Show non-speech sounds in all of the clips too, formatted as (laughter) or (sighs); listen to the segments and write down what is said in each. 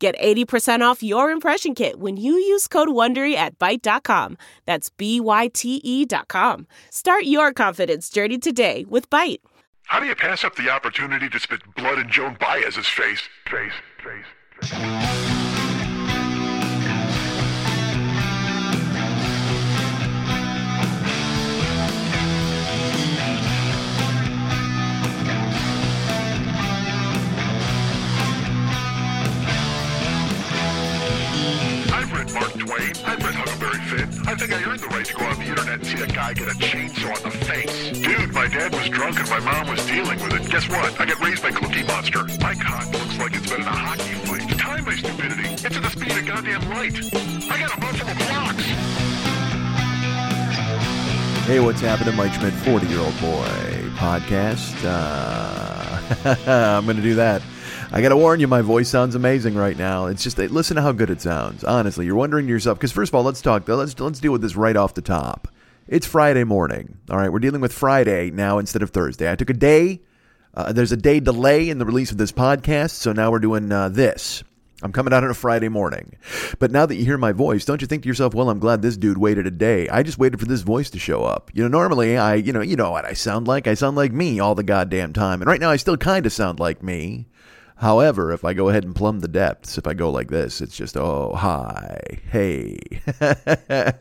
Get 80% off your impression kit when you use code WONDERY at Byte.com. That's B-Y-T-E dot com. Start your confidence journey today with Byte. How do you pass up the opportunity to spit blood in Joan Baez's face? Face, face, face. Mark Twain. I've read Huckleberry Finn. I think I earned the right to go on the internet and see a guy get a chainsaw in the face. Dude, my dad was drunk and my mom was dealing with it. Guess what? I got raised by Cookie Monster. My cock looks like it's been in a hockey fight. Time my stupidity. It's at the speed of goddamn light. I got a mouthful of clocks. Hey, what's happening, Mike Schmidt, 40 year old boy podcast? Uh, (laughs) I'm going to do that. I got to warn you, my voice sounds amazing right now. It's just, listen to how good it sounds. Honestly, you're wondering to yourself, because first of all, let's talk, let's, let's deal with this right off the top. It's Friday morning. All right, we're dealing with Friday now instead of Thursday. I took a day, uh, there's a day delay in the release of this podcast, so now we're doing uh, this. I'm coming out on a Friday morning. But now that you hear my voice, don't you think to yourself, well, I'm glad this dude waited a day. I just waited for this voice to show up. You know, normally I, you know, you know what I sound like. I sound like me all the goddamn time. And right now I still kind of sound like me. However, if I go ahead and plumb the depths, if I go like this, it's just, oh, hi, hey. (laughs)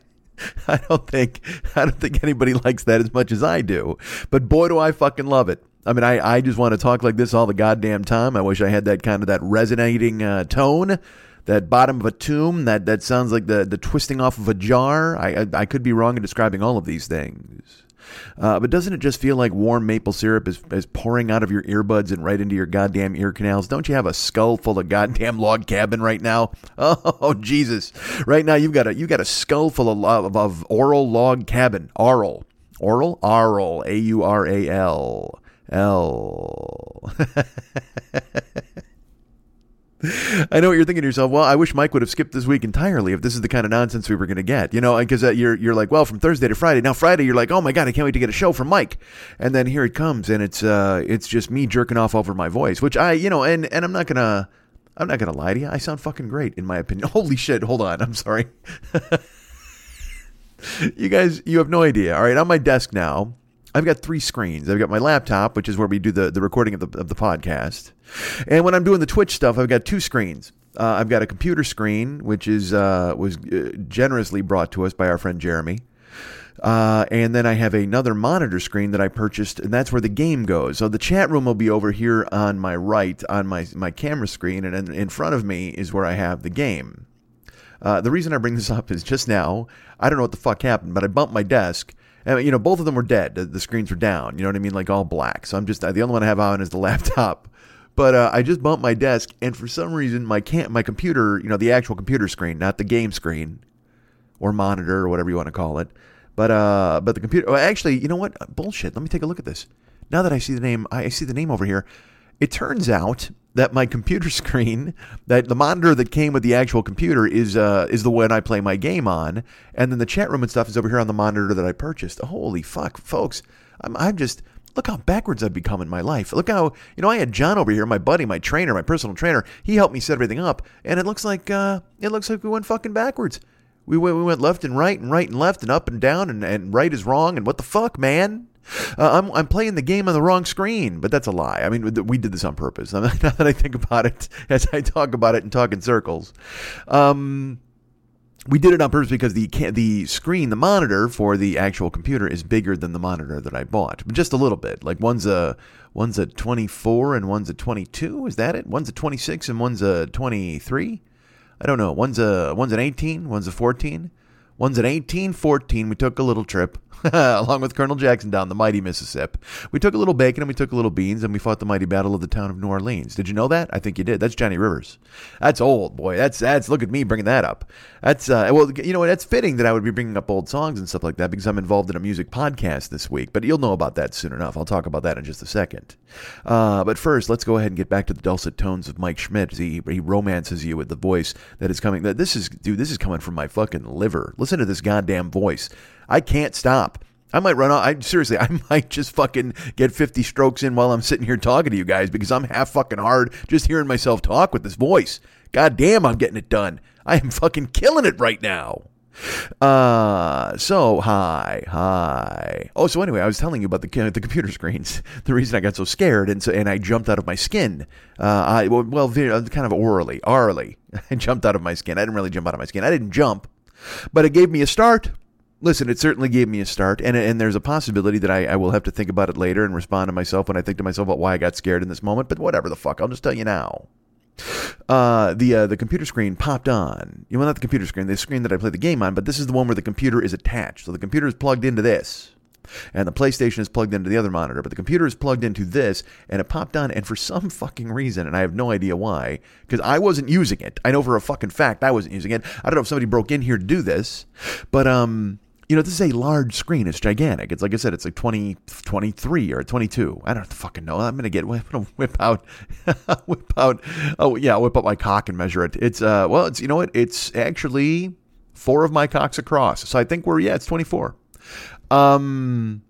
I don't think I don't think anybody likes that as much as I do. But boy, do I fucking love it. I mean, I, I just want to talk like this all the goddamn time. I wish I had that kind of that resonating uh, tone, that bottom of a tomb, that that sounds like the the twisting off of a jar. I I, I could be wrong in describing all of these things. Uh, but doesn't it just feel like warm maple syrup is, is pouring out of your earbuds and right into your goddamn ear canals? Don't you have a skull full of goddamn (laughs) log cabin right now? (laughs) Oh Jesus! Right now you've got a you got a skull full of, of, of oral log cabin. Oral, oral, oral, a u r a l l. (laughs) (laughs) I know what you're thinking to yourself. Well, I wish Mike would have skipped this week entirely if this is the kind of nonsense we were going to get. You know, because uh, you're you're like, well, from Thursday to Friday. Now Friday, you're like, oh my god, I can't wait to get a show from Mike. And then here it comes, and it's uh, it's just me jerking off over my voice, which I, you know, and and I'm not gonna, I'm not gonna lie to you. I sound fucking great in my opinion. (laughs) Holy shit! Hold on, I'm sorry. (laughs) you guys, you have no idea. All right, on my desk now, I've got three screens. I've got my laptop, which is where we do the, the recording of the, of the podcast. And when I'm doing the Twitch stuff, I've got two screens. Uh, I've got a computer screen, which is uh, was uh, generously brought to us by our friend Jeremy. Uh, and then I have another monitor screen that I purchased, and that's where the game goes. So the chat room will be over here on my right on my, my camera screen, and in, in front of me is where I have the game. Uh, the reason I bring this up is just now, I don't know what the fuck happened, but I bumped my desk and, you know, both of them were dead. The, the, screens were down. You know what I mean? Like all black. So I'm just the only one I have on is the (laughs) laptop. But uh, I just bumped my desk, and for some reason, my can my computer, you know, the actual computer screen, not the game screen or monitor or whatever you want to call it, but uh, but the computer. Well, actually, you know what? Bullshit. Let me take a look at this. Now that I see the name, I see the name over here. It turns out that my computer (laughs) screen, that the monitor that came with the actual computer is uh, is the one I play my game on, and then the chat room and stuff is over here on the monitor that I purchased. Holy fuck, folks! I'm I'm just look how backwards I've become in my life. Look how you know I had John over here, my buddy, my trainer, my personal trainer. He helped me set everything up, and it looks like uh, it looks like we went fucking backwards. We went we went left and right and right and left and up and down and, and right is wrong and what the fuck, man? Uh, I'm, I'm playing the game on the wrong screen, but that's a lie. I mean, we did this on purpose. (laughs) Now that I think about it, (laughs) as I talk about it and talk in circles, um, we did it on purpose because the the screen, the monitor for the actual computer is bigger than the monitor that I bought, but just a little bit. Like one's a one's a 24 and one's a 22. Is that it? One's a 26 and one's a 23. I don't know. One's a one's an 18, one's a 14. One's an 18, 14. We took a little trip (laughs) along with Colonel Jackson down the mighty Mississippi. We took a little bacon and we took a little beans and we fought the mighty battle of the town of New Orleans. Did you know that? I think you did. That's Johnny Rivers. That's old, boy. That's that's look at me bringing that up. That's uh, well, you know, that's fitting that I would be bringing up old songs and stuff like that because I'm involved in a music podcast this week. But you'll know about that soon enough. I'll talk about that in just a second. Uh, but first, let's go ahead and get back to the dulcet tones of Mike Schmidt. He he romances you with the voice that is coming. That this is dude. This is coming from my fucking liver. Listen to this goddamn voice. I can't stop. I might run out. I seriously, (laughs) I might just fucking get 50 strokes in while I'm sitting here talking to you guys because I'm half fucking hard just hearing myself talk with this voice. God damn, I'm getting it done. I am fucking killing it right now. Uh, so hi, hi. Oh, so anyway, I was telling you about the the computer (laughs) screens. The reason I got so scared and so and I jumped out of my skin. Uh, I well, well kind of orally, orally. (laughs) I jumped out of my skin. I didn't really jump out of my skin. I didn't jump, but it gave me a start listen, it certainly gave me a start, and and there's a possibility that I, I will have to think about it later and respond to myself when I think to myself about why I got scared in this moment. But whatever the fuck, I'll just tell you now. Uh, the uh, the computer screen popped on. You know, not the computer screen, the screen that I play the game on, but this is the one where the computer is attached. So the computer is plugged into this and the PlayStation is plugged into the other monitor, but the computer is plugged into this, and it popped on, and for some (laughs) fucking reason, and I have no idea why, because I wasn't using it. I know for a fucking fact I wasn't using it. I don't know if somebody broke in here to do this, but um, you know, this is a large screen. It's gigantic. It's like I said, it's like 20, 23 or 22. I don't fucking know. I'm going to get, I'm going to whip out, (laughs) whip out, oh, yeah, whip out my cock and measure it. It's, uh, well, it's, you know what? It's actually four of my cocks across. So I think we're, yeah, it's 24. Um,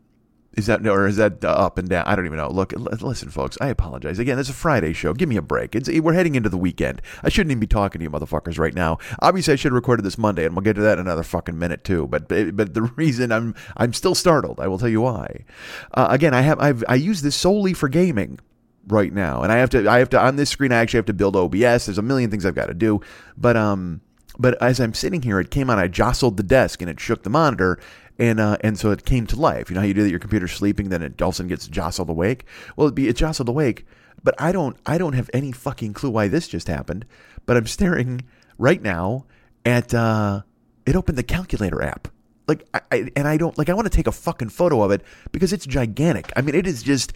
is that or is that uh, up and down? I don't even know. Look, listen, folks. I apologize again. It's a Friday show. Give me a break. It's we're heading into the weekend. I shouldn't even be talking to you, motherfuckers, right now. Obviously, I should have recorded this Monday, and we'll get to that in another fucking minute too. But but the reason I'm I'm still startled, I will tell you why. Uh, again, I have I've I use this solely for gaming right now, and I have to I have to on this screen. I actually have to build OBS. There's a million things I've got to do, but um. But as I'm sitting here, it came on. I jostled the desk and it shook the monitor, and uh, and so it came to life. You know how you do that? Your computer's sleeping, then it all of a sudden gets jostled awake. Well, it'd be it jostled awake, but I don't I don't have any fucking clue why this just happened. But I'm staring right now at uh, it opened the calculator app. Like I, I and I don't like I want to take a fucking photo of it because it's gigantic. I mean, it is just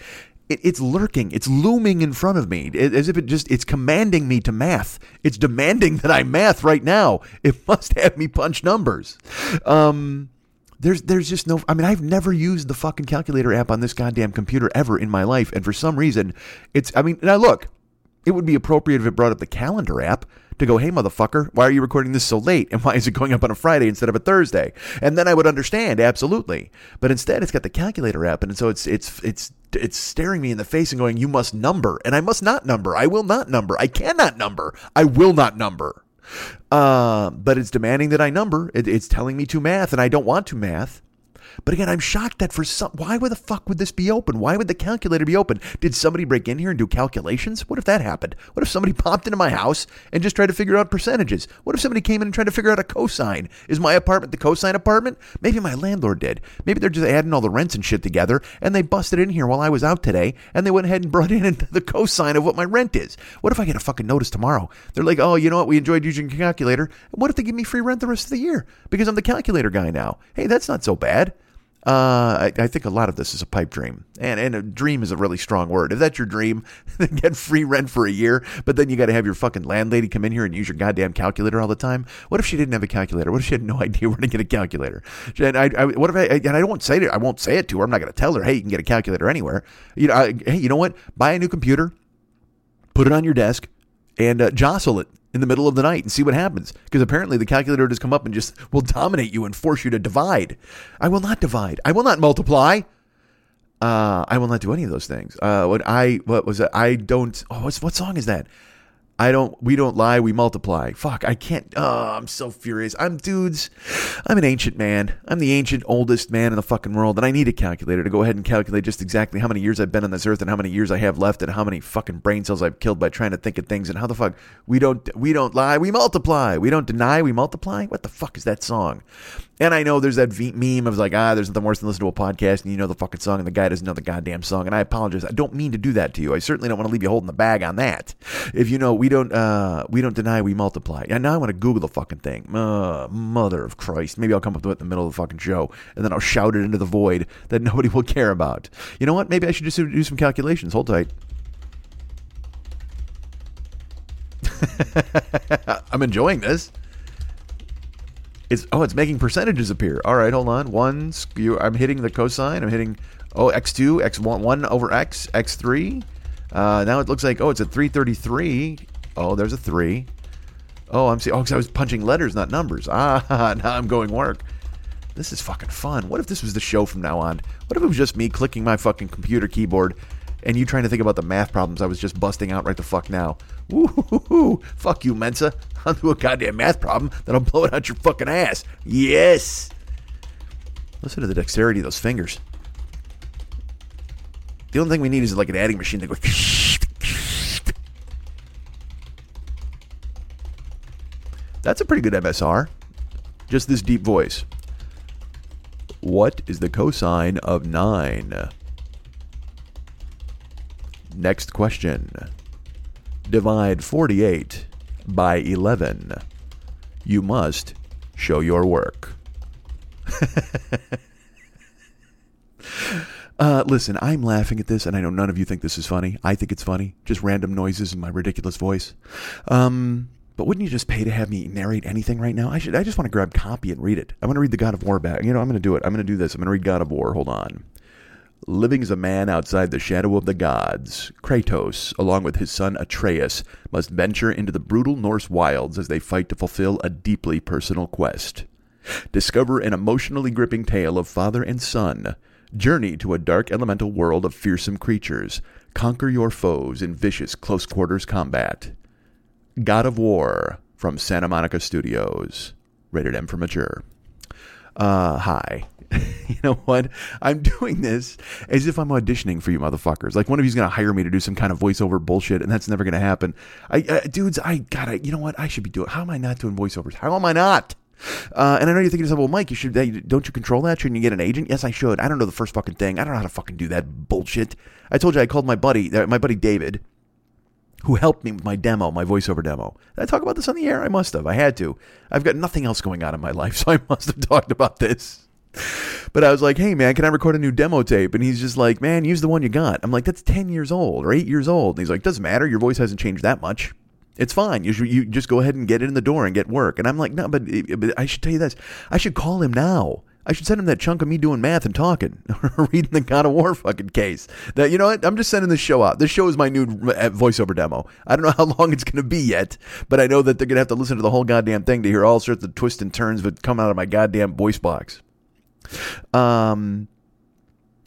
it's lurking it's looming in front of me as if it just it's commanding me to math it's demanding that i math right now it must have me punch numbers um there's there's just no I mean I've never used the fucking calculator app on this goddamn computer ever in my life and for some reason it's I mean now look it would be appropriate if it brought up the calendar app to go hey motherfucker why are you recording this so late and why is it going up on a Friday instead of a Thursday? And then I would understand absolutely. But instead it's got the calculator app and so it's it's it's it's staring me in the face and going you must number and I must not number. I will not number. I cannot number. I will not number uh, but it's demanding that I number. It, it's telling me to math, and I don't want to math. But again, I'm shocked that for some, why would the fuck would this be open? Why would the calculator be open? Did somebody break in here and do calculations? What if that happened? What if somebody (laughs) popped into my house and just tried to figure out percentages? What if somebody came in and tried to figure out a cosine? Is my apartment the cosine apartment? Maybe my landlord did. Maybe they're just adding all the rents and shit together and they busted in here while I was out today and they went ahead and brought in (laughs) the cosine of what my rent is. What if I get a fucking notice tomorrow? They're like, oh, you know what? We enjoyed using your calculator. What if they give me free rent the rest of the year because I'm the calculator guy now? Hey, that's not so bad. Uh, I, I, think a lot of this is a pipe dream, and and a dream is a really strong word. If that's your dream, (laughs) then get free rent for a year, but then you got to have your fucking landlady come in here and use your goddamn calculator all the time. What if she didn't have a calculator? What if she had no (laughs) idea where to get a calculator? And I, I what if I and I don't say it. I won't say it to her. I'm not going to tell her, hey, you can get a calculator anywhere. You know, I, hey, you know what? Buy a new computer, put it on your desk, and uh, jostle it in the middle of the night and see what happens. Because apparently the calculator just come up and just will dominate you and force you to divide. I will not divide. I will not multiply. Uh, I will not do any of those things. Uh, what I what was? I don't. Oh, what's, what song is that? I don't, we don't lie, we multiply. Fuck, I can't, oh, I'm so furious. I'm, dudes, I'm an ancient man. I'm the ancient, oldest man in the fucking world, and I need a calculator to go ahead and calculate just exactly how many years I've been on this earth and how many years I have left and how many fucking brain cells I've killed by trying to think of things and how the fuck we don't, we don't lie, we multiply. We don't deny, we multiply. What the fuck is that song? And I know there's that meme of like, ah, there's nothing worse than listening to a podcast and you know the fucking song and the guy doesn't know the goddamn song. And I apologize. I don't mean to do that to you. I certainly don't want to leave you holding the bag on that. If you know, we don't uh, we don't deny, we multiply. And now I want to Google the fucking thing. Uh, mother of Christ. Maybe I'll come up with it in the middle of the fucking show, and then I'll shout it into the void that (laughs) nobody will care about. You know what? Maybe I should just do some calculations. Hold tight. (laughs) I'm enjoying this. It's oh, it's making percentages appear. All right, hold on. One, skew- I'm hitting the cosine. I'm hitting oh x2, x1, one over x, x3. Uh, now it looks like oh, it's at 333. Oh, there's a three. Oh, I'm seeing. Oh, because I was punching letters, not numbers. (laughs) Ah, now I'm going work. This is fucking fun. What if this was the show from now on? What if it was just me clicking my fucking computer keyboard and you trying to think about the math problems I was just busting out right the fuck now? Woo Fuck you, Mensa. (laughs) I'll do a goddamn math problem, then I'll blow it out your fucking ass. Yes. Listen to the dexterity of those fingers. The only thing we need is like an adding machine that goes. (laughs) That's a pretty good ASMR. Just this deep voice. What is the cosine of 9? Next question. Divide 48 by 11. You must show your work. (laughs) uh, listen, I'm laughing at this, and I know none of you think this is funny. I think it's funny. Just random noises in my ridiculous voice. Um, but wouldn't you just pay to have me narrate anything right now? I should. I just want to grab copy and read it. I want to read the God of War back. You know, I'm going to do it. I'm going to do this. I'm going to read God of War. Hold on. Living as a man outside the shadow of the gods, Kratos, along with his son Atreus, must venture into the brutal Norse wilds as they fight to fulfill a deeply personal quest. Discover an emotionally gripping tale of father and son. Journey to a dark elemental world of fearsome creatures. Conquer your foes in vicious close quarters combat. God of War from Santa Monica Studios. Rated M for mature. Uh, hi. (laughs) you know what? I'm doing this as if I'm auditioning for you motherfuckers. Like one of you's going to hire me to do some kind of voiceover bullshit, and that's never going to happen. I, uh, dudes, I gotta. You know what? I should be doing. How am I not doing voiceovers? How am I not? Uh, and I know you're thinking to yourself, well, Mike, you should don't you control that? Shouldn't you get an agent? Yes, I should. I don't know the first fucking thing. I don't know how to fucking do that bullshit. I told you I called my buddy, uh, my buddy David, who helped me with my demo, my voiceover demo. Did I talk about this on the air? I must have. I had to. I've got nothing else going on in my life, (laughs) so I must have talked about this. But I was like, hey, man, can I record a new demo tape? And he's just like, man, use the one you got. I'm like, that's 10 years old or 8 years old. And he's like, doesn't matter. Your voice hasn't changed that much. It's fine. You, should, you just go ahead and get in the door and get work. And I'm like, no, but, but I should tell you this. I should call him now. I should send him that chunk of me doing math and talking, (laughs) or reading the God of War fucking case. That you know what? I'm just sending this show out. This show is my new uh, voiceover demo. I don't know how (laughs) long it's going to be yet, but I know that they're going to have to listen to the whole goddamn thing to hear all sorts of twists and turns that come out of my goddamn voice box. Um,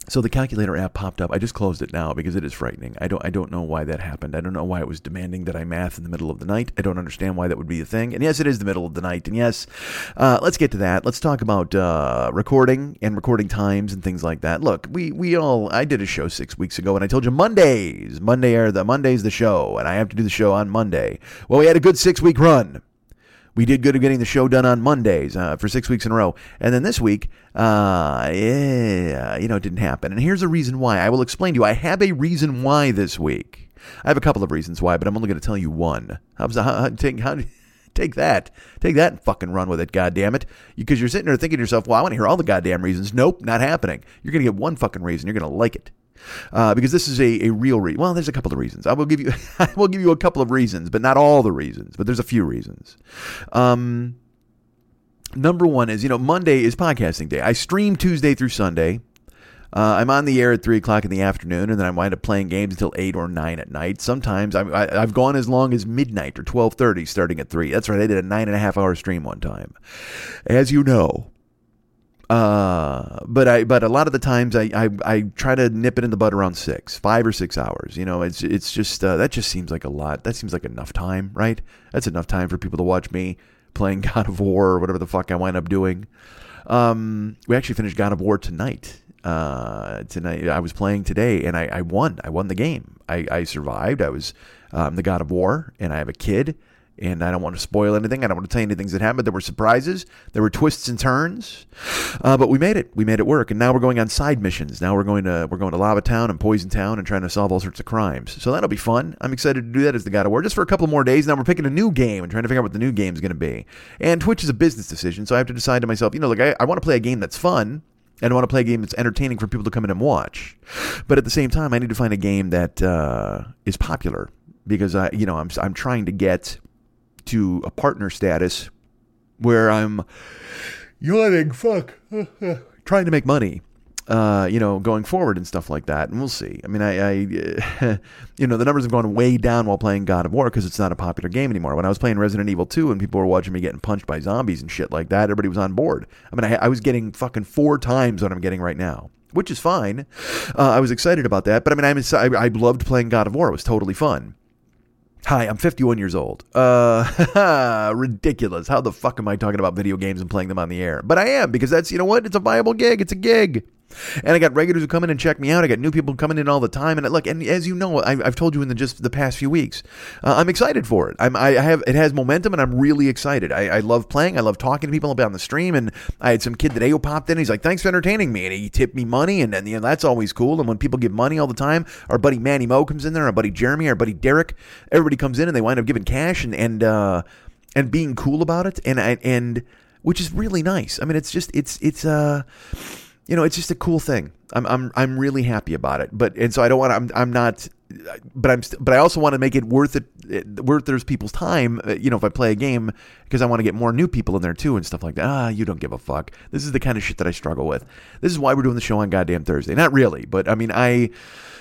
so the calculator app popped up. I just closed it now because it is frightening. I don't I don't know why that happened. I don't know why it was demanding that I math in the middle of the night. I don't understand why that would be a thing. And yes, it is the middle of the night. And yes, uh, let's get to that. Let's talk about uh, recording and recording times and things like that. Look, we we all I did a show six weeks ago, and I told you Mondays, Monday are the Monday's the show, and I have to do the show on Monday. Well, we had a good six week run we did good at getting the show done on Mondays uh, for six weeks in a row. And then this week, uh, yeah, you know, it didn't happen. And here's the reason why. I will explain to you. I have a reason why this week. I have a couple of reasons why, but I'm only going to tell you one. How's how, how, take, how, take that. Take that and fucking run with it, God damn it! Because you're sitting there thinking to yourself, well, I want to hear all the goddamn reasons. Nope, not happening. You're going to get one fucking reason. You're going to like it uh, because this is a, a real reason. Well, there's a couple of reasons. I will give you (laughs) I will give you a couple of reasons, but not all the reasons. But there's a few reasons. Um, number one is you know Monday is podcasting day. I stream Tuesday through Sunday. Uh, I'm on the air at three o'clock in the afternoon, and then I wind up playing games until eight or nine at night. Sometimes I, I, I've gone as long as midnight or twelve thirty, starting at three. That's right. I did a nine and a half hour stream one time. As you know, uh, but I, but a lot of the times I, I, I try to nip it in the bud around six, five or six hours. You know, it's, it's just, uh, that just seems like a lot. That seems like enough time, right? That's enough time for people to watch me playing (laughs) God of War or whatever the fuck I wind up doing. Um, we actually finished God of War tonight. Uh, tonight I was playing today and I, I won. I won the game. I, I survived. I was, um, the God of War and I have a kid and I don't want to spoil anything. I don't want to tell you any things that happened. There were surprises, there were twists and turns, uh, but we made it. We made it work, and now we're going on side missions. Now we're going to we're going to Lava Town and Poison Town and trying to solve all sorts of crimes. So that'll be fun. I'm excited to do that as the God of War just for a couple more days. Now we're picking a new game and trying to figure out what the new game is going to be. And Twitch is a business decision, so I have to decide to myself, you know, like I, I want to play a game that's fun. And I want to play a game that's entertaining for people to come in and watch, but at the same time, I need to find a game that uh, is popular because I, you know, I'm I'm trying to get to a partner status where I'm yawning, fuck, (laughs) trying to make money. Uh, you know, going forward and stuff like that, and we'll see. I mean, I, I (laughs) you know, the numbers have gone way down while playing God of War because it's not a popular game anymore. When I was playing Resident Evil 2 and people were watching me getting punched by zombies and shit like that, everybody was on board. I mean, I, I was getting fucking four times what I'm getting right now, which is fine. Uh, I was excited about that, but I mean, I'm, I, I loved playing God of War. It was totally fun. Hi, I'm 51 years old. Uh, (laughs) ridiculous. How the fuck am I talking about video games and playing them on the air? But I am because that's, you know what? It's a viable gig. It's a gig. And I got regulars who come in and check me out. I got new people coming in all the time. And look, and as you know, I, have told you in the just the past few weeks, uh, I'm excited for it. I'm, I have it has momentum, and I'm really excited. I, I, love playing. I love talking to people about the stream. And I had some kid today who popped in. He's like, "Thanks for entertaining me," and he tipped me money, and, and you know that's always cool. And when people give money all the time, our buddy Manny Mo comes in there, our buddy Jeremy, our buddy Derek, everybody comes in and they wind up giving cash and and uh, and being cool about it, and and which is really nice. I mean, it's just it's it's uh you know, it's just a cool thing. I'm I'm I'm really happy about it. But and so I don't want. I'm I'm not. But I'm. St- but I also want to make it worth it. Worth there's people's time. Uh, you know, if I play a game because I want to get more new people in there too and stuff like that. Ah, you don't give a fuck. This is the kind of shit that I struggle with. This is why we're doing the show on goddamn Thursday. Not really, but I mean, I.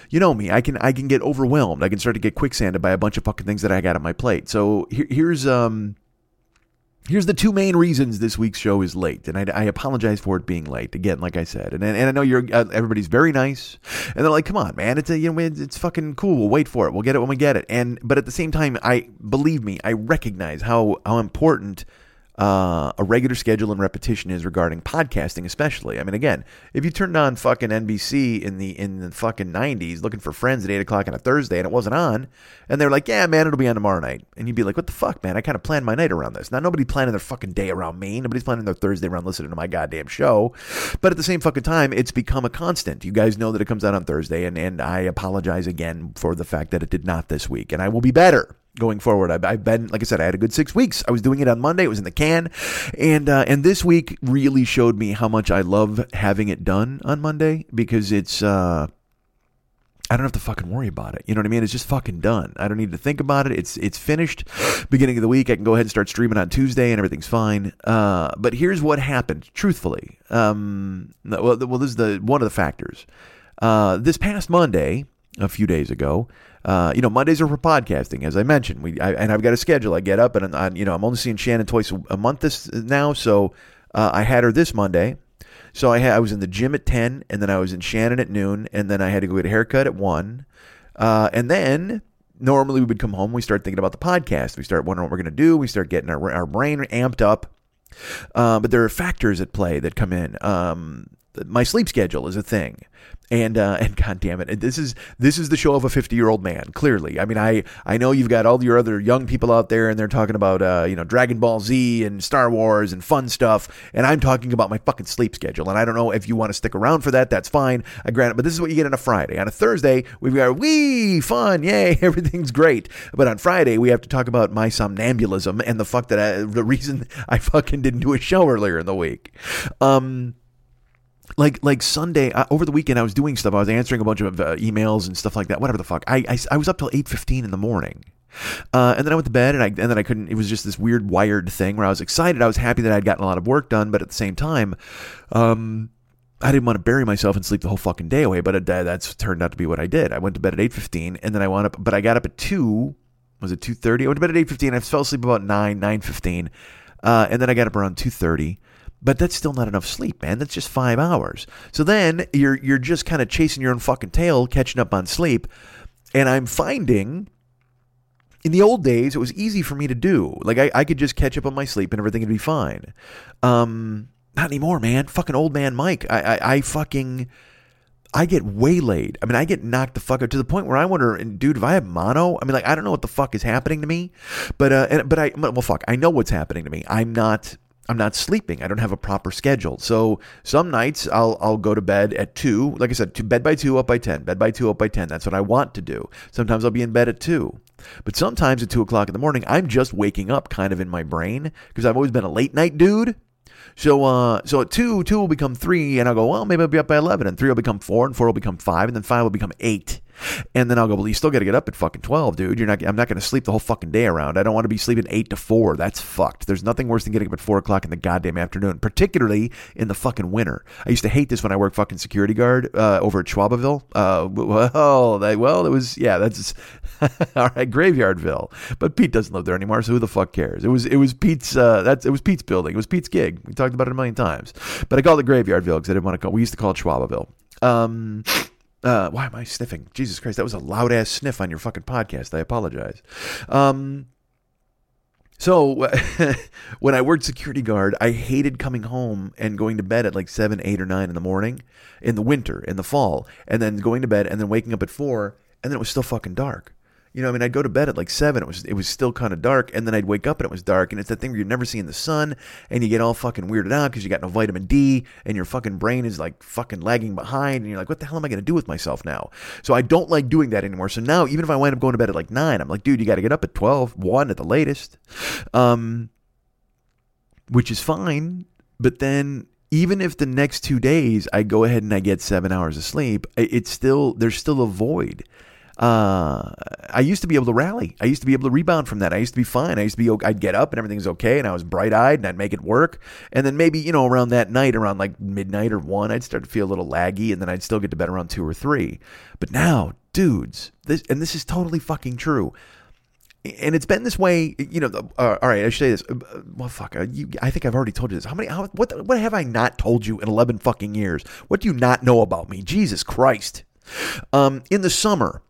You know me. I can I can get overwhelmed. I can start to get quicksanded by a bunch of fucking things that I got on my plate. So here, here's um Here's the two main reasons this week's show is late, and I, I apologize for it being late. Again, like I said, and and I know you're uh, everybody's very nice, and they're like, "Come on, man, it's a you know it's fucking cool. We'll wait for it. We'll get it when we get it." And but at the same time, I believe me, I recognize how how important uh, a regular schedule and repetition is regarding podcasting, especially. I mean, again, if you turned on fucking NBC in the in the fucking nineties looking for Friends at eight o'clock on a Thursday and it wasn't on, and they're like, "Yeah, man, it'll be on tomorrow night," and you'd be like, "What the fuck, man? I kind of planned my night around this." Now, nobody planning their fucking day around me. Nobody's planning their Thursday around listening to my goddamn show. But at the same fucking time, it's become a constant. You guys know that it comes out on Thursday, and and I apologize again for the fact that it did not this week, and I will be better going forward. I've, I've, been, like I said, I had a good six weeks. I was doing it on Monday. It was in the can, and uh, and this week really showed me how much I love having it done on Monday because it's. Uh, I don't have to fucking worry about it. You know what I mean? It's just fucking done. I don't need to think about it. It's it's finished. (gasps) Beginning of the week, I can go ahead and start streaming on Tuesday, and everything's fine. Uh, but here's what happened. Truthfully, um, well, well, this is the one of the factors. Uh, this past Monday, a few days ago, uh, you know, Mondays are for podcasting, as I mentioned. We I, and I've got a schedule. I get up and I, you know I'm only seeing Shannon twice a month this now, so uh, I had her this Monday. So I had I was in the gym at ten, and then I was in Shannon at noon, and then I had to go get a haircut at one, uh, and then normally we would come home. We start thinking about the podcast. We start wondering what we're going to do. We start getting our our brain amped up. Uh, but there are factors at play that come in. Um, my sleep schedule is a thing. And uh, and god damn it this is this is the show of a 50 year old man clearly. I mean i i know you've got all your other young people out there and they're talking about uh, you know dragon ball z and star wars and fun stuff and i'm talking about my fucking sleep schedule and i don't know if you want to stick around for that that's fine i grant it but this is what you get on a friday. On a thursday we've got wee fun yay (laughs) everything's great. But on friday we have to talk about my somnambulism and the fuck that I, the reason i fucking didn't do a show earlier in the week. Um like like Sunday uh, over the weekend, I was doing stuff. I was answering a bunch of uh, emails and stuff like that. Whatever the fuck. I I, I was up till eight fifteen in the morning. Uh, and then I went to bed, and I and then I couldn't. It was just this weird wired thing where I was excited. I was happy that I'd gotten a lot of work done, but at the same time, um, I didn't want to bury myself and sleep the whole fucking day away. But that's turned out to be what I did. I went to bed at eight fifteen, and then I wound up. But I got up at two. Was it two thirty? I went to bed at eight fifteen. I fell asleep about nine nine fifteen, uh, and then I got up around two thirty. But that's still not enough sleep, man. That's just five hours. So then you're you're just kind of chasing your own fucking tail, catching up on sleep. And I'm finding in the old days it was easy for me to do. Like I, I could just catch up on my sleep and everything would be fine. Um, not anymore, man. Fucking old man Mike. I, I, I fucking I get waylaid. I mean, I get knocked the fuck out to the point where I wonder, dude, if I have mono, I mean, like, I don't know what the fuck is happening to me, but uh, and, but I well, fuck, I know what's happening to me. I'm not. I'm not sleeping. I don't have a proper schedule. So some nights I'll I'll go to bed at two. Like I said, to bed by two, up by ten. Bed by two, up by ten. That's what I want to do. Sometimes I'll be in bed at two. But sometimes at two o'clock in the morning, I'm just waking up kind of in my brain because I've always been a late night dude. So uh, so at two, two will become three, and I'll go, well, maybe I'll be up by eleven, and three will become four, and four will become five, and then five will become eight. And then I'll go, well, you still got to get up at fucking 12, dude. You're not, I'm not going to sleep the whole fucking day around. I don't want to be sleeping 8 to 4. That's fucked. There's nothing worse than getting up at 4 o'clock in the goddamn afternoon, particularly in the fucking winter. I used to hate this when I worked fucking security guard uh, over at Schwabaville. Uh, well, they, well, it was, yeah, that's, (laughs) all right, Graveyardville. But Pete doesn't live there anymore, so who the fuck cares? It was, it was Pete's, uh, that's, it was Pete's building. It was Pete's gig. We talked about it a million times. But I called it Graveyardville because I didn't want to call, we used to call it Schwabaville. Um, uh, why am I sniffing? Jesus Christ, that was a loud ass sniff on your fucking podcast. I apologize. Um, so (laughs) when I worked security guard, I hated coming home and going to bed at like seven, eight, or nine in the morning in the winter, in the fall, and then going to bed and then waking up at four, and then it was still fucking dark. You know, I mean, I'd go to bed at like seven. It was it was still kind of dark, and then I'd wake up and it was dark. And it's that thing where you're never seeing the sun, and you get all fucking weirded out because you got no vitamin D, and your fucking brain is like fucking lagging behind, and you're like, what the hell am I to do with myself now? So I don't like doing that anymore. So now, even if I wind up going to bed at like nine, I'm like, dude, you got to get up at 12, 1 at the latest, um, which is fine. But then even if the next two days I go ahead and I get seven hours of sleep, it's still there's still a void uh, I used to be able to rally. I used to be able to rebound from that. I used to be fine. I used to be, I'd get up and everything's okay. And I was bright eyed and I'd make it work. And then maybe, you know, around that night, around like midnight or one, I'd start to feel a little laggy and then I'd still get to bed around two or three. But now, dudes, this, and this is totally fucking true. And it's been this way, you know. Uh, all right, I should say this. Uh, well, fuck. Uh, you, I think I've already told you this. How many? How, what? What have I not told you in eleven fucking years? What do you not know about me? Jesus Christ! Um, in the summer,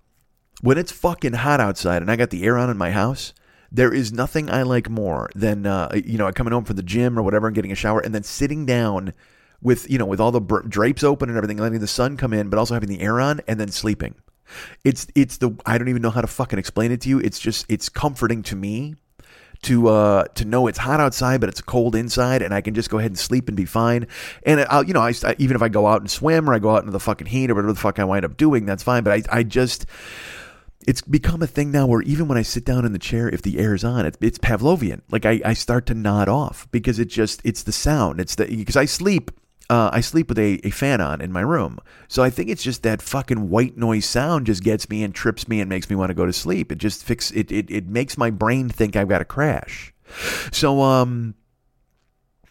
when it's fucking hot outside and I got the air on in my house, there is nothing I like more than uh, you know coming home from the gym or whatever and getting a shower and then sitting down with you know with all the drapes open and everything, letting the sun come in, but also having the air on and then sleeping. It's it's the I don't even know how to fucking explain it to you. It's just it's comforting to me to uh, to know it's hot outside, but it's cold inside, and I can just go ahead and sleep and be fine. And I'll, you know, I, even if I go out and swim or I go out into the fucking heat or whatever the fuck I wind up doing, that's fine. But I, I just it's become a thing now where even when I sit down in the chair, if the air is on, it's, it's Pavlovian. Like I, I start to nod off because it just it's the sound. It's the because I sleep. Uh, I sleep with a, a fan on in my room. So I think it's just that fucking white noise sound just gets me and trips me and makes me want to go to sleep. It just fix it, it it makes my brain think I've got to crash. So um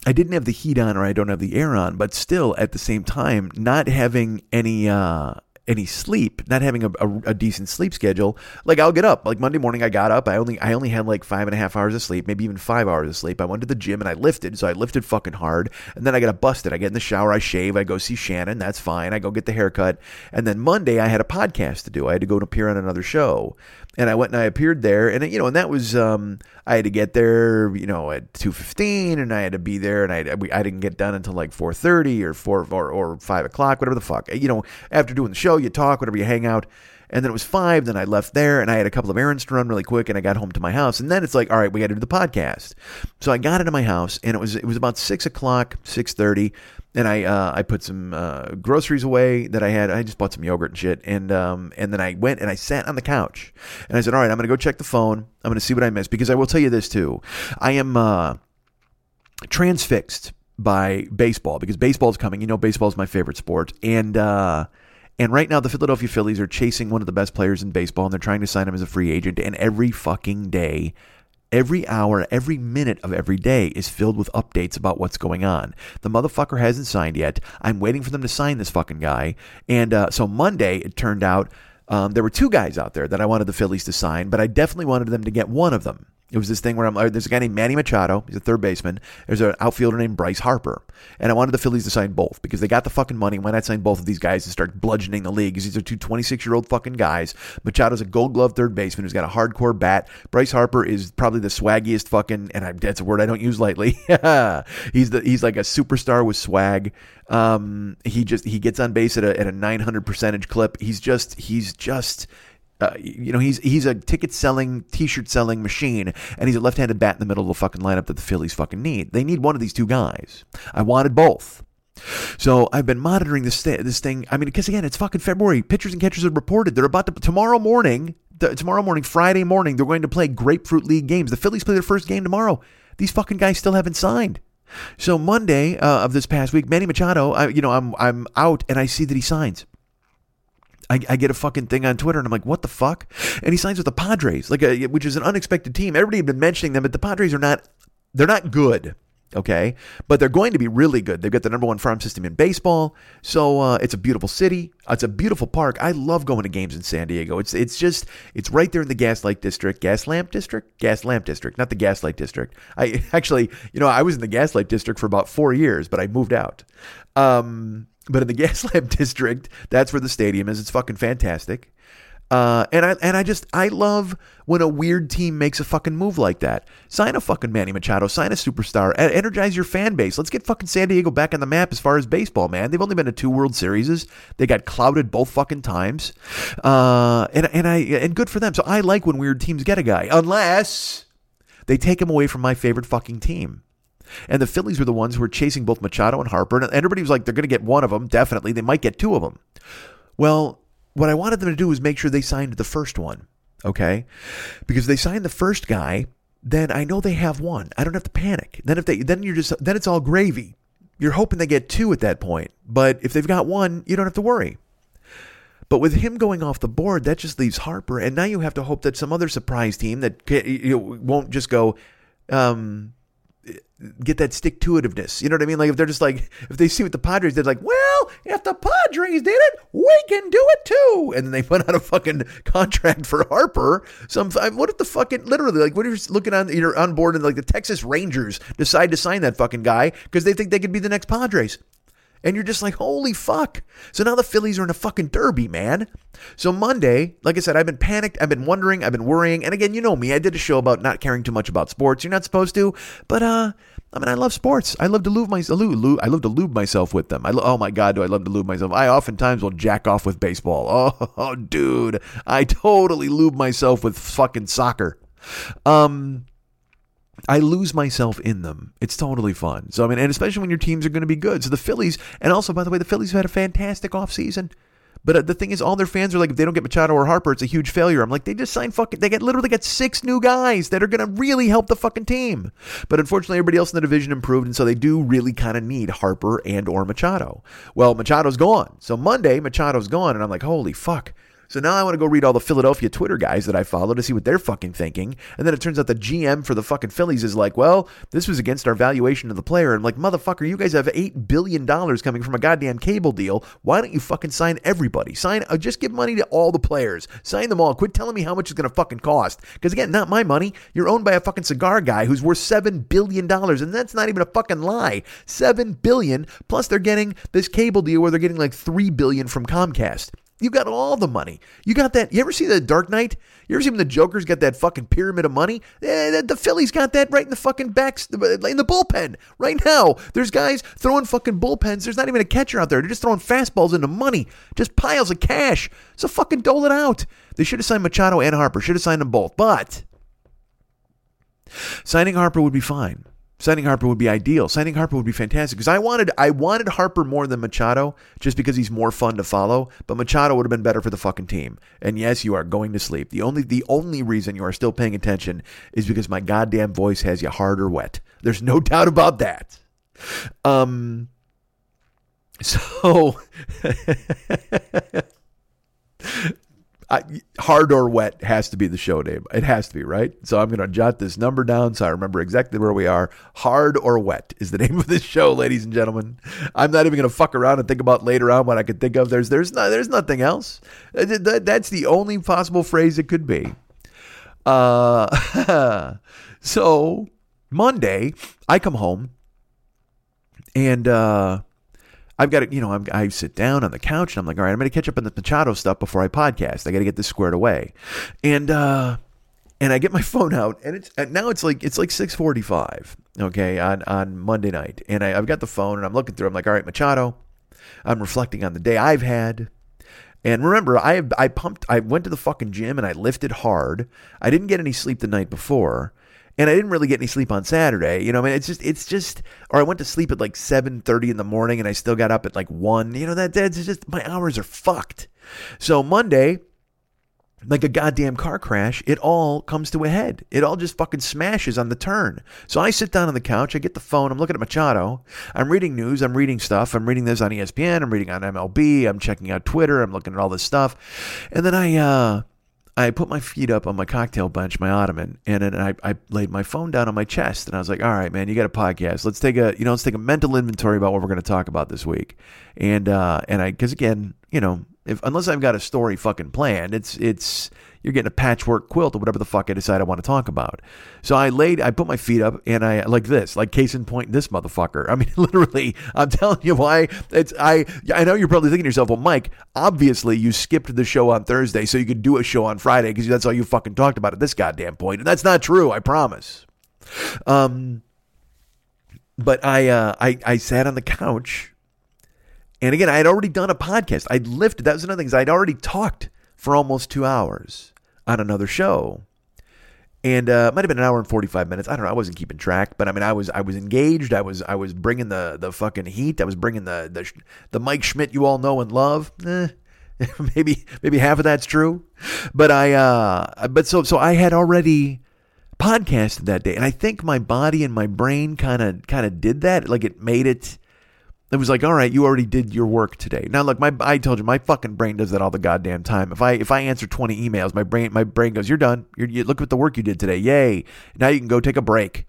I didn't have the heat on or I don't have the air on, but still at the same time, not having any uh any sleep, not having a, a, a, decent sleep schedule, like I'll get up. Like Monday morning, I got up. I only I only had like five and a half hours of sleep, maybe even five hours of sleep. I went to the gym and I lifted, so I lifted fucking hard. And then I got busted. I get in the shower, I shave, I go see Shannon. That's fine. I go get the haircut. And then Monday, I had a podcast to do. I had to go and appear on another show and I went and I appeared there, and you know, and that was um, I had to get there, you know, at two fifteen, and I had to be there, and I I didn't get done until like four thirty or four or, or five o'clock, whatever the fuck. You know, after doing the show, you talk, whatever, you hang out. And then it was five. Then I left there, and I had a couple of errands to run really quick, and I got home to my house. And then it's like, all right, we got to do the podcast. So I got into my house, and it was it was about six o'clock, six thirty and I uh, I put some uh, groceries away that I had. I just bought some yogurt and shit, and um, and then I went and I sat on the couch, and I said, "All right, I'm to go check the phone. I'm to see what I missed because I will tell you this too. I am uh, transfixed by baseball because baseball's coming. You know, baseball's my favorite sport, and uh, and right now the Philadelphia Phillies are chasing one of the best players in baseball, and they're trying to sign him as a free agent. And every fucking day Every hour, every minute of every day is filled with updates about what's going on. The motherfucker hasn't signed yet. I'm waiting for them to sign this fucking guy. And uh, so Monday, it turned out um, there were two guys out there that I wanted the Phillies to sign, but I definitely wanted them to get one of them. It was this thing where I'm uh, there's a guy named Manny Machado, he's a third baseman. There's an outfielder named Bryce Harper, and I wanted the Phillies to sign both because they got the fucking money. Why not sign both of these guys and start bludgeoning the league? Because these are two 26 year old fucking guys. Machado's a Gold Glove third baseman who's got a hardcore bat. Bryce Harper is probably the swaggiest fucking, and I, that's a word I don't use lightly. (laughs) he's the he's like a superstar with swag. Um, he just he gets on base at a at a 900 percentage clip. He's just he's just uh, you know, he's he's a ticket selling, T-shirt selling machine, and he's a left-handed bat in the middle of the fucking lineup that the Phillies fucking need. They need one of these two guys. I wanted both. So I've been monitoring this this thing. I mean, because again, it's fucking February. Pitchers and catchers have reported they're about to tomorrow morning. Tomorrow morning, Friday morning, they're going to play Grapefruit League games. The Phillies play their first game tomorrow. These fucking guys still haven't signed. So Monday uh, of this past week, Manny Machado, I, you know, I'm I'm out and I see that he signs. I, I, get a fucking thing on Twitter and I'm like, what the fuck? And he signs with the Padres, like a, which is an unexpected team. Everybody had been mentioning them, but the Padres are not, they're not good. Okay, but they're going to be really good. They've got the number one farm system in baseball, so uh, it's a beautiful city. It's a beautiful park. I love going to games in San Diego. It's it's just it's right there in the Gaslight District, Gaslamp District, Gaslamp District, not the Gaslight District. I (laughs) actually, you know, I was in the Gaslight District for about four years, but I moved out. Um, but in the (laughs) Gaslamp District, that's where the stadium is. It's fucking fantastic. Uh, and I and I just I love when a weird team makes a fucking move like that. Sign a fucking Manny Machado, sign a superstar, energize your fan base. Let's get fucking San Diego back on the map as far as baseball, man. They've only been to two World Series. They got clouded both fucking times. Uh, and and I and good for them. So I like when weird teams get a guy, unless they take him away from my favorite fucking team. And the Phillies were the ones who were chasing both Machado and Harper. And everybody was like, they're going to get one of them. Definitely. They might get two of them. Well, what I wanted them to do was make sure they signed the first one. Okay. Because they signed the first guy, then I know they have one. I don't have to panic. Then if they, then you're just, then it's all gravy. You're hoping they get two at that point. But if they've got one, you don't have to worry. But with him going off the board, that just leaves Harper, and now you have to hope that some other surprise team that you know, won't just go, um, get that stick to itiveness. You know what I mean? Like if they're just like if they see what the Padres did, like, well, if the Padres did it, we can do it too. And then they put out a fucking contract for Harper. Some what if the fucking literally like what if you're looking on you're on board and like the Texas Rangers decide to sign that fucking guy because they think they could be the next Padres. And you're just like, holy fuck. So now the Phillies are in a fucking derby, man. So Monday, like I said, I've been panicked. I've been wondering. I've been worrying. And again, you know me. I did a show about not caring too much about sports. You're not supposed to. But, uh, I mean, I love sports. I love to lube myself. I love to lube myself with them. I lo- oh my god, do I love to lube myself? I oftentimes will jack off with baseball. (laughs) Oh, dude, I totally lube myself with fucking soccer. Um, I lose myself in them. It's totally fun. So I mean, and especially when your teams are going to be good. So the Phillies, and also by the way, the Phillies have had a fantastic offseason. But uh, the thing is, all their fans are like, if they don't get Machado or Harper, it's a huge failure. I'm like, they just signed fucking, they get literally got six new guys that are going to really help the fucking team. But unfortunately, everybody else in the division improved, and so they do really kind of need Harper and or Machado. Well, Machado's gone. So Monday, Machado's gone, and I'm like, holy fuck. So now I want to go read all the Philadelphia Twitter guys that I follow to see what they're fucking thinking. And then it turns out the GM for the fucking Phillies is like, well, this was against our valuation of the player. And I'm like, motherfucker, you guys have $8 billion coming from a goddamn cable deal. Why don't you fucking sign everybody? Sign, uh, just give money to all the players. Sign them all. Quit telling me how much it's going to fucking cost. Because again, not my money. You're owned by a fucking cigar guy who's worth $7 billion. And that's not even a fucking lie. 7 billion. Plus they're getting this cable deal where they're getting like 3 billion from Comcast. You got all the money. You got that. You ever see the Dark Knight? You ever see when the Joker's got that fucking pyramid of money? Eh, the Phillies got that right in the fucking backs, in the bullpen right now. There's guys throwing fucking bullpens. There's not even a catcher out there. They're just throwing fastballs into money, just piles of cash. So fucking dole it out. They should have signed Machado and Harper. Should have signed them both. But signing Harper would be fine. Signing Harper would be ideal. Signing Harper would be fantastic because I wanted I wanted Harper more than Machado just because he's more fun to follow. But Machado would have been better for the fucking team. And yes, you are going to sleep. The only the only reason you are still paying attention is because my goddamn voice has you hard or wet. There's no (laughs) doubt about that. Um. (laughs) So. (laughs) I, hard or wet has to be the show name. It has to be, right? So I'm going to jot this number down so I remember exactly where we are. Hard or wet is the (laughs) name of this show, ladies and gentlemen. I'm not even going to fuck around and think about later on what I could think of. There's there's not there's nothing else. That's the only possible phrase it could be. Uh, (laughs) so Monday, I come home and uh, I've got to, you know, I'm, I sit down on the couch and I'm like, all right, I'm going to catch up on the Machado stuff before I podcast. I got to get this squared away. And, uh, and I get my (laughs) phone out and it's and now it's like it's like 6:45 okay on on Monday night and I, I've got the phone and I'm looking through I'm like all right Machado I'm reflecting on the day I've had and remember I I pumped I went to the fucking gym and I lifted hard I didn't get any sleep the night before and I didn't really get any sleep on Saturday. You know, I mean, it's just, it's just, or I went to sleep at like seven thirty in the morning, and I still got up at like one. You know, that that's just my hours are fucked. So Monday, like a goddamn car crash, it all comes to a head. It all just fucking smashes on the turn. So I sit down on the couch, I get the phone, I'm looking at Machado, I'm reading news, I'm reading stuff, I'm reading this on ESPN, I'm reading on MLB, I'm checking out Twitter, I'm looking at all this stuff. And then I uh I put my feet up on my cocktail bench, my ottoman, and then I, I laid my phone down on my chest, and I was like, "All right, man, you got a podcast. Let's take a you know let's take a mental inventory about what we're going to talk about this week." And uh, and I because again, you know, if unless I've got a story fucking planned, it's it's you're getting a patchwork quilt or whatever the fuck I decide I want to talk about. So I laid, I put my feet up and I like this, like case in point, this motherfucker. I mean, (laughs) literally, I'm telling you why. It's I. I know you're probably thinking to yourself, well, Mike, obviously you skipped the show on Thursday so you could do a show on Friday because that's all you fucking talked about at this goddamn point. and that's not true. I promise. Um, but I, uh, I, I sat on the couch. And again, I had already done a podcast. I'd lifted. That was another thing. I'd already talked for almost two hours on another show. And uh, it might have been an hour and forty five minutes. I don't know. I wasn't keeping track, but I mean, I was I was engaged. I was I was bringing the the fucking heat. I was bringing the the the Mike Schmidt you all know and love. Eh, (laughs) maybe maybe half of that's true, but I uh but so so I had already podcasted that day, and I think my body and my brain kind of kind of did that. Like it made it it was like, all right, you already did your work today. Now, look, my I told you, my fucking brain does that all the goddamn time. If I if I answer twenty emails, my brain my brain goes, you're done. You're, you look at the work you did today. Yay! Now you can go take a break.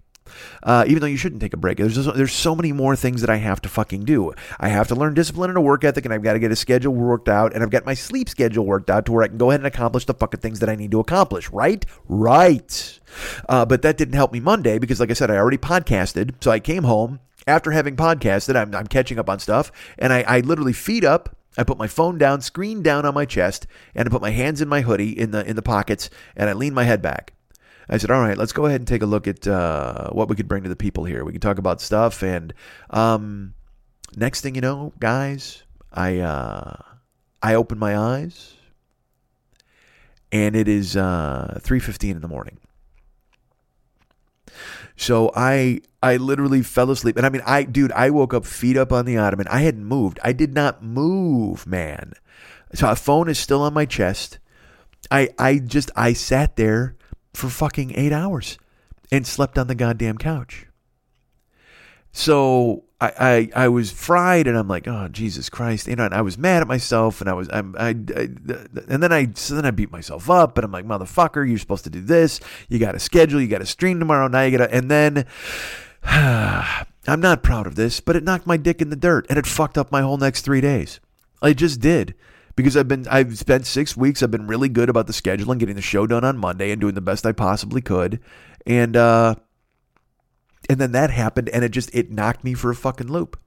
Uh, even though you shouldn't take a break, there's just, there's so many more things that I have to fucking do. I have to learn discipline and a work ethic, and I've got to get a schedule worked out, and I've got my sleep schedule worked out to where I can go ahead and accomplish the fucking things that I need to accomplish. Right, right. Uh, but that didn't help me Monday because, like I said, I already podcasted, so I came home after having podcasted, I'm, I'm catching up on stuff, and I, I literally feed up. I put my phone down, screen down on my chest, and I put my hands in my hoodie in the in the pockets, and I lean my head back. I said, "All right, let's go ahead and take a look at uh, what we could bring to the people here. We can talk about stuff." And um, next thing you know, guys, I uh, I open my eyes, and it is uh, three fifteen in the morning. So I I literally fell asleep. And I mean, I dude, I woke up feet up on the ottoman. I hadn't moved. I did not move, man. So a phone is still on my chest. I I just I sat there for fucking 8 hours and slept on the goddamn couch. So I, I, I was fried and I'm like, oh Jesus Christ, you know, and I was mad at myself and I was I'm I, I and then I so then I beat myself up and I'm like, motherfucker, you're supposed to do this. You got a schedule, you got a stream tomorrow. Now you got to and then (sighs) I'm not proud of this, but it knocked my dick in the dirt and it fucked up my whole next 3 days. I just did because I've been I've spent 6 weeks I've been really good about the schedule and getting the show done on Monday and doing the best I possibly could. And uh and then that happened and it just it knocked me for a fucking loop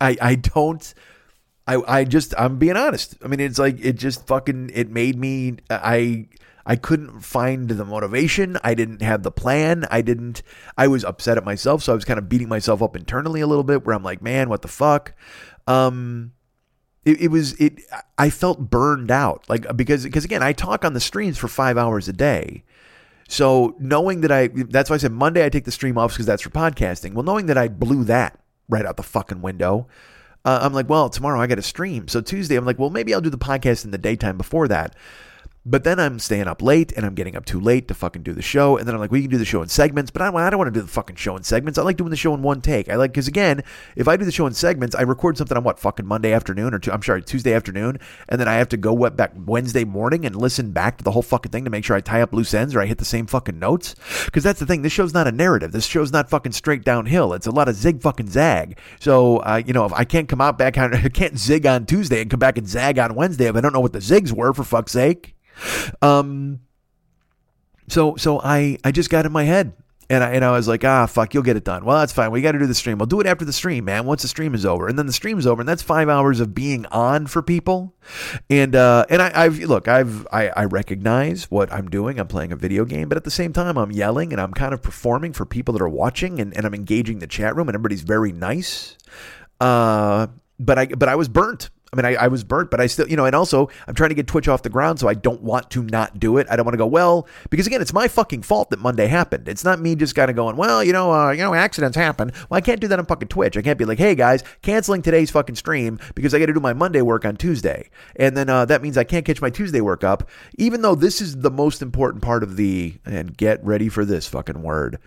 i i don't i i just i'm being honest i mean it's like it just fucking it made me i I couldn't find the motivation. I didn't have the plan. I didn't. I was upset at myself, so I was kind of beating myself up internally a little bit. Where I'm like, man, what the fuck? Um, it, it was it. I felt burned out, like because because again, I talk on the streams for five hours a day, so knowing that I, that's why I said Monday I take the stream off because that's for podcasting. Well, knowing that I blew that right out the fucking window, uh, I'm like, well, tomorrow I got to stream. So Tuesday, I'm like, well, maybe I'll do the podcast in the daytime before that. But then I'm staying up late and I'm getting up too late to fucking do the show. And then I'm like, we can do the show in segments, but I, I don't want to do the fucking show in segments. I like doing the show in one take. I like, because again, if I do the show in segments, I record something on what, fucking Monday afternoon or i I'm sorry, Tuesday afternoon. And then I have to go what, back Wednesday morning and listen back to the whole fucking thing to make sure I tie up loose ends or I hit the same fucking notes. Because that's the thing. This show's not a narrative. This show's not fucking straight downhill. It's a lot of zig fucking zag. So, uh, you know, if I can't come out back on, I (laughs) can't zig on Tuesday and come back and zag on Wednesday if I don't know what the zigs were, for fuck's sake. Um, so so I I just got in my head and I, and I was like, ah, fuck, you'll get it done. Well, that's fine. We got to do the stream. We'll do it after the stream, man. Once the stream is over, and then the stream is over, and that's five hours of being on for people. And uh, and I, I've look, I've I, I recognize what I'm doing. I'm playing a video game, but at the same time, I'm yelling and I'm kind of performing for people that are watching, and, and I'm engaging the chat room, and everybody's very nice. Uh, but I but I was burnt. I mean, I, I was burnt, but I still, you know, and also I'm trying to get Twitch off the ground, so I don't want to not do it. I don't want to go, well, because again, it's my fucking fault that Monday happened. It's not me just kind of going, well, you know, uh, you know, accidents happen. Well, I can't do that on fucking Twitch. I can't be like, hey guys, canceling today's fucking stream because I got to do my Monday work on Tuesday, and then uh, that means I can't catch my Tuesday work up, even though this is the most important part of the. And get ready for this fucking word,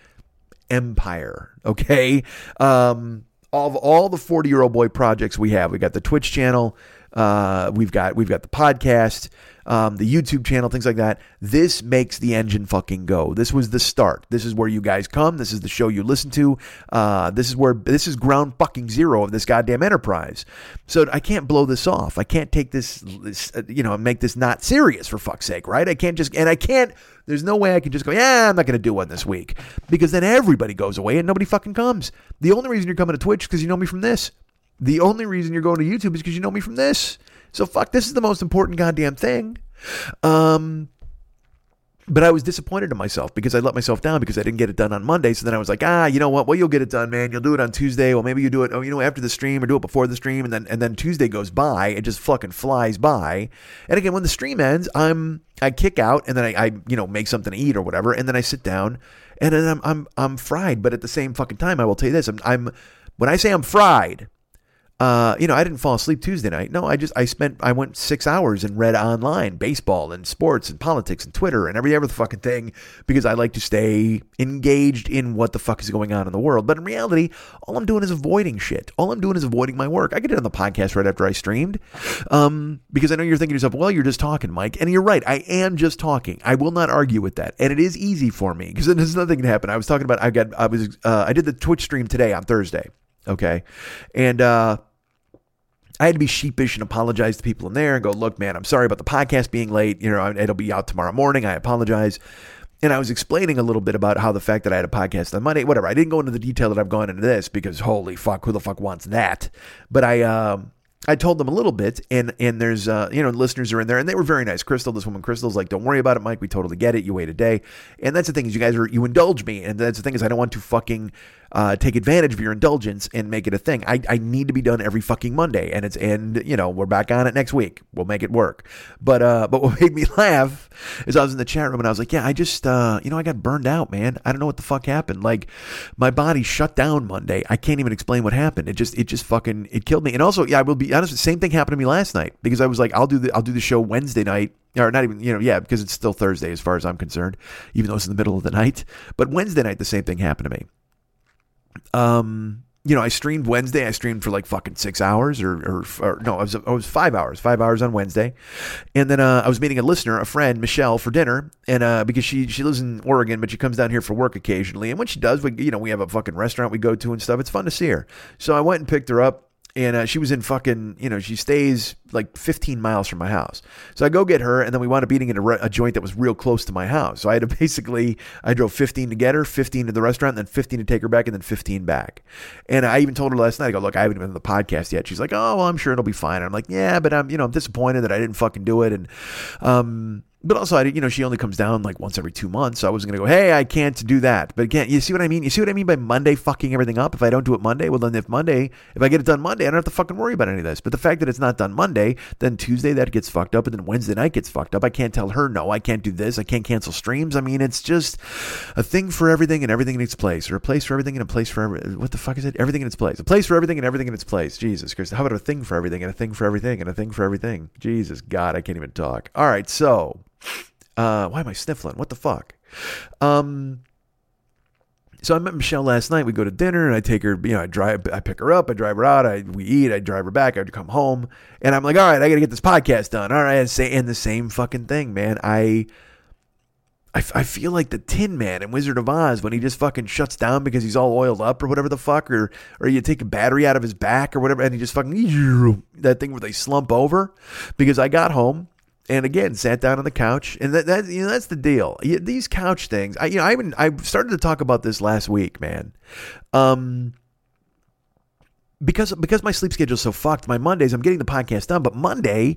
empire. Okay. Um, of all the 40 year old boy projects we have, we got the Twitch channel, uh, we've got we've got the podcast, um, the YouTube channel, things like that. This makes the engine fucking go. This was the start. This is where you guys come. This is the show you listen to. Uh, this is where this is ground fucking zero of this goddamn enterprise. So I can't blow this off. I can't take this, this uh, you know, make this not serious for fuck's sake, right? I can't just and I can't. There's no way I can just go, yeah, I'm not going to do one this week because then everybody goes away and nobody fucking comes. The only reason you're coming to Twitch because you know me from this. The only reason you're going to YouTube is because you know me from this. So fuck, this is the most important goddamn thing. Um, but I was disappointed in myself because I let myself down because I didn't get it done on Monday. So then I was like, ah, you know what? Well, you'll get it done, man. You'll do it on Tuesday. Well, maybe you do it, oh, you know, after the stream or do it before the stream, and then and then Tuesday goes by. It just fucking flies by. And again, when the stream ends, I'm I kick out and then I, I you know make something to eat or whatever, and then I sit down and then I'm I'm I'm fried. But at the same fucking time, I will tell you this: I'm, I'm when I say I'm fried, uh, you know, I didn't fall asleep Tuesday night. No, I just I spent I went six hours and read online baseball and sports and politics and Twitter and every other fucking thing because I like to stay engaged in what the fuck is going on in the world. But in reality, all I'm doing is avoiding shit. All I'm doing is avoiding my work. I get it on the podcast right after I streamed, um, because I know you're thinking to yourself, well, you're just talking, Mike, and you're right. I am just talking. I will not argue with that, and it is easy for me because there's nothing can happen. I was talking about I got I was uh, I did the Twitch stream today on Thursday. Okay. And uh, I had to be sheepish and apologize to people in there and go, look, man, I'm sorry about the podcast being late. You know, it'll be out tomorrow morning. I apologize. And I was explaining a little bit about how the fact that I had a podcast on Monday, whatever. I didn't go into the detail that I've gone into this because holy fuck, who the fuck wants that? But I, um, I told them a little bit, and and there's uh, you know listeners are in there, and they were very nice. Crystal, this woman, Crystal's like, don't worry about it, Mike. We totally get it. You wait a day, and that's the thing is you guys are you indulge me, and that's the thing is I don't want to fucking uh, take advantage of your indulgence and make it a thing. I, I need to be done every fucking Monday, and it's and you know we're back on it next week. We'll make it work. But uh, but what (laughs) made me laugh is I was in the chat room and I was like, yeah, I just uh, you know I got burned out, man. I don't know what the fuck happened. Like my body shut down Monday. I can't even explain what happened. It just it just fucking it killed me. And also, yeah, I will be honest. The same thing happened to me last night because I was like, I'll do the I'll do the show Wednesday night or not even, you know, yeah, because it's still Thursday as far as I'm concerned, even though it's in the middle of the night. But Wednesday night, the same thing happened to me. Um, you know, I streamed Wednesday. I streamed for like fucking six hours, or, or, or no, I was, I was five hours, five hours on Wednesday, and then uh, I was meeting a listener, a friend, Michelle, for dinner, and uh, because she she lives in Oregon, but she comes down here for work occasionally, and when she does, we you know we have a fucking restaurant we go to and stuff. It's fun to see her, so I went and picked her up and uh, she was in fucking, you know, she stays like 15 miles from my house. So I go get her, and then we wound up eating at a, re- a, joint that was real close to my house. So I had to (laughs) basically, I drove 15 to get her, 15 to the restaurant, then 15 to take her back, and then 15 back. And I even told her last night, I go, look, I haven't been on the podcast yet. She's like, oh, well, I'm sure it'll be fine. I'm like, yeah, but I'm, you know, I'm disappointed that I didn't fucking do it. And, um, but also, I, you know, she only comes down like once every two months. So I wasn't to go, hey, I can't do that. But again, you see what I mean? You see what I mean by Monday fucking everything up? If I don't do it Monday, well, then if Monday, if I get it done Monday, I don't have to fucking worry about any of this. But the fact that it's not done Monday, then Tuesday that gets fucked up. And then Wednesday night gets fucked up. I can't tell her, no, I can't do this. I can't cancel streams. I mean, it's just a thing for everything and everything in its place, or a place for everything and a place for every, what the fuck is it? Everything in its place. A place for everything and everything in its place. Jesus Christ. How about a thing for everything and a thing for everything and a thing for everything? Jesus God, I can't even talk. All right, so. Uh, why am I sniffling? What the fuck? Um, so I met Michelle last night. We go to dinner, and I take her. You know, I drive. I pick her up. I drive her out. I we eat. I drive her back. I come home, and I'm like, all right, I got to get this podcast done. All right, and say and the same fucking thing, man. I. I, I feel like the Tin Man in Wizard of Oz when he just fucking shuts down because he's all oiled up or whatever the fuck, or or you take a battery out of his back or whatever, and he just fucking that thing where they slump over. Because I got home and again sat down on the couch and that, that you know that's the deal. These couch things i you know i even i started to talk about this last week man. Um because because my sleep schedule is so fucked my mondays i'm getting the podcast done but monday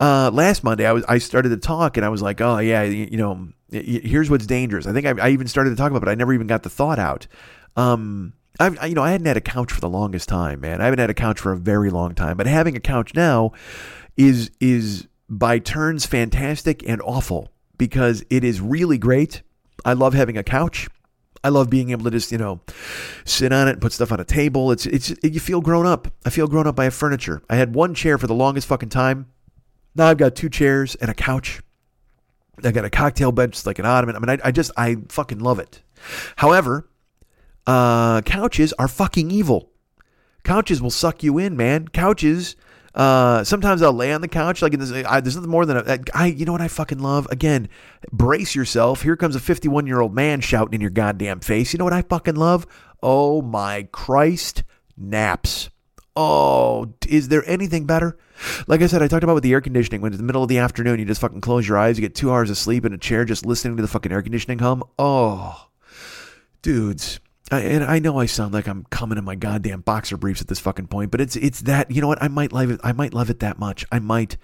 uh last monday i was i started to talk and i was like oh yeah you, you know here's what's dangerous. I think I, I even started to talk about it but i never even got the thought out. Um I've, I, you know, I hadn't had a couch for the longest time, man. I haven't had a couch for a very long time, but having a couch now is is by turns fantastic and awful because it is really great. I love having a couch. I love being able to just, you know, sit on it and put stuff on a table. It's it's you feel grown up. I feel grown up by a furniture. I had one chair for the longest fucking time. Now I've got two chairs and a couch. I got a cocktail bench like an ottoman. I mean, I, I just I fucking love it. However, uh, couches are fucking evil. Couches will suck you in, man. Couches. Uh, sometimes I'll lay on the couch like in this. I, there's nothing more than a, I. You know what I fucking love? Again, brace yourself. Here comes a 51 year old man shouting in your goddamn face. You know what I fucking love? Oh my Christ, naps. Oh, is there anything better? Like I said, I talked about with the air conditioning. When it's the middle of the afternoon, you just fucking close your eyes. You get two hours of sleep in a chair, just listening to the fucking air conditioning hum. Oh, dudes. I, and I know I sound like I'm coming in my goddamn boxer briefs at this fucking point, but it's it's that you know what I might love it. I might love it that much. I might.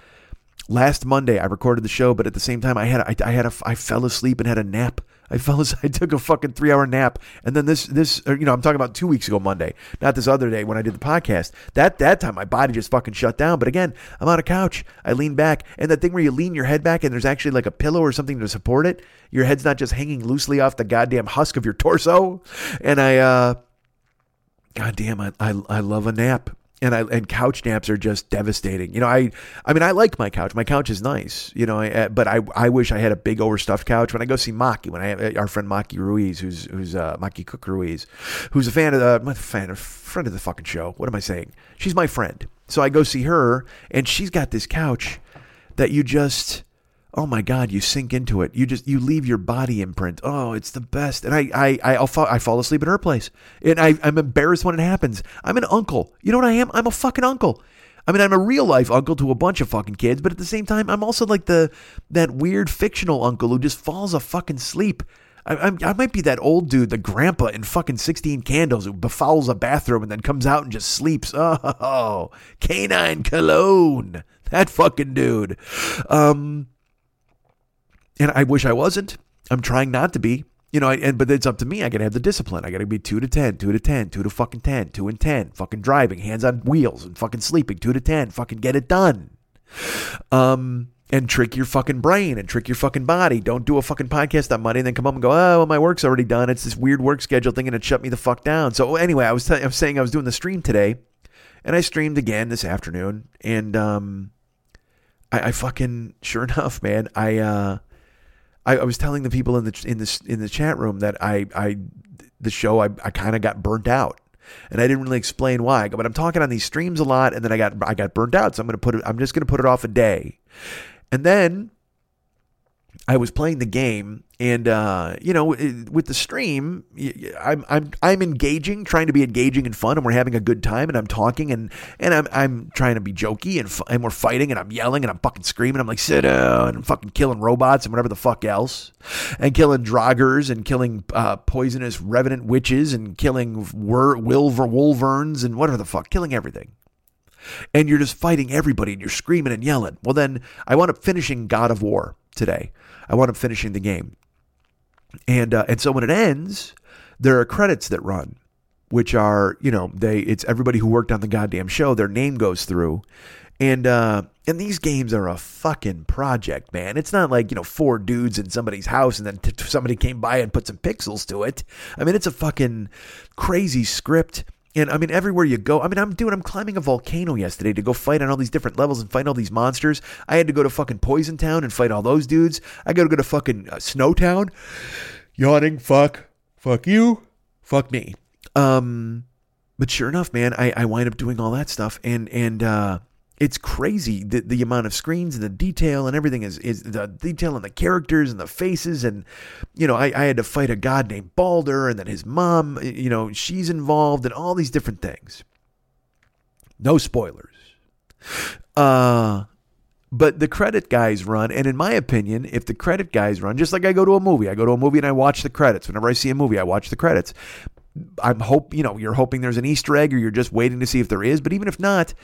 Last Monday I recorded the show, but at the same time I had I, I had a I fell asleep and had a nap. I fell asleep, (laughs) I took a fucking three hour nap, and then this this or, you know I'm talking about two weeks ago Monday, not this other day when I did the podcast. That that time my body just fucking shut down. But again, I'm on a couch. I lean back, and that thing where you lean your head back and there's actually like a pillow or something to support it. Your head's not just hanging loosely off the goddamn husk of your torso. And I, uh, goddamn, I I, I love a nap. And I and couch naps are just devastating. You know, I I mean I like my couch. My couch is nice. You know, I, but I I wish I had a big overstuffed couch. When I go see Maki, when I have our friend Maki Ruiz, who's who's uh, Maki Cook Ruiz, who's a fan of the a fan, a friend of the fucking show. What am I saying? She's my friend. So I go see her, and she's got this couch that you just oh my god you sink into it you just you leave your body imprint oh it's the best and i i I'll fall, i fall asleep at her place and i i'm embarrassed when it happens i'm an uncle you know what i am i'm a fucking uncle I mean, I'm a real life uncle to a bunch of fucking kids, but at the same time, I'm also like the that weird fictional uncle who just falls a fucking sleep. I, I'm, I might be that old dude, the grandpa in fucking 16 Candles who befouls a bathroom and then comes out and just sleeps. (laughs) Oh, canine cologne. That fucking dude. Um, and I wish I wasn't. I'm trying not to be. You know, I, and but it's up to me. I gotta have the discipline. I gotta be two to ten, two to ten, two to fucking ten, two and ten, fucking driving, hands on wheels, and fucking sleeping, two to ten, fucking get it done. Um, and trick your fucking brain and trick your fucking body. Don't do a fucking podcast on Monday and then come up and go, oh, well, my work's already done. It's this weird work schedule thing and it shut me the fuck down. So anyway, I was, t- I was saying I was doing the stream today, and I streamed again this afternoon, and um, I, I fucking sure (laughs) enough, man, I uh, I, I was telling the people in the in the in the chat room that I I the show I, I kind of got burnt out. And I didn't really explain why, but I'm talking on these streams a lot, and then I got I got burnt out. So I'm gonna put it. I'm just gonna put it off a day, and then I was playing the game, and uh, you know, with the stream, I'm I'm I'm engaging, trying to be engaging and fun, and we're having a good time, and I'm talking, and and I'm I'm trying to be jokey, and and we're fighting, and I'm yelling, and I'm fucking screaming, I'm like sit down, and I'm fucking killing robots and whatever the fuck else, and killing draugrs, and killing uh, poisonous revenant witches, and killing wor- wilver wolverines, and whatever the fuck, killing everything. And you're just fighting everybody and you're screaming and yelling. Well, then I wound up finishing God of War today. I wound up finishing the game. And uh, and so when it ends, there are credits that run, which are you know they it's everybody who worked on the goddamn show. Their name goes through, and uh, and these games are a fucking project, man. It's not like you know four dudes in somebody's house and then t- somebody came by and put some pixels to it. I mean, it's a fucking crazy script. And I mean, everywhere you go, I mean, I'm doing, I'm climbing a volcano yesterday to go fight on all these different levels and fight all these monsters. I had to go to fucking Poison Town and fight all those dudes. I got to go to fucking uh, Snow Town. Yawning, fuck, fuck you, fuck me. Um, but sure enough, man, I, I wind up doing all that stuff, and and uh, it's crazy the the amount of screens and the detail and everything is is the detail and the characters and the faces and you know I, I had to fight a god named Baldur and then his mom you know she's involved and all these different things. No spoilers. Uh but the credit guys run, and in my opinion, if the credit guys run, just like I go to a movie, I go to a movie and I watch the credits. Whenever I see a movie, I watch the credits. I'm hope you know you're hoping there's an Easter egg, or you're just waiting to see if there is. But even if not,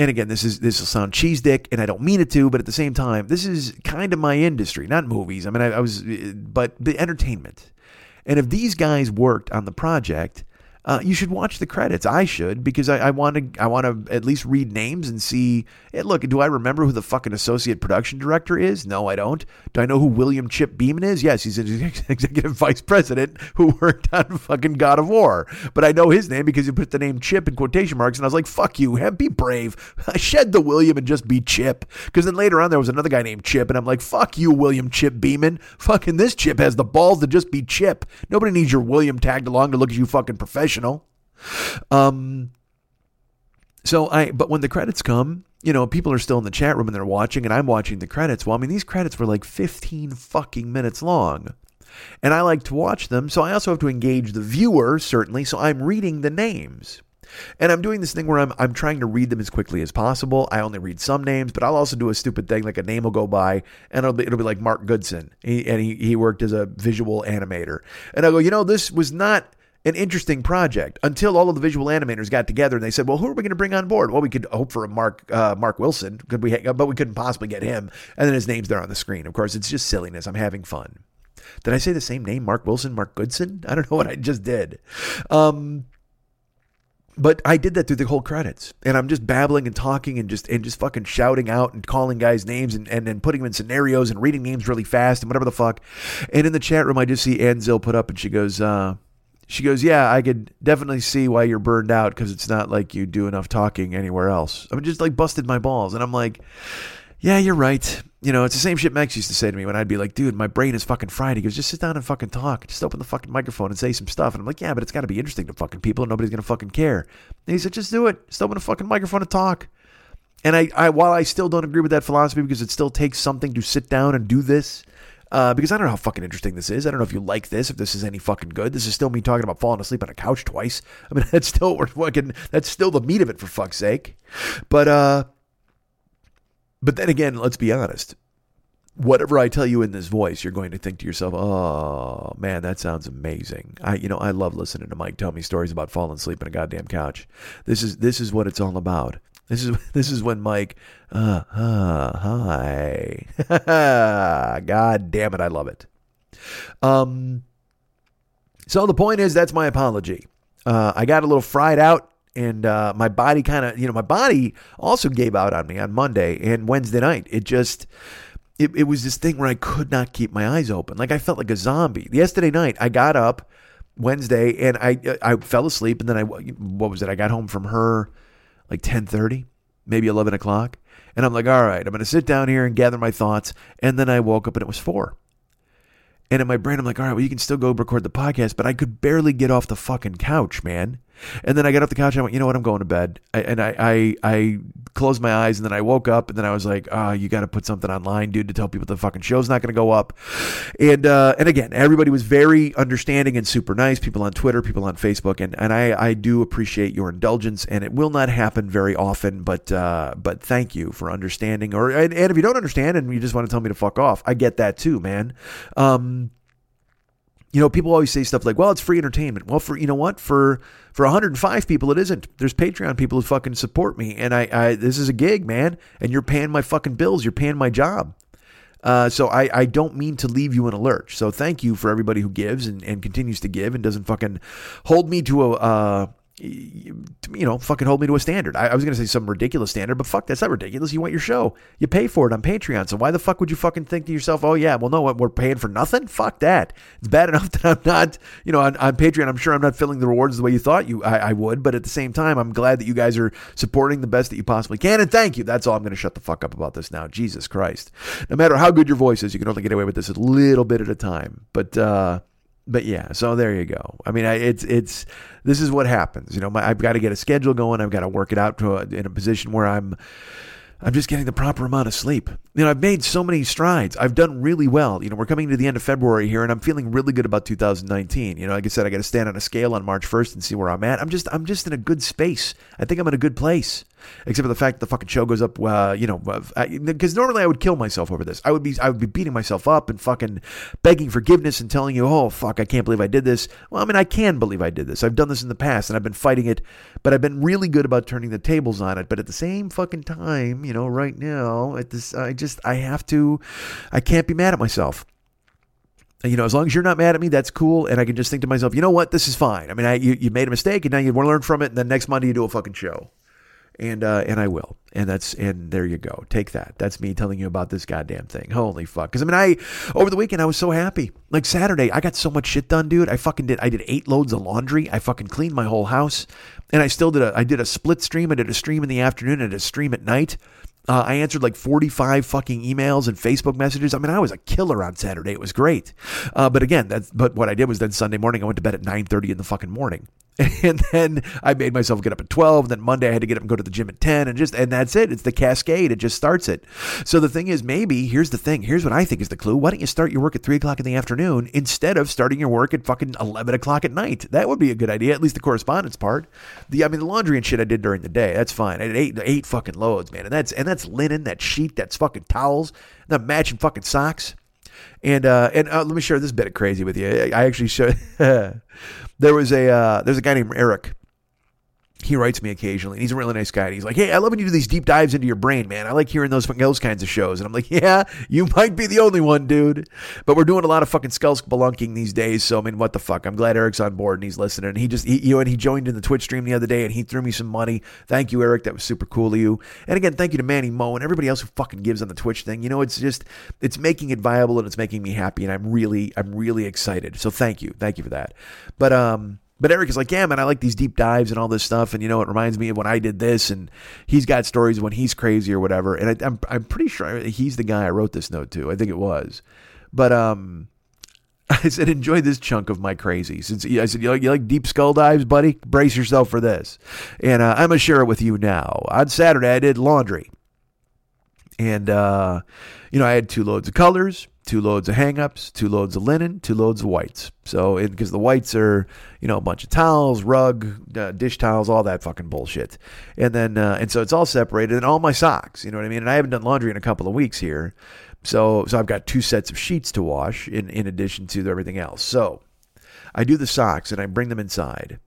and again, this is this will sound cheese dick, and I don't mean it to, but at the same time, this is kind of my industry, not movies. I mean, I, I was, eh, but the entertainment. And if these guys worked on the project, uh, you should watch the credits. I should because I, want to. I want to at least read names and see. Hey, look, do I remember who the fucking associate production director is? No, I don't. Do I know who William Chip Beeman is? Yes, he's an (laughs) executive vice president who worked on fucking God of War. But I know his name because he put the name Chip in quotation marks, and I was like, "Fuck you, (laughs) be brave, I (laughs) shed the William and just be Chip." Because then later on there was another guy named Chip, and I'm like, "Fuck you, William Chip Beeman. Fucking this Chip has the balls to just be Chip. Nobody needs your William tagged along to look at you fucking professional." Um, so I, but when the credits come, you know, people are still in the chat room and they're watching, and I'm watching the credits. Well, I mean, these credits were like 15 fucking minutes long. And I like to watch them. So I also have to engage the viewer, certainly. So I'm reading the names. And I'm doing this thing where I'm I'm trying to read them as quickly as possible. I only read some names, but I'll also do a stupid thing like a name will go by and it'll be it'll be like Mark Goodson. He, and he, he worked as a visual animator. And I go, you know, this was not an interesting project until all of the visual animators got together and they said, "Well, who are we going to bring on board?" Well, we could hope for a Mark uh, Mark Wilson, could we? But we couldn't possibly get him. And then his name's there on the screen. Of course, it's just silliness. I'm having fun. Did I say the same name, Mark Wilson, Mark Goodson? I don't know what I just did. Um, but I did that through the whole credits, and I'm just babbling and talking and just and just fucking shouting out and calling guys names and and then putting them in scenarios and reading names really fast and whatever the fuck. And in the chat room, I just see Anzil put up, and she goes. Uh, she goes, Yeah, I could definitely see why you're burned out because it's not like you do enough talking anywhere else. I mean, just like busted my balls. And I'm like, Yeah, you're right. You know, it's the same shit Max used to say to me when I'd be like, Dude, my brain is fucking fried. He goes, Just sit down and fucking talk. Just open the fucking microphone and say some stuff. And I'm like, Yeah, but it's got to be interesting to fucking people and nobody's to fucking care. And he said, Just do it. Just open the fucking microphone and talk. And I, I, while I still don't agree with that philosophy because it still takes something to sit down and do this, uh, because I don't know how fucking interesting this is. I don't know if you like this, if this is any fucking good. This is still me talking about falling asleep on a couch twice. I mean, (laughs) that's still fucking that's still the meat of it for fuck's sake. But uh, but then again, let's be honest. Whatever I tell you in this voice, you're going to think to yourself, "Oh man, that sounds amazing." I, you know, I love listening to Mike tell me stories about falling asleep on a goddamn couch. This is this is what it's all about. This is (laughs) this is when Mike, uh, uh hi, (laughs) God damn it, I love it. Um, so the point is, that's my apology. Uh, I got a little fried out, and uh, my body kind of, you know, my body also gave out on me on Monday and Wednesday night. It just. It, it was this thing where I could not keep my eyes open. Like I felt like a zombie. Yesterday night, I got up Wednesday and I I fell asleep, and then I what was it? I got home from her like 10:30, maybe 11 o'clock. And I'm like, all right, I'm to sit down here and gather my thoughts. And then I woke up and it was four. And in my brain, I'm like, all right, well, you can still go record the podcast, but I could barely get off the fucking couch, man. And then I got off the couch and I went, you know what, I'm going to bed. And I, I, I closed my eyes and then I woke up and then I was like, oh, you got to put something online, dude, to tell people the fucking show's not going to go up. And, uh, and again, everybody was very understanding and super nice. People on Twitter, people on Facebook. And, and I, I do appreciate your indulgence and it will not happen very often, but, uh, but thank you for understanding or, and, and if you don't understand and you just want to tell me to fuck off, I get that too, man. Um, you know, people always say stuff like, "Well, it's free entertainment." Well, for you know what, for for 105 people, it isn't. There's Patreon people who fucking support me, and I, I this is a gig, man, and you're paying my fucking bills. You're paying my job. Uh, so I, I don't mean to leave you in a lurch. So thank you for everybody who gives and, and continues to give and doesn't fucking hold me to a uh, you know, fucking hold me to a standard. I, I was going to say some ridiculous standard, but fuck, that's not ridiculous. You want your show. You pay for it on Patreon. So why the fuck would you fucking think to yourself, oh, yeah, well, no, we're paying for nothing? Fuck that. It's bad (laughs) enough that I'm not, you know, on, on Patreon, I'm sure I'm not filling the rewards the way you thought you I, I, would. But at the same time, I'm glad that you guys are supporting the best that you possibly can. And thank you. That's all I'm going to shut the fuck up about this now. Jesus Christ. No matter how good your voice is, you can only get away with this a little bit at a time. But, uh, but yeah, so there you go. I mean, I, it's it's this is what happens. You know, my, I've got to get a schedule going. I've got to work it out to a, in a position where I'm I'm just getting the proper amount of sleep. You know, I've made so many strides. I've done really well. You know, we're coming to the end of February here, and I'm feeling really good about 2019. You know, like I said, I got to stand on a scale on March 1st and see where I'm at. I'm just I'm just in a good space. I think I'm in a good place. Except for the fact that the fucking show goes up. Uh, you know, because normally I would kill myself over this. I would be I would be beating myself up and fucking begging forgiveness and telling you, oh fuck, I can't believe I did this. Well, I mean, I can believe I did this. I've done this in the past and I've been fighting it, but I've been really good about turning the tables on it. But at the same fucking time, you know, right now at this, I just I have to, I can't be mad at myself you know, as long as you're not mad at me, that's cool. And I can just think to myself, you know what, this is fine. I mean, I, you, you made a mistake, and now you want to learn from it. And then next Monday you do a fucking show, and uh, and I will. And that's and there you go. Take that. That's me telling you about this goddamn thing. Holy fuck! Because I mean, I over the weekend I was so happy. Like Saturday, I got so much shit done, dude. I fucking did. I did eight loads of laundry. I fucking cleaned my whole house, and I still did a. I did a split stream. I did a stream in the afternoon and a stream at night. Uh, I answered like 45 fucking emails and Facebook messages. I mean, I was a killer on Saturday. It was great. Uh, but again, that's, but what I did was then Sunday morning, I went to bed at 9.30 in the fucking morning. (laughs) And then I made myself get up at 12. Then Monday I had to get up and go to the gym at 10 and just, and that's it. It's the cascade. It just starts it. So the thing is, maybe here's the thing. Here's what I think is the clue. Why don't you start your work at 3 o'clock in the afternoon instead of starting your work at fucking 11 o'clock at night? That would be a good idea, at least the correspondence part. The, I mean, the laundry and shit I did during the day. That's fine. I did eight, eight fucking loads, man. And that's, and that's linen, that sheet, that's fucking towels, that matching fucking socks. And uh, and uh, let me share this bit of crazy with you. I actually showed (laughs) there was a uh, there's a guy named Eric he writes me occasionally. And He's a really nice guy. And He's like, "Hey, I love when you do these deep dives into your brain, man. I like hearing those those kinds of shows." And I'm like, (laughs) "Yeah, you might be the only one, dude." But we're doing a lot of fucking skull spelunking these days. So I mean, what the fuck? I'm glad Eric's on board and he's listening. And he just, he, you know, and he joined in the Twitch stream the other day and he threw me some money. Thank you, Eric. That was super cool of you. And again, thank you to Manny Mo and everybody else who fucking gives on the Twitch thing. You know, it's just, it's making it viable and it's making me happy. And I'm really, I'm really excited. So thank you, thank you for that. But um but Eric is like, yeah, man, I like these deep dives and all this stuff, and you know, it reminds me of when I did this, and he's got stories when he's crazy or whatever. And I, am I'm, I'm pretty sure he's the guy I wrote this note to. I think it was, but um, (laughs) I said, enjoy this chunk of my crazy. Since I said, you like, you like deep skull dives, buddy? Brace yourself for this. And uh, I'm gonna share it with you now. On Saturday, I did laundry, and uh, you know, I had two loads of colors two loads of hangups, two loads of linen, two loads of whites. So, because the whites are, you know, a bunch of towels, rug, uh, dish towels, all that fucking bullshit. And then, uh, and so it's all separated, and all my socks. You know what I mean? And I haven't done laundry in a couple of weeks here, so so I've got two sets of sheets to wash in in addition to everything else. So, I do the socks and I bring them inside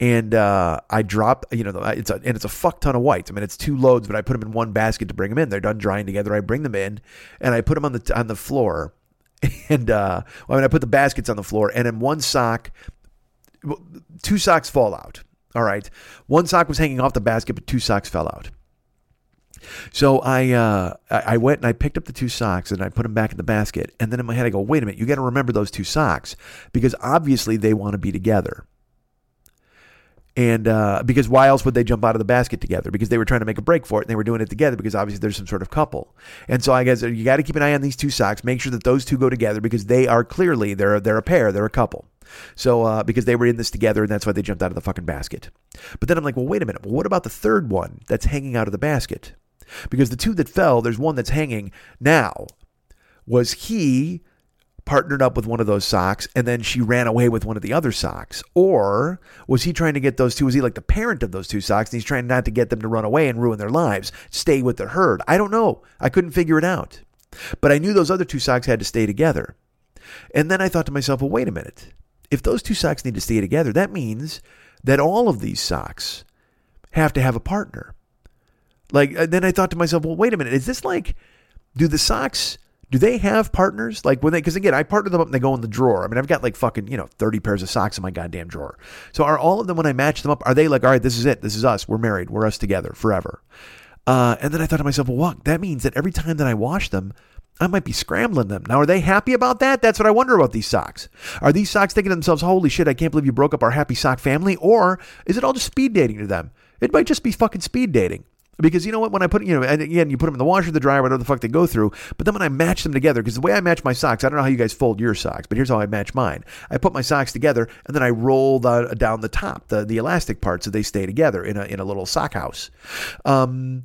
and uh, I drop, you know, it's a, and it's a fuck ton of whites. I mean, it's two loads, but I put them in one basket to bring them in. They're done drying together. I bring them in, and I put them on the on the floor, (laughs) and uh, I mean, I put the baskets on the floor, and in one sock, two socks fall out. All right, one sock was hanging off the basket, but two socks fell out. So I uh, I went and I picked up the two socks and I put them back in the basket. And then in my head I go, wait a minute, you got to remember those two socks because obviously they want to be together. And uh, because why else would they jump out of the basket together? Because they were trying to make a break for it and they were doing it together because obviously there's some sort of couple. And so I guess you got to keep an eye on these two socks. Make sure that those two go together because they are clearly they're they're a pair, they're a couple. So uh, because they were in this together and that's why they jumped out of the fucking basket. But then I'm like, well, wait a minute. Well, what about the third one that's hanging out of the basket? Because the two that fell, there's one that's hanging now. Was he partnered up with one of those socks and then she ran away with one of the other socks? Or was he trying to get those two? Was he like the parent of those two socks and he's trying not to get them to run away and ruin their lives, stay with the herd? I don't know. I couldn't figure it out. But I knew those other two socks had to stay together. And then I thought to myself, well, wait a minute. If those two socks need to stay together, that means that all of these socks have to have a partner. Like, uh, then I thought to myself, well, wait a minute. Is this like, do the socks do they have partners? Like when they, because again, I partner them up and they go in the drawer. I mean, I've got like fucking, you know, 30 pairs of socks in my goddamn drawer. So are all of them, when I match them up, are they like, all right, this is it. This is us. We're married. We're us together forever. Uh, and then I thought to myself, well, what? That means that every time that I wash them, I might be scrambling them. Now, are they happy about that? That's what I wonder about these socks. Are these socks thinking to themselves, holy shit, I can't believe you broke up our happy sock family? Or is it all just speed dating to them? It might just be fucking speed dating. Because you know what? When I put, you know, and again, you put them in the washer, the dryer, whatever the fuck they go through. But then when I match them together, because the way I match my socks, I don't know how you guys fold your socks, but here's how I match mine. I put my socks together and then I roll the, down the top, the, the elastic part, so they stay together in a, in a little sock house. Um,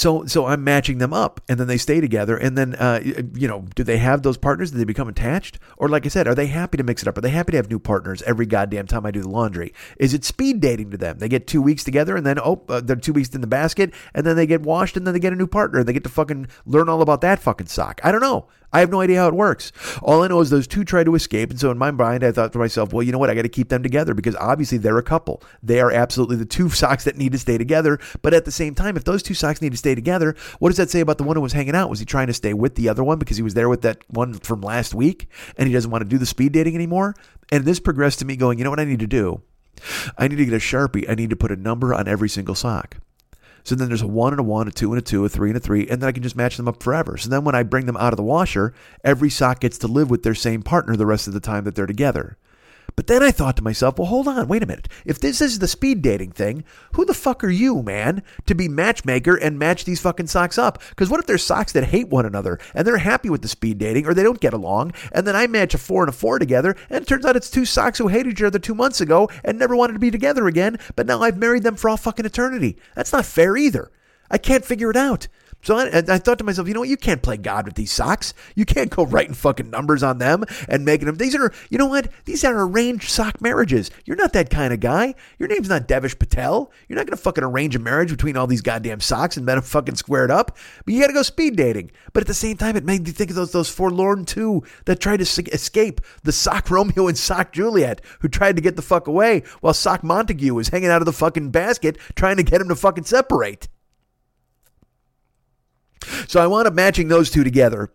So, so I'm matching them up, and then they stay together. And then, uh, you know, do they have those partners? Do they become attached? Or, like I said, are they happy to mix it up? Are they happy to have new partners every goddamn time I do the laundry? Is it speed dating to them? They get two weeks together, and then oh, uh, they're two weeks in the basket, and then they get washed, and then they get a new partner. They get to fucking learn all about that fucking sock. I don't know. I have no idea how it works. All I know is those two try to escape. And so in my mind, I thought to myself, well, you know what? I got to keep them together because obviously they're a couple. They are absolutely the two (laughs) socks that need to stay together. But at the same time, if those two socks need to stay together, what does that say about the one who was hanging out? Was he trying to stay with the other one because he was there with that one from last week and he doesn't want to do the speed dating anymore? And this progressed to me going, you know what I need to do? I need to get a Sharpie. I need to put a number on every single sock. So then there's a one and a one, a two and a two, a three and a three, and then I can just match them up forever. So then when I bring them out of the washer, every sock gets to live with their same partner the rest of the time that they're together. But then I thought to myself, well, hold on, wait a minute. If this is the speed dating thing, who the fuck are you, man, to be matchmaker and match these fucking socks up? Because what if there's socks that hate one another and they're happy with the speed dating or they don't get along, and then I match a four and a four together, and it turns out it's two socks who hated each other two months ago and never wanted to be together again, but now I've married them for all fucking eternity. That's not fair either. I can't figure it out. So I, I, thought to myself, you know what? You can't play God with these socks. You can't go (laughs) writing fucking numbers on them and making them. These are, you know what? These are arranged sock marriages. You're not that kind of guy. Your name's not Devish Patel. You're not going to fucking arrange a marriage between all these goddamn socks and then fucking square it up. But you got to go speed dating. But at the same time, it made me think of those those forlorn two that tried to escape the sock (laughs) Romeo and sock Juliet, who tried to get the fuck away while sock Montague was hanging out of the fucking basket trying to get him to fucking separate. So I wound up matching those two together,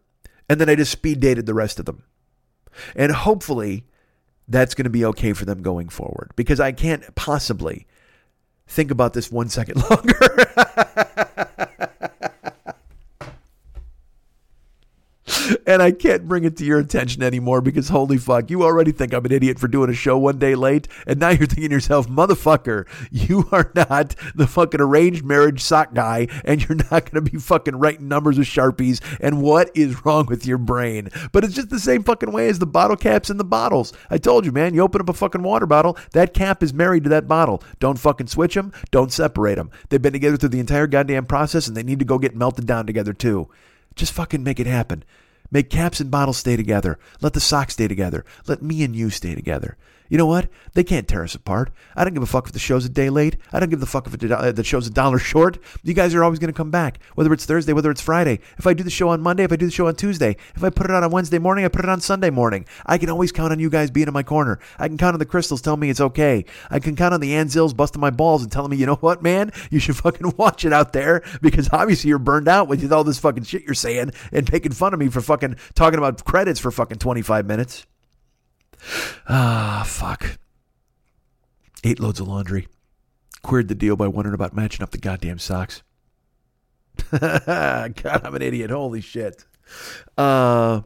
and then I just speed dated the rest of them. And hopefully that's going to be okay for them going forward because I can't possibly think about this one second (laughs) longer. And I can't bring it to your attention anymore because holy fuck, you already think I'm an idiot for doing a show one day late, and now you're thinking to yourself, motherfucker, you are not the fucking arranged marriage sock guy, and you're not going to be fucking writing numbers with sharpies. And what is wrong with your brain? But it's just the same fucking way as the bottle caps and the bottles. I told you, man, you open up a fucking water bottle, that cap is married to that bottle. Don't fucking switch them. Don't separate them. They've been together through the entire goddamn process, and they need to go get melted down together too. Just fucking make it happen. Make caps and bottles stay together. Let the socks stay together. Let me and you stay together. You know what? They can't tear us apart. I don't give a fuck if the show's a day late. I don't give a fuck if uh, the show's a dollar (laughs) short. You guys are always going to come back, whether it's Thursday, whether it's Friday. If I do the show on Monday, if I do the show on Tuesday, if I put it on on Wednesday morning, I put it on Sunday morning. I can always count on you guys being in my corner. I can count on the crystals telling me it's okay. I can count on the Anzils busting my balls and telling me, you know what, man, you should (laughs) fucking watch it out there because obviously you're burned out with all this fucking shit you're saying and making fun of me for fucking talking about credits for fucking 25 minutes. Ah, fuck. Eight loads of laundry. Queered the deal by wondering about matching up the goddamn socks. (laughs) God, I'm an idiot. Holy shit. Uh,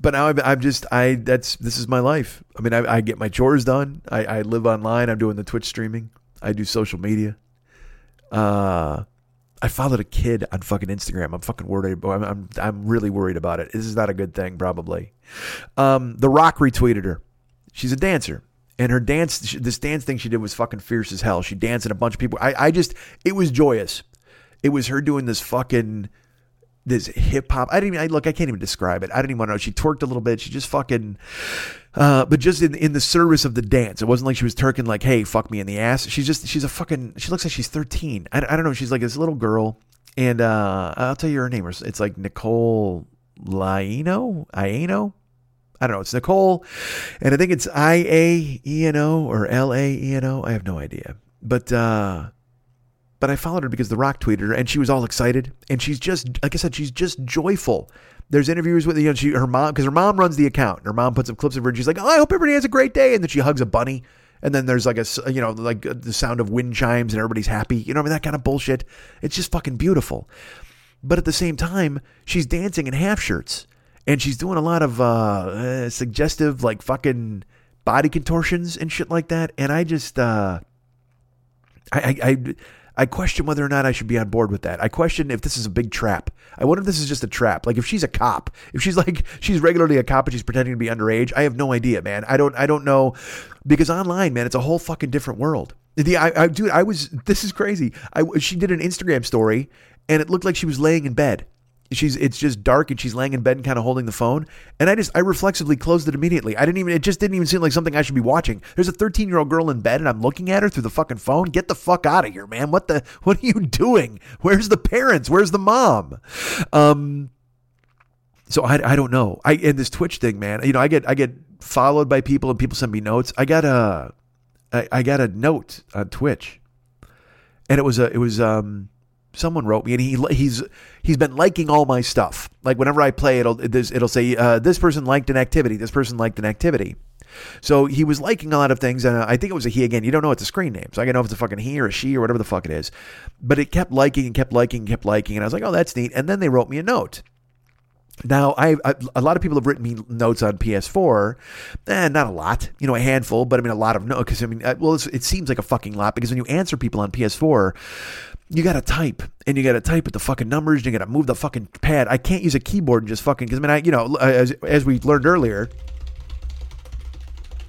but now I'm, I'm, just I that's this is my life. I mean, I, I get my chores done. I, I, live online. I'm doing the Twitch streaming. I do social media. Uh, I followed a kid on fucking Instagram. I'm fucking worried. I'm, I'm I'm really worried about it. This is not a good thing, probably. Um, the Rock retweeted her. She's a dancer and her dance this dance thing she did was fucking fierce as hell she danced and a bunch of people i, I just it was joyous it was her doing this fucking this hip hop i didn't even I, look i can't even describe it i didn't even know she twerked a little bit she just fucking uh, but just in in the service of the dance, it wasn't like she was twerking like, "Hey, fuck me in the ass." She's just she's a fucking. She looks like she's thirteen. I, I don't know. She's like this little girl, and uh, I'll tell you her name. It's like Nicole Laino. Ieno. I don't know. It's Nicole, and I think it's I A E N O or L A E N O. I have no idea. But uh, but I followed her because The Rock tweeted her, and she was all excited, and she's just like I said, she's just joyful. There's interviews with you know she her mom because her mom runs the account. Her mom puts up clips of her. and She's like, "Oh, I hope everybody has a great day," and then she hugs a bunny. And then there's like a, you know, like the sound of wind chimes and everybody's happy. You know, I mean, that kind of bullshit. It's just fucking beautiful. But at the same time, she's dancing in half shirts and she's doing a lot of uh, uh, suggestive, like fucking body contortions and shit like that. And I just, uh, I, I, I, I question whether or not I should be on board with that. I question if this is a big trap. I wonder if this is just a trap. Like if she's a cop, if she's (laughs) like she's regularly a cop and she's pretending to be underage. I have no idea, man. I don't I don't know because online, man, it's a whole fucking different world. The I, I dude, I was this is crazy. I she did an Instagram story and it looked like she was laying in bed. She's it's just dark and she's laying in bed and kind of holding the phone. And I just I reflexively closed it immediately. I didn't even it just didn't even seem like something I should be watching. There's a 13 year old girl in bed and I'm looking at her through the fucking phone. Get the fuck out of here, man. What the what are you (laughs) doing? Where's the parents? Where's the mom? Um so I, I don't know. I and this Twitch thing, man. You know, I get I get followed by people and people send me notes. I got a I, I got a note on Twitch, and it was a it was um someone wrote me and he he's he's been liking all my stuff. Like whenever I play, it'll it'll say uh, this person liked an activity, this person liked an activity. So he was liking a lot of things, and I think it was a he again. You don't know it's a screen name, so I don't know if it's a fucking he or a she or whatever the fuck it is. But it kept liking and kept liking and kept liking, and I was like, oh, that's neat. And then they wrote me a note. Now, I, I, a lot of people have written me notes on PS4, and eh, not a lot, you know, a handful, but I mean a lot of no, because I mean, uh, well, it seems like a fucking lot because when you answer people on PS4, you got to type and you got to type with the fucking numbers. And you got to move the fucking pad. I can't use a keyboard and just fucking because I mean, I you know, as as we learned earlier,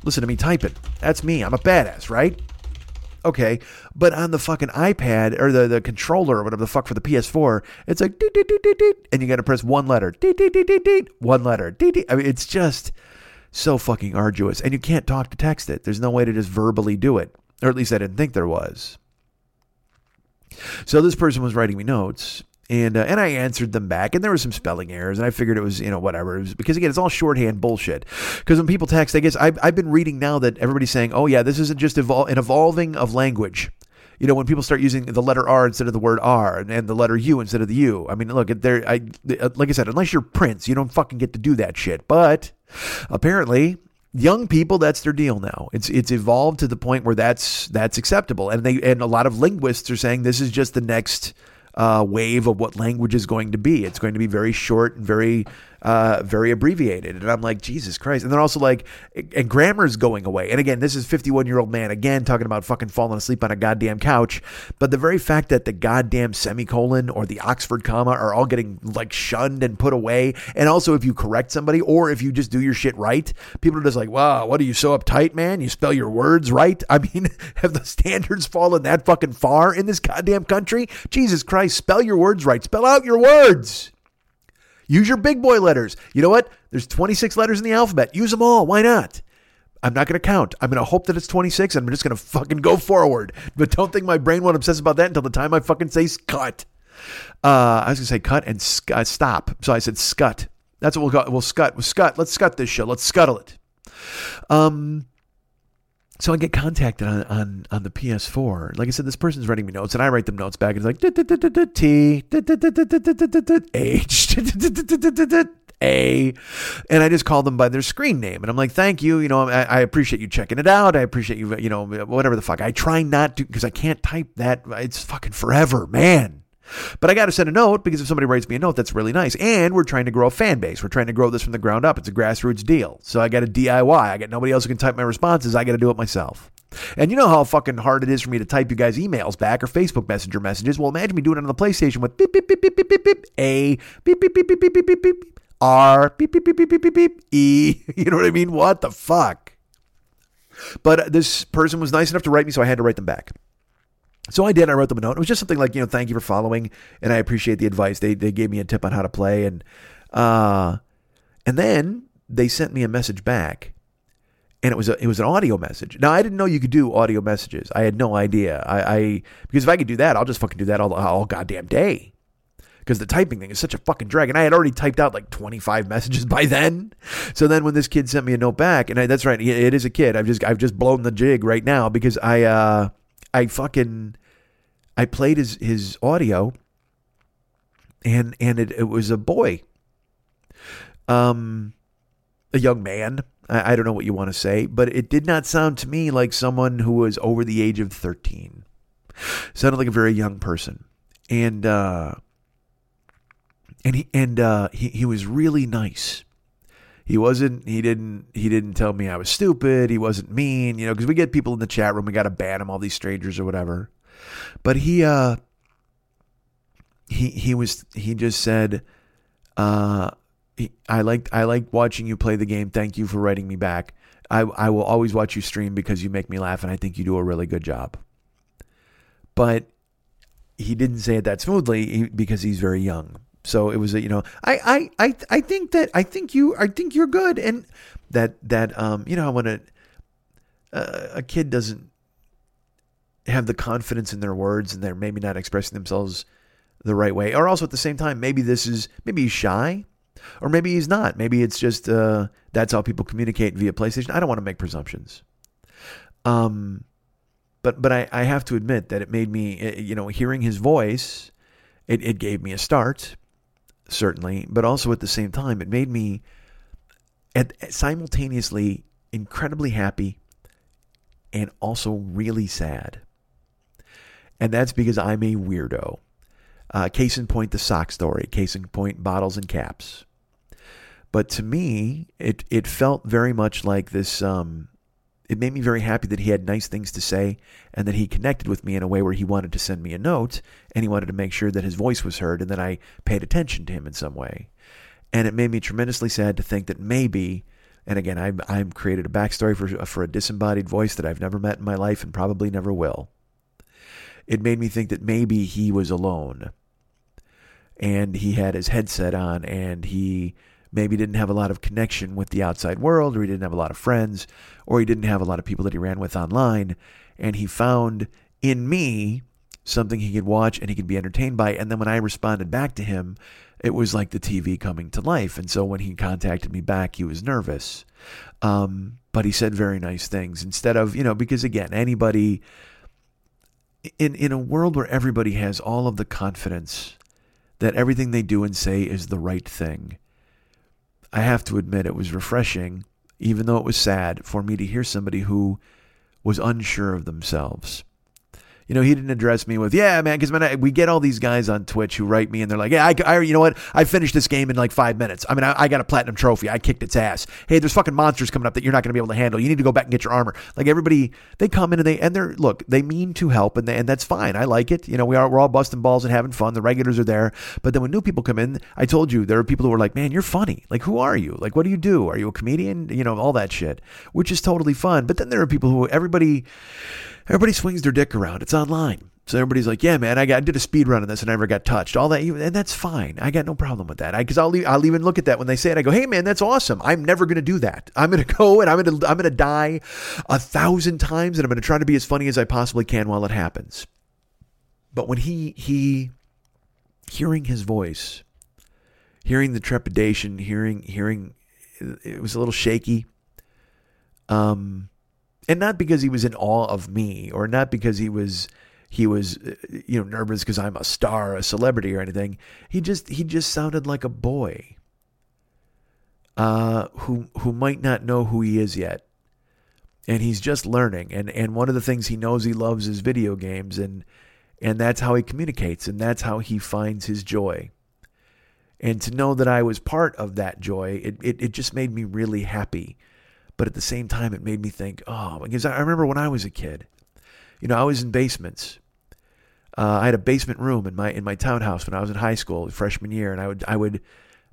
listen to me typing. That's me. I'm a badass, right? Okay, but on the fucking iPad or the, the controller or whatever the fuck for the PS4, it's like and you got to press one letter, one letter. I mean, it's just so fucking arduous, and you can't talk to text it. There's no way to just verbally do it, or at least I didn't think there was. So this person was writing me notes, and uh, and I answered them back, and there were some spelling errors, and I figured it was you know whatever, was, because again it's all shorthand bullshit. Because when people text, I guess I've, I've been reading now that everybody's saying, oh yeah, this isn't just evol- an evolving of language. You know, when people start using the letter R instead of the word R and, and the letter U instead of the U. I mean, look, there. I like I said, unless you're Prince, you don't fucking get to do that shit. But apparently, young people that's their deal now. It's it's evolved to the point where that's that's acceptable. And they and a lot of linguists are saying this is just the next uh, wave of what language is going to be. It's going to be very short and very uh, very abbreviated. And I'm like, Jesus Christ. And they're also like, and grammar's going away. And again, this is 51 year old man again talking about fucking falling asleep on a goddamn couch. But the very fact that the goddamn semicolon or the Oxford comma are all getting like shunned and put away. And also, if you correct somebody or if you just do your shit right, people are just like, wow, what are you so uptight, man? You spell your words right? (laughs) I mean, have the standards fallen that fucking far in this goddamn country? Jesus Christ, spell your words right. Spell out your words. Use your big boy letters. You know what? There's 26 letters in the alphabet. Use them all. Why not? I'm not going to count. I'm going to hope that it's 26 and I'm just going to fucking go forward. But don't think my brain won't obsess about that until the time I fucking say cut. Uh, I was going to say cut and sc- uh, stop. So I said scut. That's what we'll go. We'll scut. We'll scut. Let's scut this show. Let's scuttle it. Um, so I get contacted on, on, on the PS4. Like I said, this person's writing me notes, and I write them notes back, and it's like T H A, and I just call them by their screen name, and I'm like, "Thank you, you know, I, I appreciate you checking it out. I appreciate you, you know, whatever the fuck." I try not to because I can't type that. It's fucking forever, man. But I got to send a note because if somebody writes me a note, that's really nice. And we're trying to grow a fan base. We're trying to grow this from the ground up. It's a grassroots deal. So I got to DIY. I got nobody else who can type my responses. I got to do it myself. And you know how fucking hard it is for me to type you guys emails back or Facebook Messenger messages. Well, imagine me doing it on the PlayStation with beep beep beep beep beep beep beep a beep beep beep beep beep beep beep R beep beep beep beep beep beep beep E. You know what I mean? What the fuck? But this person was nice enough to write me, so I had to write them back. So I did. I wrote them a note. It was just something like, you know, thank you for following, and I appreciate the advice. They they gave me a tip on how to play, and uh, and then they sent me a message back, and it was a it was an audio message. Now I didn't know you could do audio messages. I had no idea. I, I because if I could do that, I'll just fucking do that all all goddamn day. Because the typing thing is such a fucking drag, and I had already typed out like twenty five (laughs) messages by then. So then when this kid sent me a note back, and I, that's right, it is a kid. I've just I've just blown the jig right now because I. uh I fucking I played his his audio and and it, it was a boy. Um a young man. I, I don't know what you want to say, but it did not sound to me like someone who was over the age of 13. Sounded like a very young person. And uh and he and uh he, he was really nice he wasn't he didn't he didn't tell me I was stupid. He wasn't mean, you know, because we get people in the chat room, we gotta ban them, all these strangers or whatever. But he uh he he was he just said, uh he, I liked I liked watching you play the game. Thank you for writing me back. I I will always watch you stream because you make me laugh and I think you do a really good job. but he didn't say it that smoothly because he's very young. So it was a, you know, I, I, I, I think that I think you, I think you're good, and that that um, you know, when a a kid doesn't have the confidence in their words and they're maybe not expressing themselves the right way, or also at the same time, maybe this is maybe he's shy, or maybe he's not. Maybe it's just uh, that's how people communicate via PlayStation. I don't want to make presumptions. Um, but but I, I have to admit that it made me eh, you know hearing his voice, it, it gave me a start certainly, but also at the same time, it made me at, simultaneously incredibly happy and also really sad. And that's because I'm a weirdo. Uh, case in point, the sock story. Case in point, bottles and caps. But to me, it it felt very much like this. Um, it made me very happy that he had nice things to say and that he connected with me in a way where he wanted to send me a note and he wanted to make sure that his voice was heard and that I paid attention to him in some way. And it made me tremendously sad to think that maybe, and again, I, I've created a backstory for, for a disembodied voice that I've never met in my life and probably never will. It made me think that maybe he was alone and he had his headset on and he maybe didn't have a lot of connection with the outside world, or he didn't have a lot of friends, or he didn't have a lot of people that he ran with online. And he found in me something he could watch and he could be entertained by. And then when I responded back to him, it was like the TV coming to life. And so when he contacted me back, he was nervous. Um, but he said very nice things instead of, you know, because again, anybody in, in a world where everybody has all of the confidence that everything they do and say is the right thing, I have to admit it was refreshing, even though it was sad, for me to hear somebody who was unsure of themselves you know, he didn't address me with, yeah, man, because man, we get all these guys on Twitch who write me and they're like, yeah, I, I you know what? I finished this game in like five minutes. I mean, I, I, got a platinum trophy. I kicked its ass. Hey, there's fucking monsters coming up that you're not going to be able to handle. You need to go back and get your armor. Like everybody, they come in and they, and they're, look, they mean to help and they, and that's fine. I like it. You know, we are, we're all busting balls and having fun. The regulars are there. But then when new people come in, I told you, there are people who are like, man, you're funny. Like, who are you? Like, what do you do? Are you a comedian? You know, all that shit, which is totally fun. But then there are people who, everybody, everybody swings their dick around. It's online. So everybody's like, "Yeah, man, I got I did a speed run on this and I never got touched." All that, and that's fine. I got no problem with that. Because I'll I'll even look at that when they say it. I go, "Hey, man, that's awesome. I'm never going to do that. I'm going (laughs) to go and I'm going to I'm going to die a thousand times, and I'm going to try to be as funny as I possibly can while it happens." But when he he hearing his voice, hearing the trepidation, hearing hearing it was a little shaky. Um, and not because he was in awe of me, or not because he was he was uh, you know nervous because I'm a star, a celebrity or anything. He just he just sounded like a boy uh, who who might not know who he is yet. And he's just learning and and one of the things he knows he loves is video games and and that's how he communicates and that's how he finds his joy. And to know that I was part of that joy, it, it, it just made me really happy. But at the same time, it made me think, oh, because I remember when I was a kid, you know, I was in basements uh, I had a basement room in my in my townhouse when I was in high school, freshman year, and I would I would,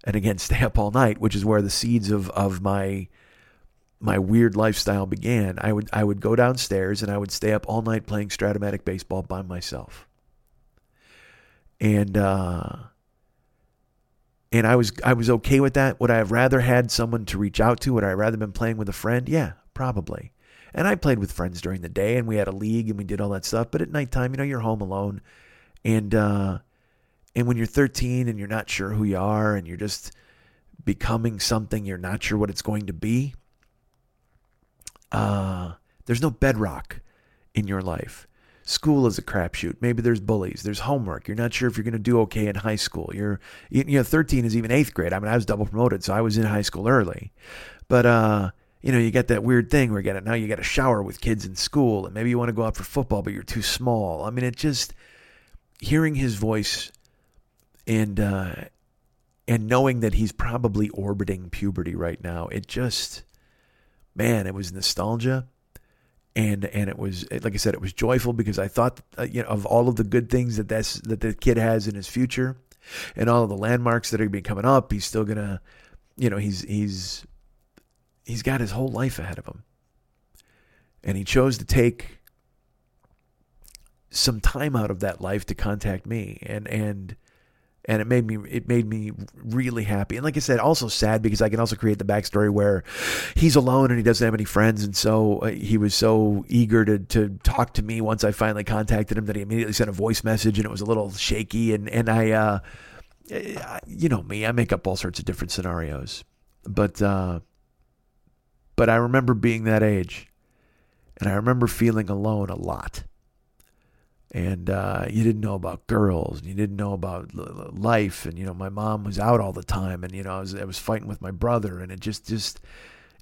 and again (laughs) stay up all night, which is where the seeds of of my my weird lifestyle began. I would I would go downstairs and I would stay up all night playing Strat-O-Matic baseball by myself, and uh, and I was I was okay with that. Would I have rather had someone to reach out to? Would I rather been playing with a friend? Yeah, probably. And I played with friends during the day and we had a league and we did all that stuff. But at nighttime, you know, you're home alone. And uh and when you're 13 and you're not sure who you are and you're just becoming something you're not sure what it's going to be, uh there's no bedrock in your life. School is a crapshoot. Maybe there's bullies. There's homework. You're not sure if you're going to do okay in high school. You're, you know, 13 is even eighth grade. I mean, I was double promoted, so I was in high school early. But uh, you know, you get that weird thing where you it now you got to shower with kids in school, and maybe you want to go out for football, but you're too small. I mean, it just hearing his voice and uh, and knowing that he's probably orbiting puberty right now, it just man, it was nostalgia, and and it was like I said, it was joyful because I thought uh, you know of all of the good things that that's that the kid has in his future, and all of the landmarks that are going to be coming up. He's still gonna, you know, he's he's he's got his whole life ahead of him. And he chose to take some time out of that life to contact me and and and it made me it made me really happy. And like i said also sad because i can also create the backstory where he's alone and he doesn't have any friends. And so uh, he was so eager to to talk to me once i finally contacted him that he immediately sent a voice message and it was a little shaky. And and i uh you know me i make up all sorts of different scenarios. But uh but i remember being that age and i remember feeling alone a lot and uh, you didn't know about girls, and you didn't know about life, and you know my mom was out all the time, and you know I was I was fighting with my brother, and it just just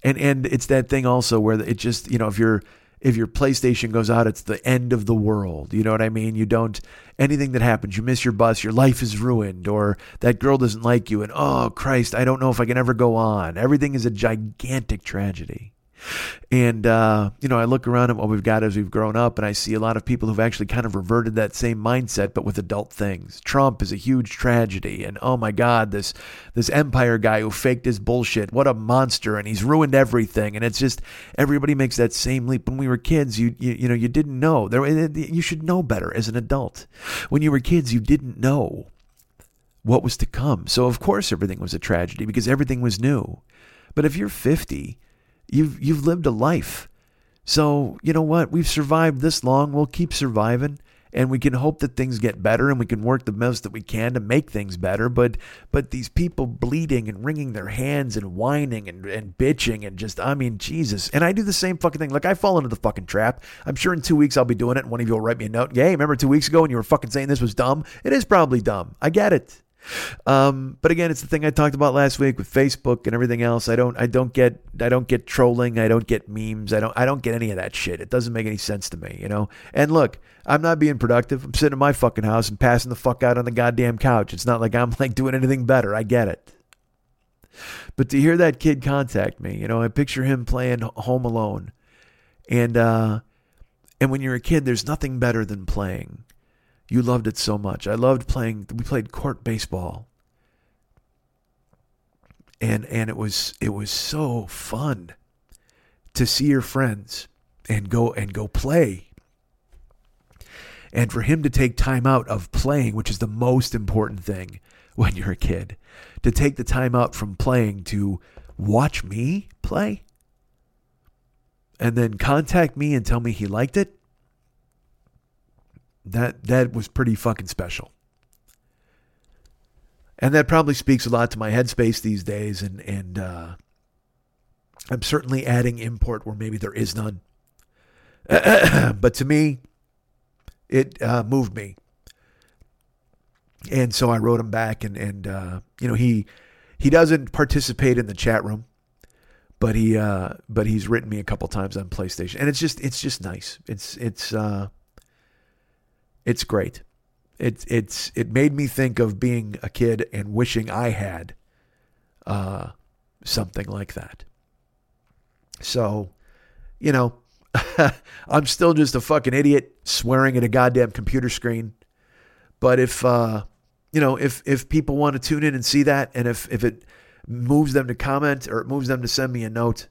and and it's that thing also where it just you know if your if your PlayStation goes out, it's the end of the world. You know what I mean? You don't anything that happens, you miss your bus, your life is ruined, or that girl doesn't like you, and oh Christ, I don't know if I can ever go on. Everything is a gigantic tragedy. And, uh, you know, I look around at what we've got as we've grown up, and I see a lot of people who've actually kind of reverted that same mindset, but with adult things. Trump is a huge tragedy. And oh my God, this, this empire guy who faked his bullshit, what a monster. And he's ruined everything. And it's just, everybody makes that same leap. When we were kids, you, you, you know, you didn't know. There, you should know better as an adult. When you were kids, you didn't know what was to come. So, of course, everything was a tragedy because everything was new. But if you're 50, You've you've lived a life. So, you know what? We've survived this long. We'll keep surviving and we can hope that things get better and we can work the most that we can to make things better. But but these people bleeding and wringing their hands and whining and, and bitching and just i mean jesus. And i do the same fucking thing. Like i fall into the fucking trap. I'm sure in two weeks i'll be doing it and one of you will write me a note hey remember two weeks ago when you were fucking saying this was dumb? It is probably dumb. I get it um, but again, it's the thing I talked about last week with Facebook and everything else. I don't, I don't get, I don't get trolling. I don't get memes. I don't, I don't get any of that shit. It doesn't make any sense to me, you know. And look, I'm not being productive. I'm sitting in my fucking house and passing the fuck out on the goddamn couch. It's not like I'm like doing anything better. I get it. But to hear that kid contact me, you know, I picture him playing Home Alone, and uh, and when you're a kid, there's nothing better than playing. You loved it so much. I loved playing. We played court baseball, and and it was it was so fun to see your friends and go and go play. And for him to take time out of playing, which is the most important thing (laughs) when you're a kid, to take the time out from playing to watch me play and then contact me and tell me he liked it that that was pretty fucking special. And that probably speaks a lot to my headspace these days and and uh, I'm certainly adding import where maybe there is none. (clears throat) but to me, it uh, moved me. And so I wrote him back and and uh, you know he he doesn't participate in the chat room but he uh, but he's written me a couple times on PlayStation, and it's just it's just nice. It's it's uh, it's great. It, it's, it made me think of being a kid and wishing I had uh, something like that. So, you know, (laughs) I'm still just a fucking idiot swearing at a goddamn computer screen. But if, uh, you know, if, if people want to tune in and see that, and if, if it moves them to comment or it moves them to send me a note,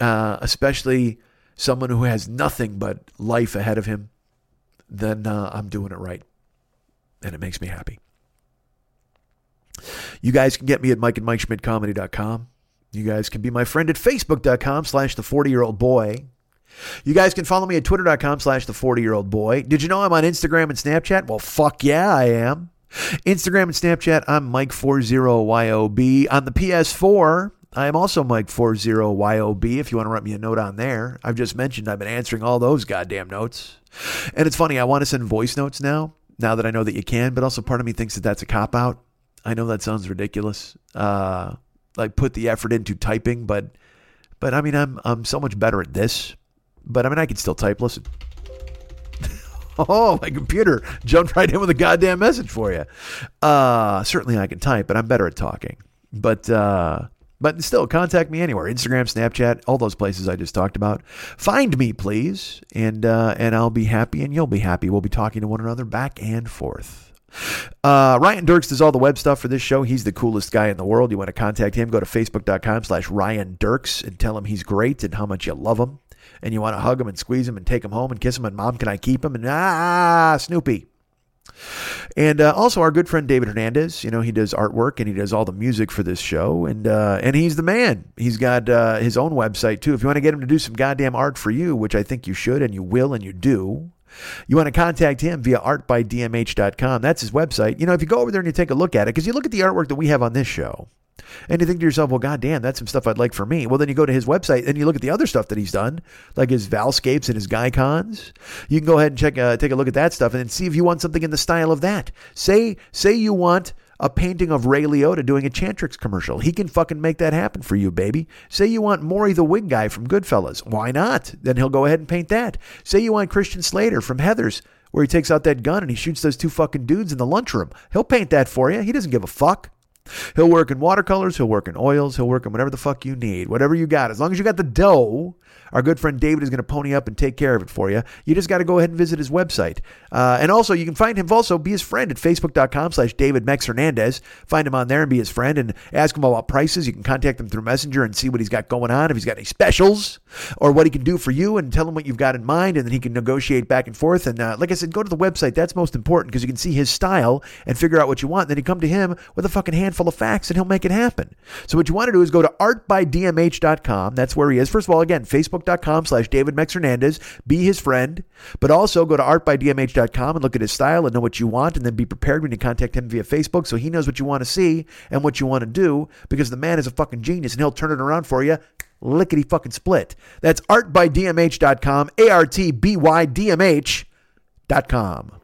uh, especially someone who has nothing but life ahead of him, then uh, I'm doing it right. And it makes me happy. You guys can get me at Mike and MikeSchmidtComedy.com. You guys can be my friend at Facebook.com slash the 40 year old boy. You guys can follow me at Twitter.com slash the 40 year old boy. Did you know I'm on Instagram and Snapchat? Well, fuck yeah, I am. Instagram and Snapchat, I'm Mike40YOB. On the PS4, I am also Mike40YOB if you want to write me a note on there. I've just mentioned I've been answering all those goddamn notes. And it's funny, I want to send voice notes now, now that I know that you can, but also part of me thinks that that's a cop out. I know that sounds ridiculous. Uh, like put the effort into typing, but but I mean I'm I'm so much better at this. But I mean I can still type. Listen. (laughs) oh, my computer jumped right in with a goddamn message for you. Uh, certainly I can type, but I'm better at talking. But uh, but still, contact me anywhere Instagram, Snapchat, all those places I just talked about. Find me, please, and, uh, and I'll be happy and you'll be happy. We'll be talking to one another back and forth. Uh, Ryan Dirks does all the web stuff for this show. He's the coolest guy in the world. You want to contact him, go to facebook.com slash Ryan Dirks and tell him he's great and how much you love him and you want to hug him and squeeze him and take him home and kiss him and mom, can I keep him? And ah, Snoopy. And uh, also our good friend David Hernandez, you know, he does artwork and he does all the music for this show, and uh, and he's the man. He's got uh, his own website too. If you want to get him to do some goddamn art for you, which I think you should and you will and you do, you want to contact him via artbydmh.com. That's his website. You know, if you go over there and you take a look at it, because you look at the artwork that we have on this show, and you think to yourself, well, goddamn, that's some stuff I'd like for me. Well, then you go to his website and you look at the other stuff that he's done, like his Valscapes and his Guycons. You can go ahead and check, uh, take a look at that stuff and see if you want something in the style of that. Say, say you want a painting of Ray Liotta doing a Chantix commercial. He can fucking make that happen for you, baby. Say you want Morrie the wig guy from Goodfellas. Why not? Then he'll go ahead and paint that. Say you want Christian Slater from Heathers where he takes out that gun and he shoots those two fucking dudes in the lunchroom. He'll paint that for you. He doesn't give a fuck. He'll work in watercolors, he'll work in oils, he'll work in whatever the fuck you need, whatever you got. As long as you got the dough, our good friend David is going to pony up and take care of it for you. You just got to go ahead and visit his website. Uh, and also, you can find him also, be his friend at facebook.com slash David Mex Hernandez. Find him on there and be his friend and ask him about prices. You can contact him through Messenger and see what he's got going on, if he's got any specials or what he can do for you and tell him what you've got in mind. And then he can negotiate back and forth. And uh, like I said, go to the website. That's most important because you can see his style and figure out what you want. And then you come to him with a fucking handful of facts and he'll make it happen. So what you want to do is go to artbydmh.com. That's where he is. First of all, again, facebook.com slash David Mex Hernandez. Be his friend. But also go to artbydmh.com and look at his style and know what you want. And then be prepared when you contact him via Facebook so he knows what you want to see and what you want to do because the man is a fucking genius and he'll turn it around for you lickety fucking split. That's artbydmh.com, A R T B Y D M H.com.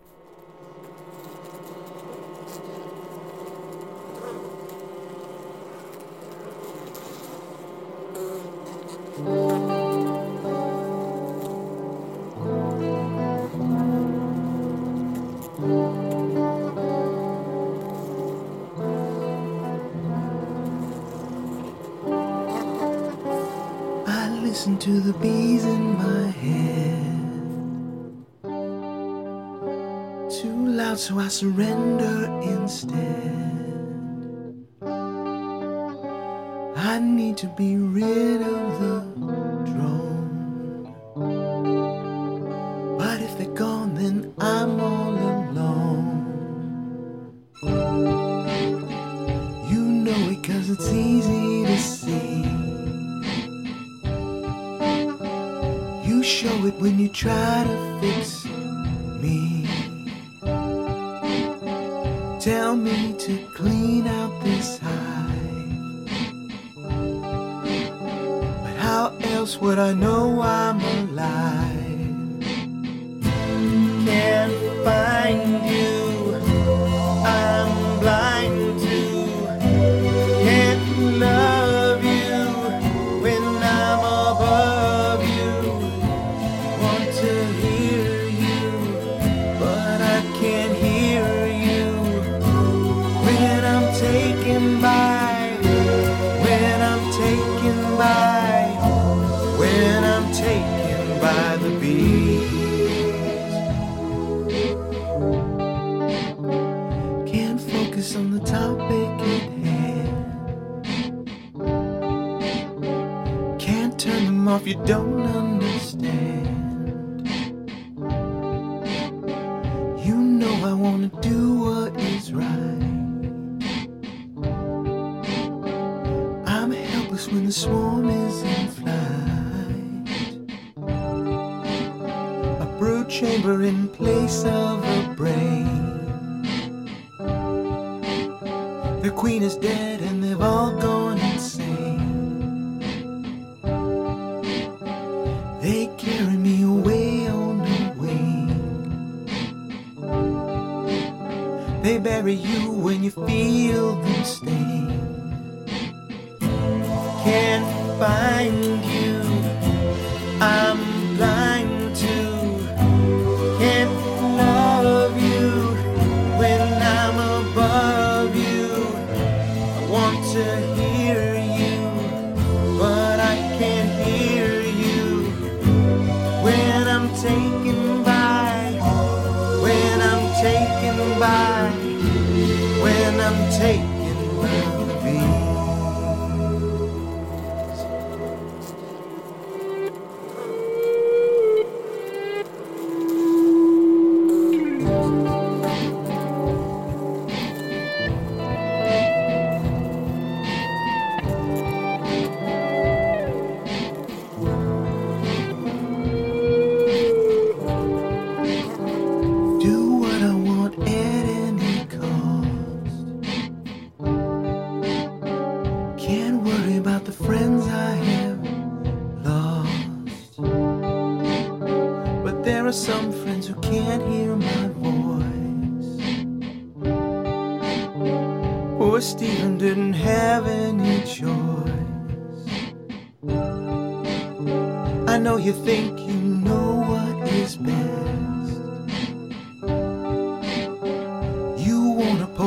listen to the bees in my head. Too loud, so I surrender instead. I need to be rid of the drone. But if they're gone, then I'm all alone. You know it, cause it's easy to see. You show it when you try to fix me. Tell me to clean out else would I know I'm alive? You don't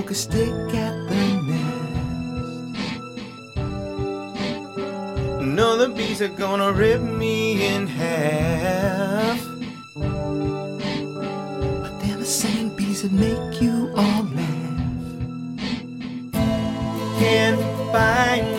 poke a stick at the nest. No, the bees are gonna rip me in half. But they're the same bees that make you all laugh. Can't find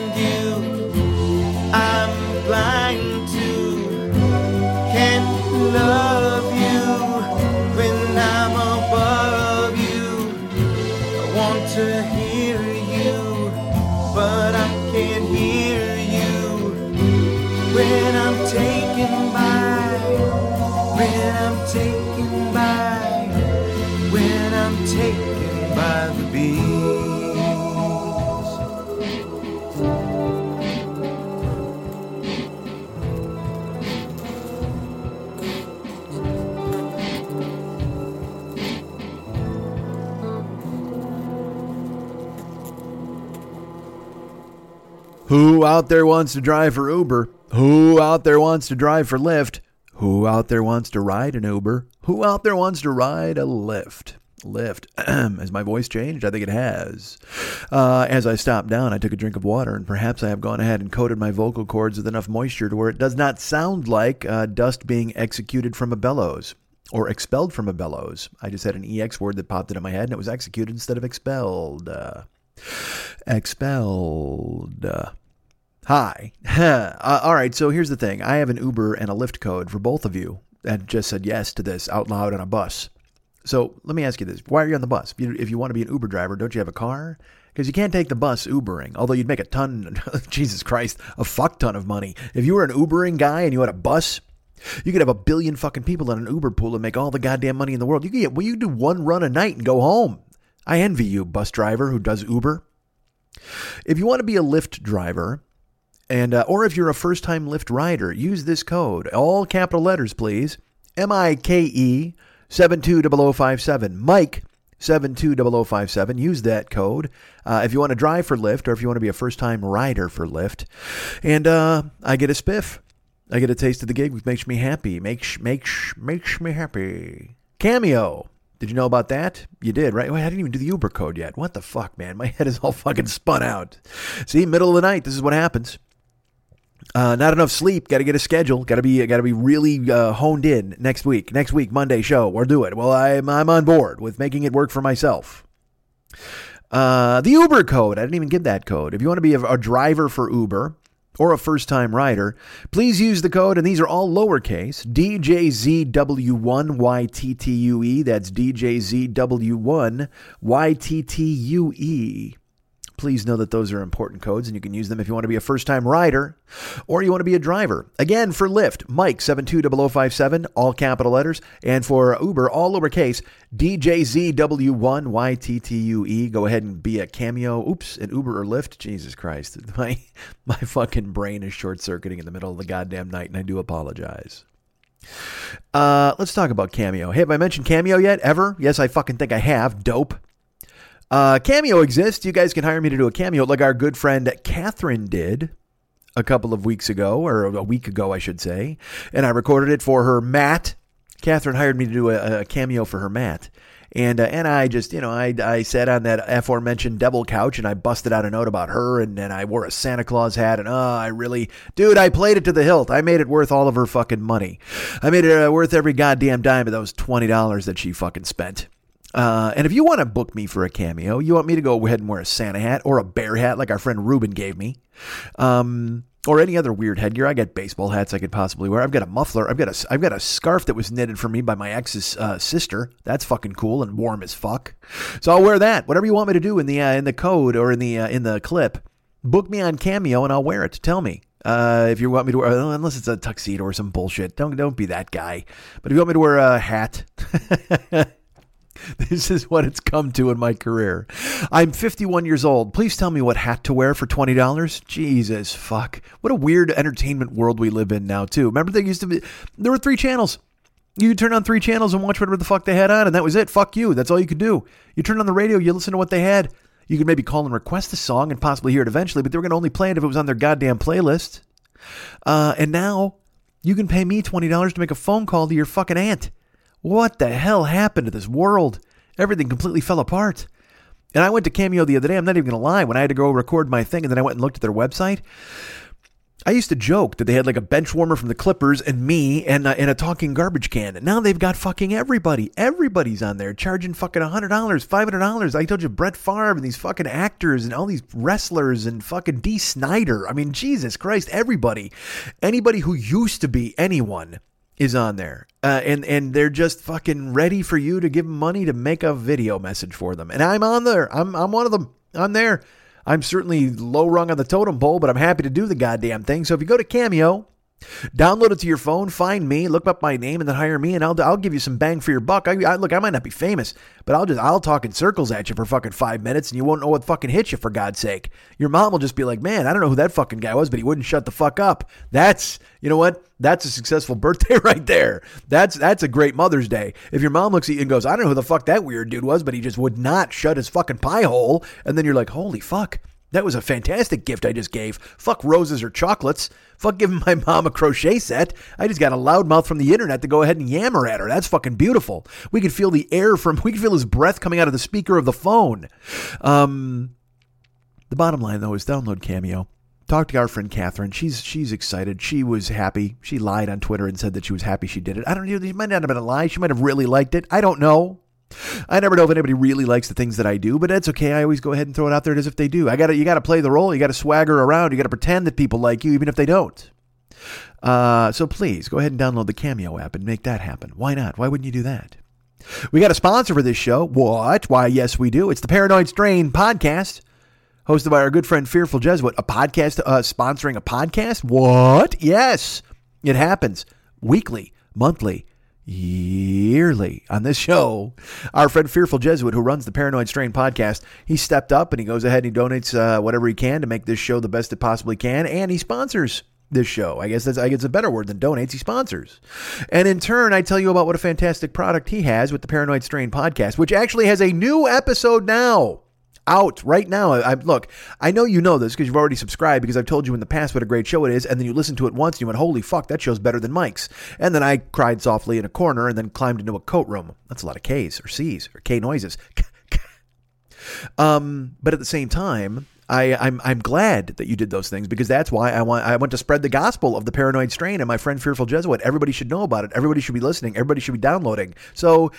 Who out there wants to drive for Uber? Who out there wants to drive for Lyft? Who out there wants to ride an Uber? Who out there wants to ride a Lyft? Lyft. (clears throat) Has my voice changed? I think it has. Uh, as I stopped down, I took a drink of water, and perhaps I have gone ahead and coated my vocal cords with enough moisture to where it does not sound like uh, dust being executed from a bellows or expelled from a bellows. I just had an EX word that popped into my head, and it was executed instead of expelled. Uh, expelled. Hi. (laughs) uh, all right, so here's the thing. I have an Uber and a Lyft code for both of you that just said yes to this out loud on a bus. So let me ask you this. Why are you on the bus? If you, if you want to be an Uber driver, don't you have a car? Because you can't take the bus Ubering, although you'd make a ton, (laughs) Jesus Christ, a fuck ton of money. If you were an Ubering guy and you had a bus, you could have a billion fucking people in an Uber pool and make all the goddamn money in the world. You could get, well, you do one run a night and go home. I envy you, bus driver who does Uber. If you want to be a Lyft driver, and uh, or if you're a first-time Lyft rider, use this code, all capital letters, please. M I K E 720057. Mike 720057. Use that code uh, if you want to drive for Lyft or if you want to be a first-time rider for Lyft. And uh, I get a spiff. I get a taste of the gig, which makes me happy. Makes makes makes me happy. Cameo. Did you know about that? You did, right? Wait, I didn't even do the Uber code yet. What the fuck, man? My (laughs) head is all fucking spun out. See, middle of the night. This is what happens. Uh, not enough sleep. Got to get a schedule. Got to be got to be really uh, honed in next week. Next week, Monday show. We'll do it. Well, I'm I'm on board with making it work for myself. Uh, the Uber code. I didn't even give that code. If you want to be a, a driver for Uber or a first time rider, please use the code. And these are all lowercase DJZW1YTTUE. That's DJZW1YTTUE please know that those are important codes and you can use them if you want to be a first time rider or you want to be a driver. Again, for Lyft, Mike 720057, all capital letters, and for Uber, all lowercase, DJZW1YTTUE. Go ahead and be a cameo. Oops, an Uber or Lyft. Jesus Christ. (laughs) My, my fucking brain is short circuiting in the middle of the goddamn night, and I do apologize. Uh, let's talk about Cameo. Hey, have I mentioned Cameo yet? Ever? Yes, I fucking think I have. Dope. Uh, cameo exists. You guys can hire me to do a cameo like our good friend Catherine did a couple of weeks ago, or a week ago, I should say. And I recorded it for her Matt. Catherine hired me to do a, a cameo for her Matt. And uh, and I just, you know, I, I sat on that aforementioned devil couch and I busted out a note about her and then I wore a Santa Claus hat and oh, I really, dude, I played it to the hilt. I made it worth all of her fucking money. I made it uh, worth every goddamn dime of those $20 that she fucking spent. Uh, and if you want to book me for a cameo, you want me to go ahead and wear a Santa hat or a bear hat like our friend Ruben gave me, um, or any other weird headgear. I got baseball hats I could possibly wear. I've got a muffler. I've got a I've got a scarf that was knitted for me by my ex's uh, sister. That's fucking cool and warm as fuck. So I'll wear that. Whatever you want me to do in the uh, in the code or in the uh, in the clip, book me on Cameo and I'll wear it. Tell me. Uh, if you want me to wear, unless it's a tuxedo or some bullshit, don't don't be that guy. But if you want me to wear a hat, (laughs) (laughs) This is what it's come to in my career. I'm 51 years old. Please tell me what hat to wear for $20. Jesus fuck. What a weird entertainment world we live in now, too. Remember, there used to be, there were three channels. You turn on three channels and watch whatever the fuck they had on, and that was it. Fuck you. That's all you could do. You turn on the radio, you listen to what they had. You could maybe call and request a song and possibly hear it eventually, but they were going to only play it if it was on their goddamn playlist. Uh, and now you can pay me $20 to make a phone call to your fucking aunt. What the hell happened to this world? Everything completely fell apart. And I went to Cameo the other day. I'm not even going to lie. When I had to go record my thing and then I went and looked at their website, I used to joke that they had like a bench warmer from the Clippers and me and, uh, and a talking garbage can. And now they've got fucking everybody. Everybody's on there charging fucking $100, $500. I told you Brett Favre and these fucking actors and all these wrestlers and fucking Dee Snider. I mean, Jesus Christ, everybody. Anybody who used to be anyone is on there. Uh, and and they're just fucking ready for you to give them money to make a video message for them. And I'm on there. I'm I'm one of them. I'm there. I'm certainly low rung on the totem pole, but I'm happy to do the goddamn thing. So if you go to Cameo, download it to your phone, find me, look up my name, and then hire me, and I'll I'll give you some bang for your buck. I, I look, I might not be famous, but I'll just I'll talk in circles at you for fucking five minutes, and you won't know what fucking hit you for God's sake. Your mom will just be like, man, I don't know who that fucking guy was, but he wouldn't shut the fuck up. That's you know what? That's a successful (laughs) birthday right there. That's that's a great Mother's Day. If your mom looks at you and goes, I don't know who the fuck that weird dude was, but he just would not shut his fucking pie hole, and then you're like, holy fuck. That was a fantastic gift I just gave. Fuck roses or chocolates. Fuck giving my (laughs) mom a crochet set. I just got a loudmouth from the internet to go ahead and yammer at her. That's fucking beautiful. We could feel the air from, (laughs) we could feel his breath coming out of the speaker of the phone. Um, the bottom line though is download Cameo. Talk to our friend Catherine. She's she's excited. She was happy. She lied on Twitter and said that she was happy she did it. I don't know. It might not have been a lie. She might have really liked it. I don't know. I never know if anybody really likes the things that I do, but that's okay. I always go ahead and throw it out there as if they do. I got to you got to play the role. You got to swagger around. You got to pretend that people like you, even if they don't. Uh, so please go ahead and download the Cameo app and make that happen. Why not? Why wouldn't you do that? We got a sponsor for this show. What? Why, yes, we do. It's the Paranoid Strain podcast, hosted by our good friend Fearful Jesuit. A podcast uh, sponsoring a podcast? What? Yes, it happens weekly, monthly, yearly on this show. Our friend Fearful Jesuit, who runs the Paranoid Strain podcast, he stepped up and he goes ahead and he donates uh, whatever he can to make this show the best it possibly can, and he sponsors this show. I guess that's I guess a better word than donates. He sponsors, and in turn, I tell you about what a fantastic product he has with the Paranoid Strain podcast, which actually has a new episode now out right now. I, I look, I know you know this because you've already subscribed because I've told you in the past what a great show it is, and then you listened to it once and you went, "Holy fuck, that show's better than Mike's." And then I cried softly in a corner and then climbed into a coat room. That's a lot of K's or C's or K noises. (laughs) um, but at the same time. I, I'm I'm glad that you did those things because that's why I want I want to spread the gospel of the paranoid strain and my friend Fearful Jesuit. Everybody should know about it. Everybody should be listening. Everybody should be downloading. So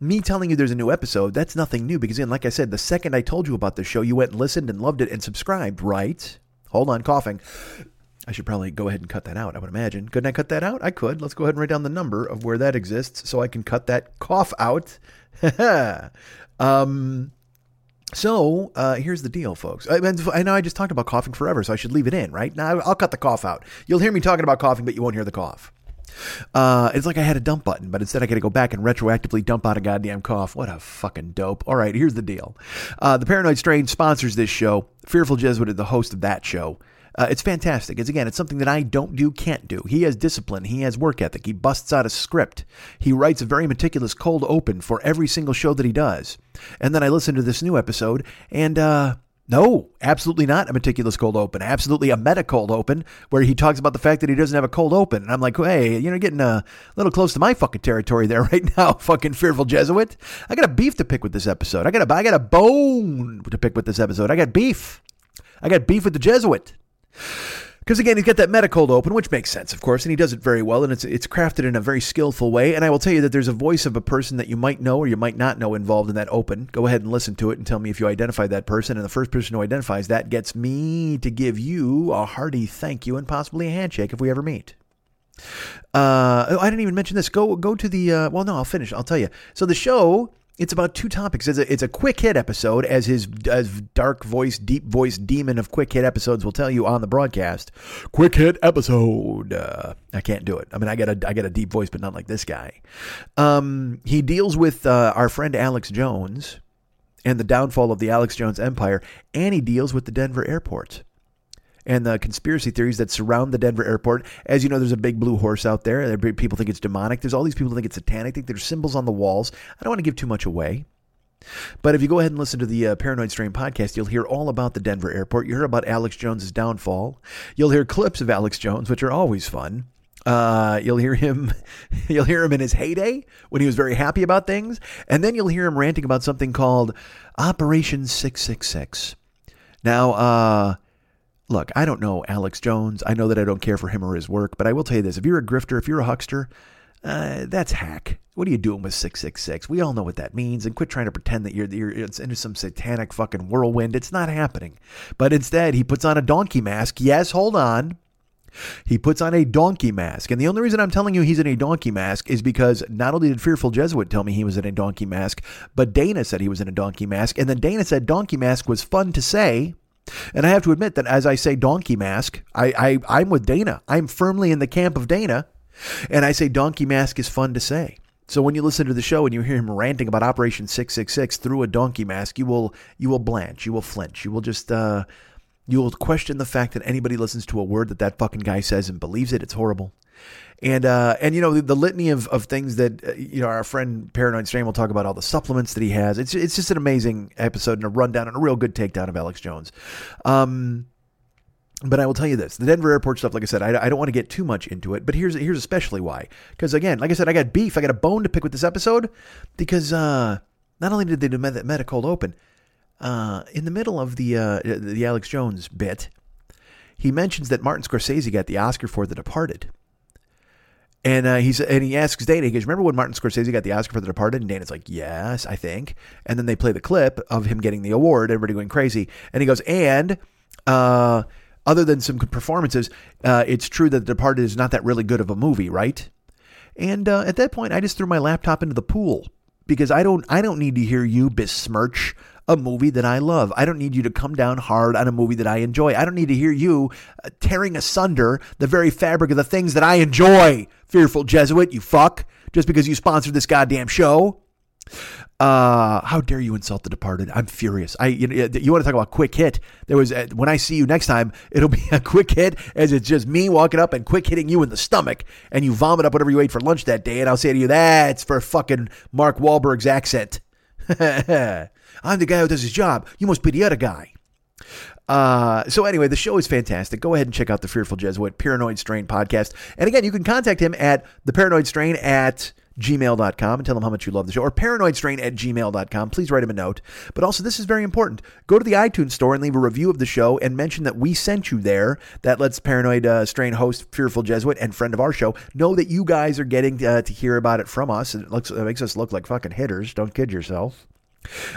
me telling you there's a new episode, that's nothing new because, again, like I said, the second I told you about the show, you went and listened and loved it and subscribed, right? Hold on, coughing. I should probably go ahead and cut that out, I would imagine. Couldn't I cut that out? I could. Let's go ahead and write down the number of where that exists so I can cut that cough out. (laughs) um, so uh, here's the deal, folks. I, I, know I just talked about coughing forever, so I should leave it in, right? Now I'll cut the cough out. You'll hear me talking about coughing, but you won't hear the cough. Uh, it's like I had a dump button, but instead I got to go back and retroactively dump out a goddamn cough. What a fucking dope. All right, here's the deal. Uh, the Paranoid Strain sponsors this show. Fearful Jesuit is the host of that show. Uh, it's fantastic. It's again, it's something that I don't do, can't do. He has discipline. He has work ethic. He busts out a script. He writes a very meticulous cold open for every single show that he does. And then I listen to this new episode, and uh, no, absolutely not a meticulous cold open. Absolutely a meta cold open where he talks about the fact that he doesn't have a cold open. And I'm like, hey, you know, getting a little close to my fucking territory there (laughs) right now, fucking fearful Jesuit. I got a beef to pick with this episode. I got a, I got a bone to pick with this episode. I got beef. I got beef with the Jesuit. Because again, he's got that meta cold open, which makes sense, of course, and he does it very well, and it's it's crafted in a very skillful way. And I will tell you that there's a voice of a person that you might know or you might not know involved in that open. Go ahead and listen to it and tell me if you identify that person. And the first person who identifies that gets me to give you a hearty thank you and possibly a handshake if we ever meet. Uh, oh, I didn't even mention this. Go go to the. Uh, well, no, I'll finish. I'll tell you. So the show it's about two topics. It's a, it's a quick hit episode, as his as dark voice, deep voice demon of quick hit episodes will tell you on the broadcast. Quick hit episode. Uh, I can't do it. I mean, I got a I got a deep voice, but not like this guy. Um, he deals with uh, our friend Alex Jones and the downfall of the Alex Jones empire, and he deals with the Denver airport and the conspiracy theories that surround the Denver airport. As you know, there's a big blue horse out there. People think it's demonic. There's all these people think it's satanic. think there's symbols on the walls. I don't want to give too much away. But if you go ahead and listen to the uh, Paranoid Strain podcast, you'll hear all about the Denver airport. You'll hear about Alex Jones's downfall. You'll hear clips of Alex Jones, which are always fun. Uh, you'll hear him, (laughs) you'll hear him in his heyday when he was very happy about things, and then you'll hear him ranting about something called Operation Six Six Six. Now, uh, look, I don't know Alex Jones. I know that I don't care for him or his work, but I will tell you this: if you're a grifter, if you're a huckster, uh, that's hack. What are you doing with 666? We all know what that means. And quit trying to pretend that you're, you're it's into some satanic fucking whirlwind. It's not happening. But instead, he puts on a donkey mask. Yes, hold on. He puts on a donkey mask. And the only reason I'm telling you he's in a donkey mask is because not only did Fearful Jesuit tell me he was in a donkey mask, but Dana said he was in a donkey mask. And then Dana said donkey mask was fun to say. And I have to admit that as I say donkey mask, I, I, I'm with Dana. I'm firmly in the camp of Dana. And I say donkey mask is fun to say. So when you listen to the show and you hear him ranting about Operation 666 through a donkey mask, you will you will blanch, you will flinch, you will just uh, you will question the fact that anybody listens to a word that that fucking guy says and believes it. It's horrible. And uh, and you know the, the litany of, of things that uh, you know our friend Paranoid Strain will talk about all the supplements that he has. It's it's just an amazing episode and a rundown and a real good takedown of Alex Jones. Um, but I will tell you this: the Denver airport stuff. Like I said, I, I don't want to get too much into it. But here's here's especially why. Because again, like I said, I got beef. I got a bone to pick with this episode because uh, not only did they do Met- Meta Cold Open, uh, in the middle of the uh, the Alex Jones bit, he mentions that Martin Scorsese got the Oscar for The Departed. And uh, he's and he asks Dana, he goes, "Remember when Martin Scorsese got the Oscar for The Departed?" And Dana's like, "Yes, I think." And then they play the clip of him getting the award, everybody going crazy. And he goes, "And uh, other than some performances, uh, it's true that The Departed is not that really good of a movie, right?" And uh, at that point, I just threw my laptop into the pool because I don't I don't need to hear you besmirch a movie that I love. I don't need you to come down hard on a movie that I enjoy. I don't need to hear you uh, tearing asunder the very fabric of the things that I enjoy. Fearful Jesuit, you fuck, just because you sponsored this goddamn show. Uh, how dare you insult the departed? I'm furious. I you, you want to talk about quick hit? There was uh, when I see you next time, it'll (laughs) be a quick hit as it's just me walking up and quick hitting you in the stomach, and you vomit up whatever you ate for lunch that day, and I'll say to you, "That's for fucking Mark Wahlberg's accent." (laughs) I'm the guy who does his job. You must be the other guy. Uh, so anyway, the show is fantastic. Go ahead and check out the Fearful Jesuit Paranoid Strain podcast. And again, you can contact him at the Paranoid Strain at gmail.com and tell him how much you love the show or paranoidstrain at gmail.com. Please write him a note. But also, this is very important. Go to the iTunes store and leave a review of the show and mention that we sent you there. That lets Paranoid uh, Strain host Fearful Jesuit and friend of our show know that you guys are getting uh, to hear about it from us. It, looks, it makes us look like fucking hitters. Don't kid yourself.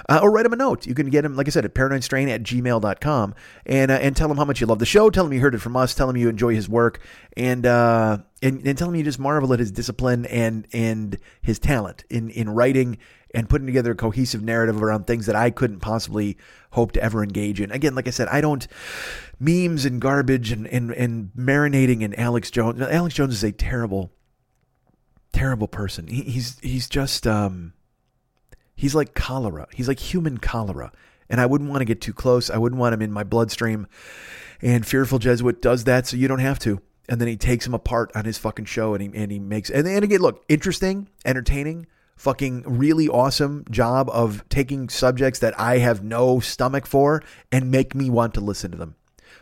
Uh, or write him a note. You can get him, like I said, at paranoidstrain at gmail.com and, uh, and tell him how much you love the show. Tell him you heard it from us. Tell him you enjoy his work and, uh, and, and tell him you just marvel at his discipline and, and his talent in, in writing and putting together a cohesive narrative around things that I couldn't possibly hope to ever engage in. Again, like I said, I don't memes and garbage and, and, and marinating in Alex Jones. Alex Jones is a terrible, terrible person. He, he's, he's just, um, He's like cholera. He's like human cholera. And I wouldn't want to get too close. I wouldn't want him in my bloodstream. And Fearful Jesuit does that so you don't have to. And then he takes him apart on his fucking show and he, and he makes, and, and again, look, interesting, entertaining, fucking really awesome job of taking subjects that I have no stomach for and make me want to listen to them.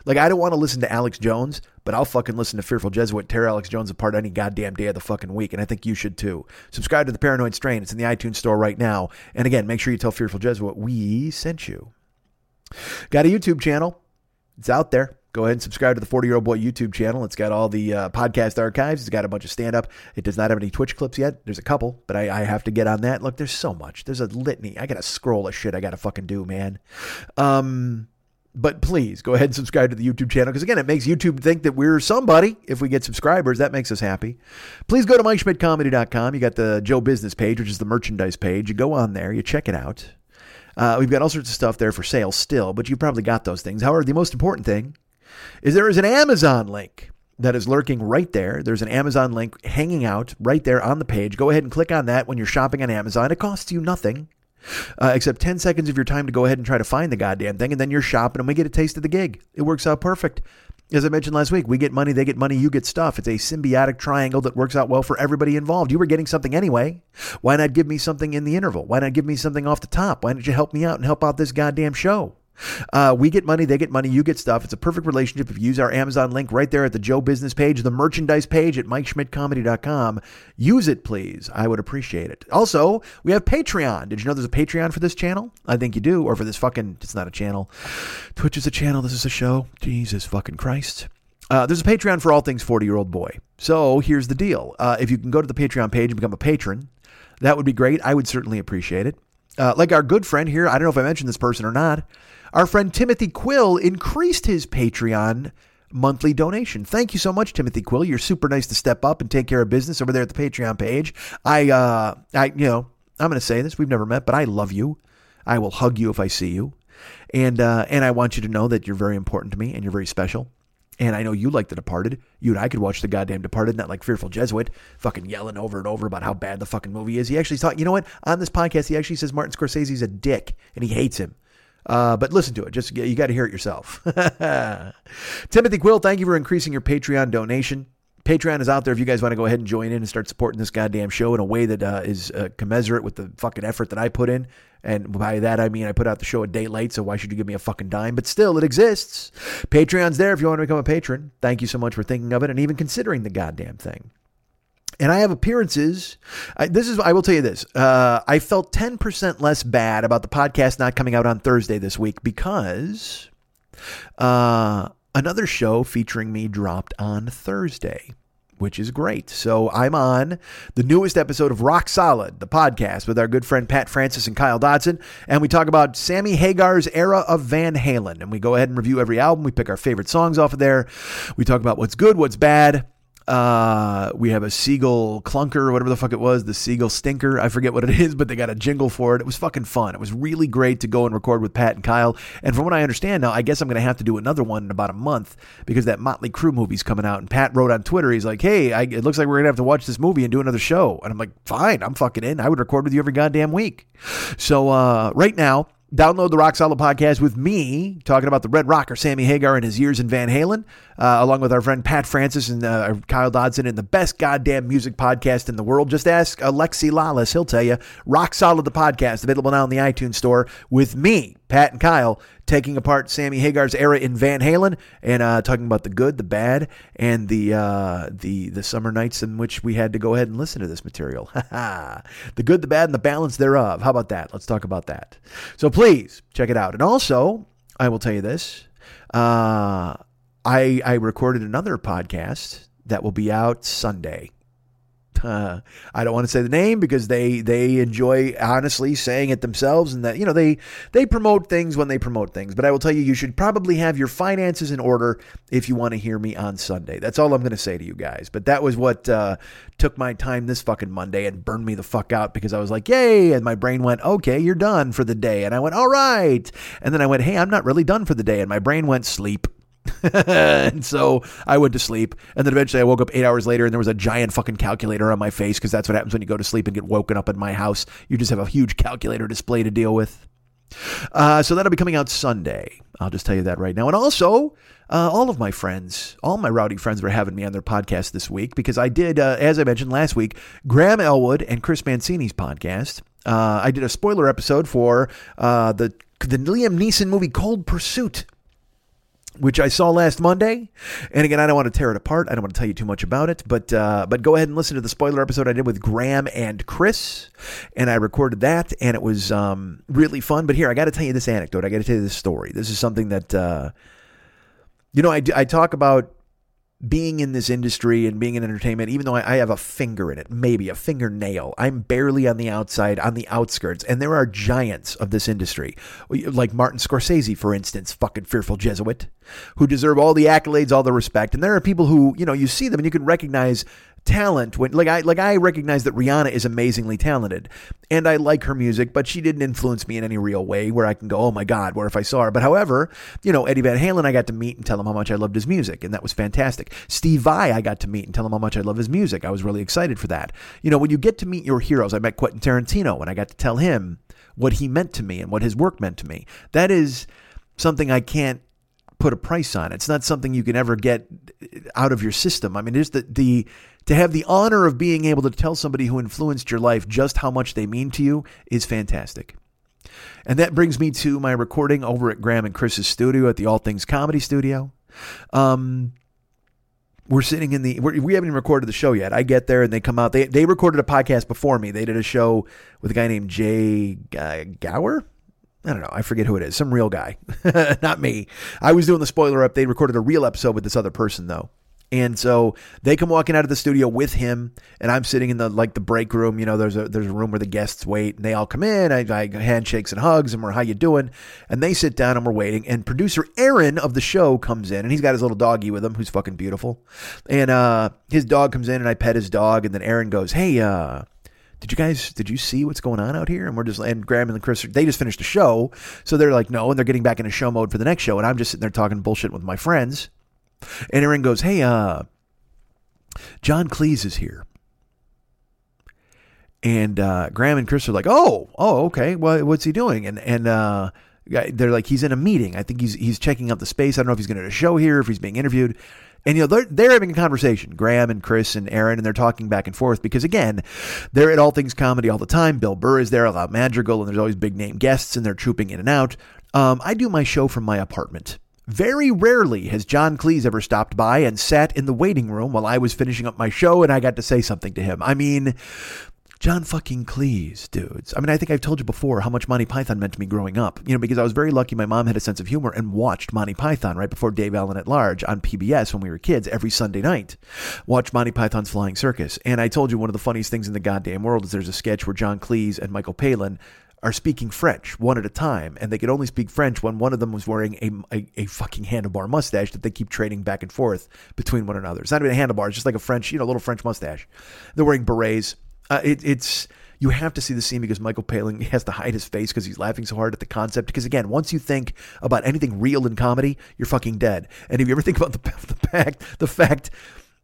Like, I don't want to listen to Alex Jones, but I'll fucking listen to Fearful Jesuit tear Alex Jones apart any goddamn day of the fucking week. And I think you should too. Subscribe to the Paranoid Strain. It's in the iTunes store right now. And again, make sure you tell Fearful Jesuit we sent you. Got a YouTube channel. It's out there. Go ahead and subscribe to the 40 year old boy YouTube channel. It's got all the uh, podcast archives. It's got a bunch of stand up. It does not have any Twitch clips yet. There's a couple, but I, I, have to get on that. Look, there's so much. There's a litany. I got to scroll of shit I got to fucking do, man. Um, but please go ahead and subscribe to the YouTube channel because again, it makes YouTube think that we're somebody. If we get subscribers, that makes us happy. Please go to MikeSchmidtComedy.com. You got the Joe Business page, which is the merchandise page. You go on there, you check it out. Uh, we've got all sorts of stuff there for sale still, but you probably got those things. However, the most important thing is there is an Amazon link that is lurking right there. There's an Amazon link hanging out right there on the page. Go ahead and click on that when you're shopping on Amazon. It costs you nothing uh, except 10 seconds of your time to go ahead and try to find the goddamn thing, and then you're shopping and we get a taste of the gig. It works out perfect. As I mentioned last week, we get money, they get money, you get stuff. It's a symbiotic triangle that works out well for everybody involved. You were getting something anyway. Why not give me something in the interval? Why not give me something off the top? Why don't you help me out and help out this goddamn show? Uh, we get money, they get money, you get stuff. It's a perfect relationship if you use our Amazon link right there at the Joe Business page, the merchandise page at MikeSchmidtComedy.com. Use it, please. I would appreciate it. Also, we have Patreon. Did you know there's a Patreon for this channel? I think you do, or for this fucking, it's not a channel. Twitch is a channel, this is a show. Jesus fucking Christ. Uh, there's a Patreon for all things 40 year old boy. So here's the deal. Uh, if you can go to the Patreon page and become a patron, that would be great. I would certainly appreciate it. Uh, like our good friend here, I don't know if I mentioned this person or not. Our friend Timothy Quill increased his Patreon monthly donation. Thank you so much, Timothy Quill. You're super nice to step up and take care of business over there at the Patreon page. I, uh, I, you know, I'm going to say this. We've never met, but I love you. I will hug you if I see you, and uh, and I want you to know that you're very important to me and you're very special. And I know you like The Departed. You and I could watch The goddamn Departed, not like Fearful Jesuit, fucking yelling over and over about how bad the fucking movie is. He actually thought, you know what? On this podcast, he actually says Martin Scorsese's a dick and he hates him. Uh, but listen to it. Just you got to hear it yourself. (laughs) Timothy Quill, thank you for increasing your Patreon donation. Patreon is out there if you guys want to go ahead and join in and start supporting this goddamn show in a way that uh, is uh, commensurate with the fucking effort that I put in. And by that, I mean I put out the show a day late, so why should you give me a fucking dime? But still, it exists. Patreon's there if you want to become a patron. Thank you so much for thinking of it and even considering the goddamn thing and I have appearances. I, this is I will tell you this. Uh, I felt ten percent less bad about the podcast not coming out on Thursday this week because uh, another show featuring me dropped on Thursday. Which is great. So I'm on the newest episode of Rock Solid, the podcast with our good friend Pat Francis and Kyle Dodson. And we talk about Sammy Hagar's era of Van Halen. And we go ahead and review every album. We pick our favorite songs off of there. We talk about what's good, what's bad. Uh, we have a seagull clunker, whatever the fuck it was, the seagull stinker. I forget what it (laughs) is, but they got a jingle for it. It was fucking fun. It was really great to go and record with Pat and Kyle. And from what I understand now, I guess I'm going to have to do another one in about a month because that Motley Crue movie's coming out. And Pat wrote on Twitter, he's like, "Hey, I, it looks like we're going to have to watch this movie and do another show." And I'm like, "Fine, I'm fucking in. I would record with you every goddamn week." So uh, right now. Download the Rock Solid podcast with me talking about the Red Rocker, Sammy Hagar, and his years in Van Halen, uh, along with our friend Pat Francis and uh, Kyle Dodson, and the best goddamn music podcast in the world. Just ask Alexi Lawless; he'll tell you. Rock Solid, the podcast, available now in the iTunes store with me, Pat and Kyle, taking apart Sammy Hagar's era in Van Halen and uh, talking about the good, the bad, and the uh, the the summer nights in which we had to go ahead and listen to this material. (laughs) the good, the bad, and the balance thereof. How about that? Let's talk about that. So please check it out. And also, I will tell you this: uh, I I recorded another podcast that will be out Sunday. Uh, I don't want to say the name because they they enjoy honestly saying it themselves, and that you know they they promote things when they promote things. But I will tell you, you should probably have your finances in order if you want to hear me on Sunday. That's all I'm going to say to you guys. But that was what uh, took my time this fucking Monday and burned me the fuck out because I was like, yay, and my brain went, okay, you're done for the day, and I went, all right, and then I went, hey, I'm not really done for the day, and my brain went sleep. (laughs) and so I went to sleep. And then eventually I woke up eight hours later and there was a giant fucking calculator on my face because that's what happens when you go to sleep and get woken up in my house. You just have a huge calculator display to deal with. Uh, so that'll be coming out Sunday. I'll just tell you that right now. And also, uh, all of my friends, all my rowdy friends were having me on their podcast this week because I did, uh, as I mentioned last week, Graham Elwood and Chris Mancini's podcast. Uh, I did a spoiler episode for uh, the the Liam Neeson movie Cold Pursuit which I saw last Monday. And again, I don't want to tear it apart. I don't want to tell you too much about it, but uh, but go ahead and listen to the spoiler episode I did with Graham and Chris, and I recorded that, and it was um, really fun. But here, I got to tell you this anecdote. I got to tell you this story. This is something that uh, you know I, I talk about being in this industry and being in entertainment, even though I, I, have a finger in it, maybe a fingernail, I'm barely on the outside, on the outskirts. And there are giants of this industry, like Martin Scorsese, for instance, fucking fearful Jesuit, who deserve all the accolades, all the respect. And there are people who, you know, you see them and you can recognize talent when like I like I recognize that Rihanna is amazingly talented and I like her music but she didn't influence me in any real way where I can go oh my god where if I saw her? But however you know Eddie Van Halen I got to meet and tell him how much I loved his music and that was fantastic. Steve Vai I got to meet and tell him how much I love his music. I was really excited for that. You know when you get to meet your heroes I met Quentin Tarantino and I got to tell him what he meant to me and what his work meant to me. That is something I can't put a price on. It's not something you can ever get out of your system. I mean, there's the the to have the honor of being able to tell somebody who influenced your life just how much they mean to you is fantastic. And that brings me to my recording over at Graham and Chris's studio at the All Things Comedy Studio. Um, we're sitting in the we're, we haven't even recorded the show yet. I get there and they come out. They they recorded a podcast before me. They did a show with a guy named Jay Gower. I don't know. I forget who it is. Some real guy, (laughs) not me. I was doing the spoiler up. They recorded a real episode with this other person though. And so they come walking out of the studio with him, and I'm sitting in the like the break room. You know, there's a there's a room where the guests wait, and they all come in. I, I handshakes and hugs, and we're how you doing? And they sit down, and we're waiting. And producer Aaron of the show comes in, and he's got his little doggy with him, who's fucking beautiful. And uh, his dog comes in, and I pet his dog, and then Aaron goes, "Hey, uh, did you guys did you see what's going on out here and we're just and graham and chris they just finished the show so they're like no and they're getting back into show mode for the next show and i'm just sitting there talking bullshit with my friends and aaron goes hey uh john cleese is here and uh graham and chris are like oh oh okay well what's he doing and and uh they're like he's in a meeting i think he's he's checking out the space i don't know if he's going to a show here if he's being interviewed and you know they're they're having a conversation, Graham and Chris and Aaron, and they're talking back and forth because again, they're at All Things Comedy all the time. Bill Burr is there, Al Madrigal, and there's always big name guests, and they're trooping in and out. Um, I do my show from my apartment. Very rarely has John Cleese ever stopped by and sat in the waiting room while I was finishing up my show and I got to say something to him. I mean, John fucking Cleese, dudes. I mean, I think I've told you before how much Monty Python meant to me growing up. You know, because I was very lucky my mom had a sense of humor and watched Monty Python right before Dave Allen at Large on PBS when we were kids every Sunday night. Watch Monty Python's Flying Circus. And I told you one of the funniest things in the goddamn world is there's a sketch where John Cleese and Michael Palin are speaking French one at a time, and they could only speak French when one of them was wearing a, a, a, fucking handlebar mustache that they keep trading back and forth between one another. It's not even a handlebar; it's just like a French, you know, little French mustache. They're wearing berets. Uh, it, it's you have to see the scene because Michael Palin (laughs) has to hide his face because he's laughing so hard at the concept. Because again, once you think about anything real in comedy, you're fucking dead. And if you ever think about the, (laughs) the fact, the fact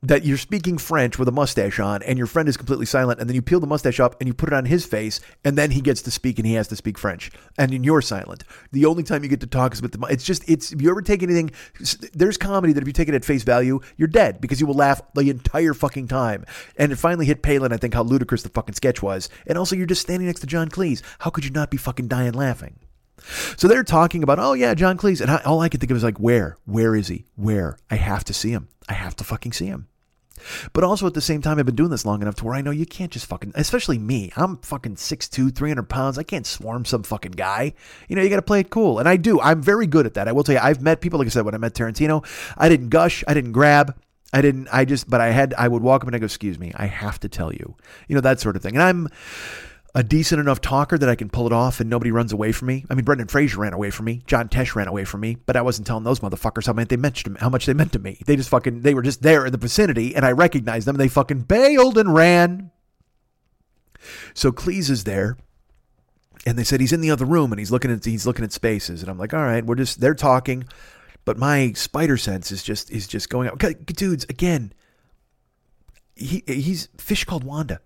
that you're speaking French with a mustache on and your friend is completely silent and then you peel the mustache up and you put it on his face and then he gets to speak and he has to speak French and then you're silent. The only time you get to talk is with the it's just it's if you ever take anything there's comedy that if you take it at face value, you're dead because you will laugh the entire fucking time. And it finally hit Palin, I think how ludicrous the fucking sketch was. And also you're just standing next to John Cleese. How could you not be fucking dying laughing? So they're talking about, oh yeah, John Cleese, and I, all I can think of is like, where, where is he? Where? I have to see him. I have to fucking see him. But also at the same time, I've been doing this long enough to where I know you can't just fucking, especially me. I'm fucking 6'2", 300 pounds. I can't swarm some fucking guy. You know, you got to play it cool. And I do. I'm very good at that. I will tell you, I've met people, like I said, when I met Tarantino, I didn't gush, I didn't grab. I didn't, I just, but I had, I would walk up and I go, excuse me, I have to tell you, you know, that sort of thing. And I'm, a decent enough talker that I can pull it off and nobody runs away from me. I mean, Brendan Fraser ran away from me. John Tesh ran away from me, but I wasn't telling those motherfuckers how much they meant to me, how much they meant to me. They just fucking they were just there in the vicinity and I recognized them and they fucking bailed and ran. So Cleese is there. And they said he's in the other room and he's looking at he's looking at spaces and I'm like, "All right, we're just they're talking." But my spider sense is just is just going out. Dudes, again, he he's fish called Wanda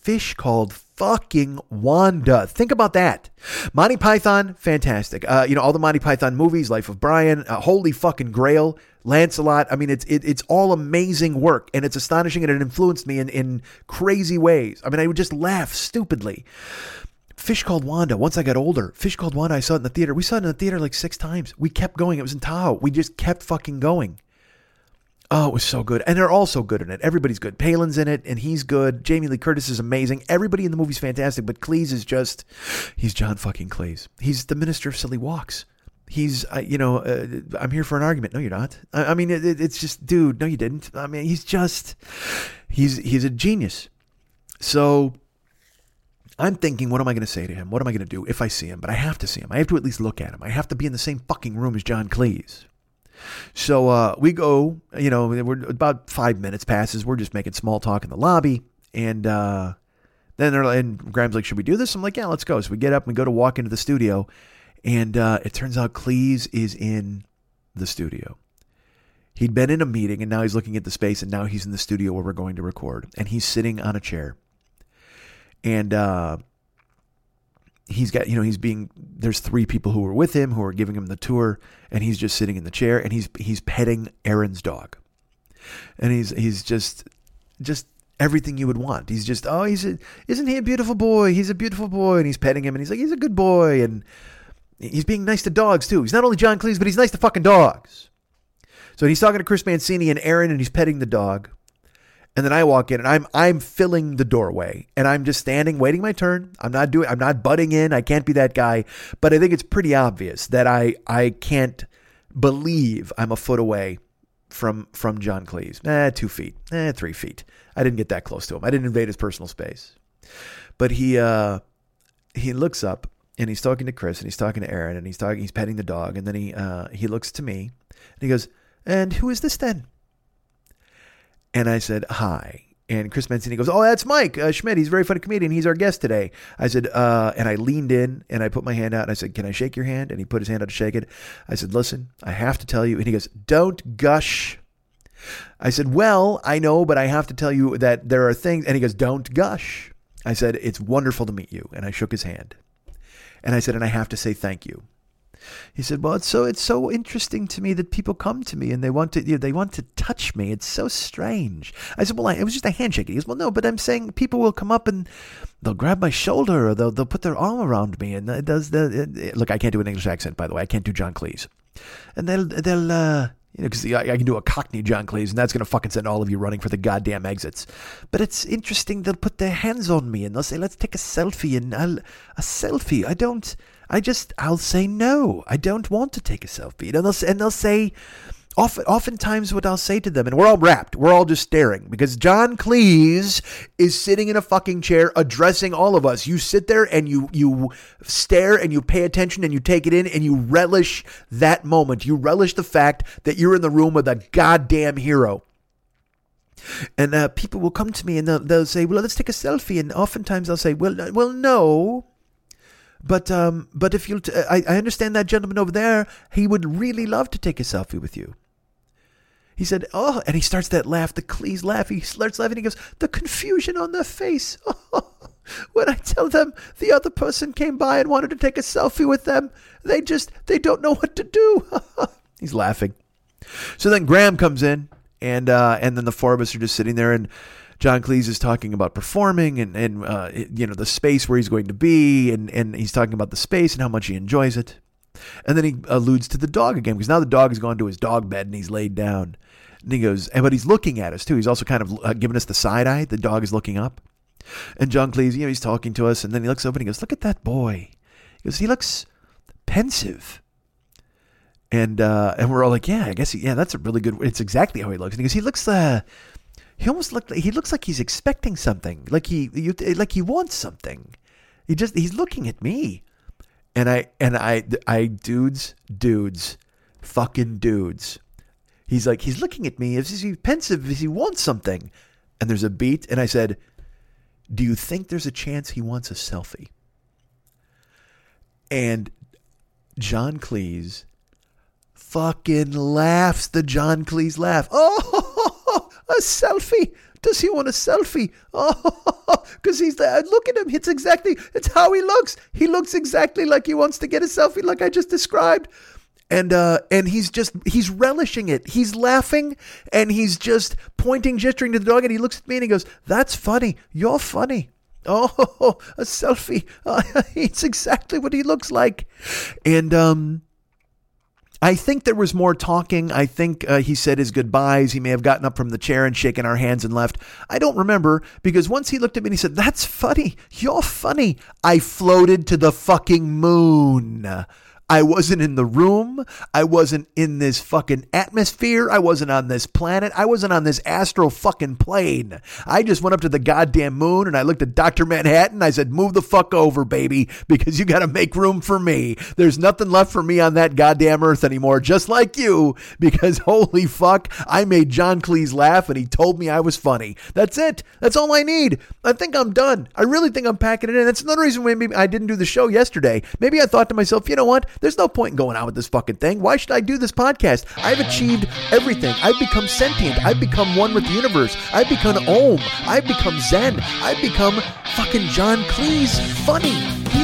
fish called fucking Wanda. Think about that. Monty Python, fantastic. Uh, you know, all the Monty Python movies, Life of Brian, uh, Holy fucking Grail, Lancelot. I mean, it's it, it's all amazing work, and it's astonishing, and it influenced me in, in crazy ways. I mean, I would just laugh stupidly. Fish Called Wanda. Once I got older, Fish Called Wanda, I saw it in the theater. We saw it in the theater like six times. We kept going. It was in Tahoe. We just kept fucking going. Oh, it was so good. And they're all so good in it. Everybody's good. Palin's in it, and he's good. Jamie Lee Curtis is amazing. Everybody in the movie's fantastic, but Cleese is just, he's John fucking Cleese. He's the minister of silly walks. He's, uh, you know, uh, I'm here for an argument. No, you're not. I, I mean, it, it's just, dude, no, you didn't. I mean, he's just, he's, he's a genius. So I'm thinking, what am I going to say to him? What am I going to do if I see him? But I have to see him. I have to at least look at him. I have to be in the same fucking room as John Cleese. So uh, we go, you know, we're about five minutes passes. We're just making small talk in the lobby. And uh, then they're and Graham's like, should we do this? I'm like, yeah, let's go. So we get up and we go to walk into the studio. And uh, it turns out Cleese is in the studio. He'd been in a meeting and now he's looking at the space and now he's in the studio where we're going to record. And he's sitting on a chair. And uh, he's got you know he's being there's three people who were with him who are giving him the tour and he's just sitting in the chair and he's he's petting Aaron's dog. And he's he's just just everything you would want. He's just oh he's a, isn't he a beautiful boy? He's a beautiful boy. And he's petting him and he's like he's a good boy. And he's being nice to dogs too. He's not only John Cleese but he's nice to fucking dogs. So he's talking to Chris Mancini and Aaron and he's petting the dog and then I walk in and I'm I'm filling the doorway and I'm just standing waiting my turn. I'm not doing I'm not butting in. I can't be that guy, but I think it's pretty obvious that I I can't believe I'm a foot away from from John Cleese. Eh, 2 feet. Eh, 3 feet. I didn't get that close to him. I didn't invade his personal space. But he uh he looks up and he's talking to Chris and he's talking to Aaron and he's talking he's petting the dog and then he uh he looks to me and he goes, "And who is this then?" And I said, hi. And Chris Mancini goes, oh, that's Mike uh, Schmidt. He's a very funny comedian. He's our guest today. I said, uh, and I leaned in and I put my hand out and I said, can I shake your hand? And he put his hand out to shake it. I said, listen, I have to tell you. And he goes, don't gush. I said, well, I know, but I have to tell you that there are things. And he goes, don't gush. I said, it's wonderful to meet you. And I shook his hand. And I said, and I have to say thank you. He said, "Well, it's so it's so interesting to me that people come to me and they want to you know, they want to touch me. It's so strange." I said, "Well, I, it was just a handshake." He goes, "Well, no, but I'm saying people will come up and they'll grab my shoulder or they'll they'll put their arm around me and it does the it, it, look. I can't do an English accent, by the way. I can't do John Cleese, and they'll they'll." Uh, you know, because I, I, can do a Cockney John Cleese, and that's going to fucking send all of you running for the goddamn exits. But it's interesting. They'll put their hands on me and they'll say, "Let's take a selfie." And I'll a selfie. I don't. I just I'll say no. I don't want to take a selfie. And they'll and they'll say often oftentimes what I'll say to them and we're all wrapped. We're all just staring because John Cleese is sitting in a fucking chair addressing all of us. You sit there and you you stare and you pay attention and you take it in and you relish that moment. You relish the fact that you're in the room with a goddamn hero. And uh, people will come to me and they'll, they'll say, "Well, let's take a selfie." And oftentimes I'll say, "Well, well, no, but um, but if you, t- I, I understand that gentleman over there. He would really love to take a selfie with you. He said, "Oh," and he starts that laugh, the Cleese laugh. He starts laughing. He goes, "The confusion on their face." (laughs) when I tell them the other person came by and wanted to take a selfie with them, they just they don't know what to do. (laughs) He's laughing. So then Graham comes in, and uh, and then the four of us are just sitting there, and John Cleese is talking about performing and, and uh, you know, the space where he's going to be. And, and he's talking about the space and how much he enjoys it. And then he alludes to the dog again because now the dog has gone to his dog bed and he's laid down. And he goes, but he's looking at us too. He's also kind of uh, giving us the side eye. The dog is looking up. And John Cleese, you know, he's talking to us. And then he looks up and he goes, look at that boy. He goes, he looks pensive. And uh, and we're all like, yeah, I guess, he, yeah, that's a really good. It's exactly how he looks. And he goes, he looks uh, he almost looked he looks like he's expecting something, like he you, like he wants something. He just he's looking at me, and I and I I dudes dudes, fucking dudes. He's like he's looking at me. Is he pensive? Is he wants something? And there's a beat, and I said, "Do you think there's a chance he wants a selfie?" And John Cleese fucking laughs the John Cleese laugh. (laughs) Oh, a selfie. Does he want a selfie? (laughs) Oh, because he's there. Look at him. It's exactly, it's how he looks. He looks exactly like he wants to get a selfie, like I just described. And uh, and he's just he's relishing it. He's laughing and he's just pointing, gesturing to the dog, and he looks at me and he goes, "That's funny. You're funny." (laughs) Oh, a selfie. Uh, (laughs) it's exactly what he looks like. And um, I think there was more talking. I think uh, he said his goodbyes. He may have gotten up from the chair and shaken our hands and left. I don't remember because once he looked at me and he said, That's funny. You're funny. I floated to the fucking moon. I wasn't in the room. I wasn't in this fucking atmosphere. I wasn't on this planet. I wasn't on this astral fucking plane. I just went up to the goddamn moon and I looked at Dr. Manhattan. I said, move the fuck over, baby, because you got to make room for me. There's nothing left for me on that goddamn earth anymore, just like you, because (laughs) holy fuck, I made John Cleese laugh and he told me I was funny. That's it. That's all I need. I think I'm done. I really think I'm packing it in. That's another reason why maybe I didn't do the show yesterday. Maybe I thought to myself, you know what? There's no point in going on with this fucking thing. Why should I do this podcast? I've achieved everything. I've become sentient. I've become one with the universe. I've become Om. I've become Zen. I've become fucking John Cleese funny.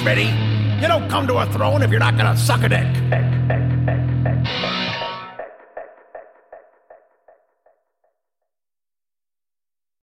Schmitty. You don't come to a throne if you're not gonna suck a dick.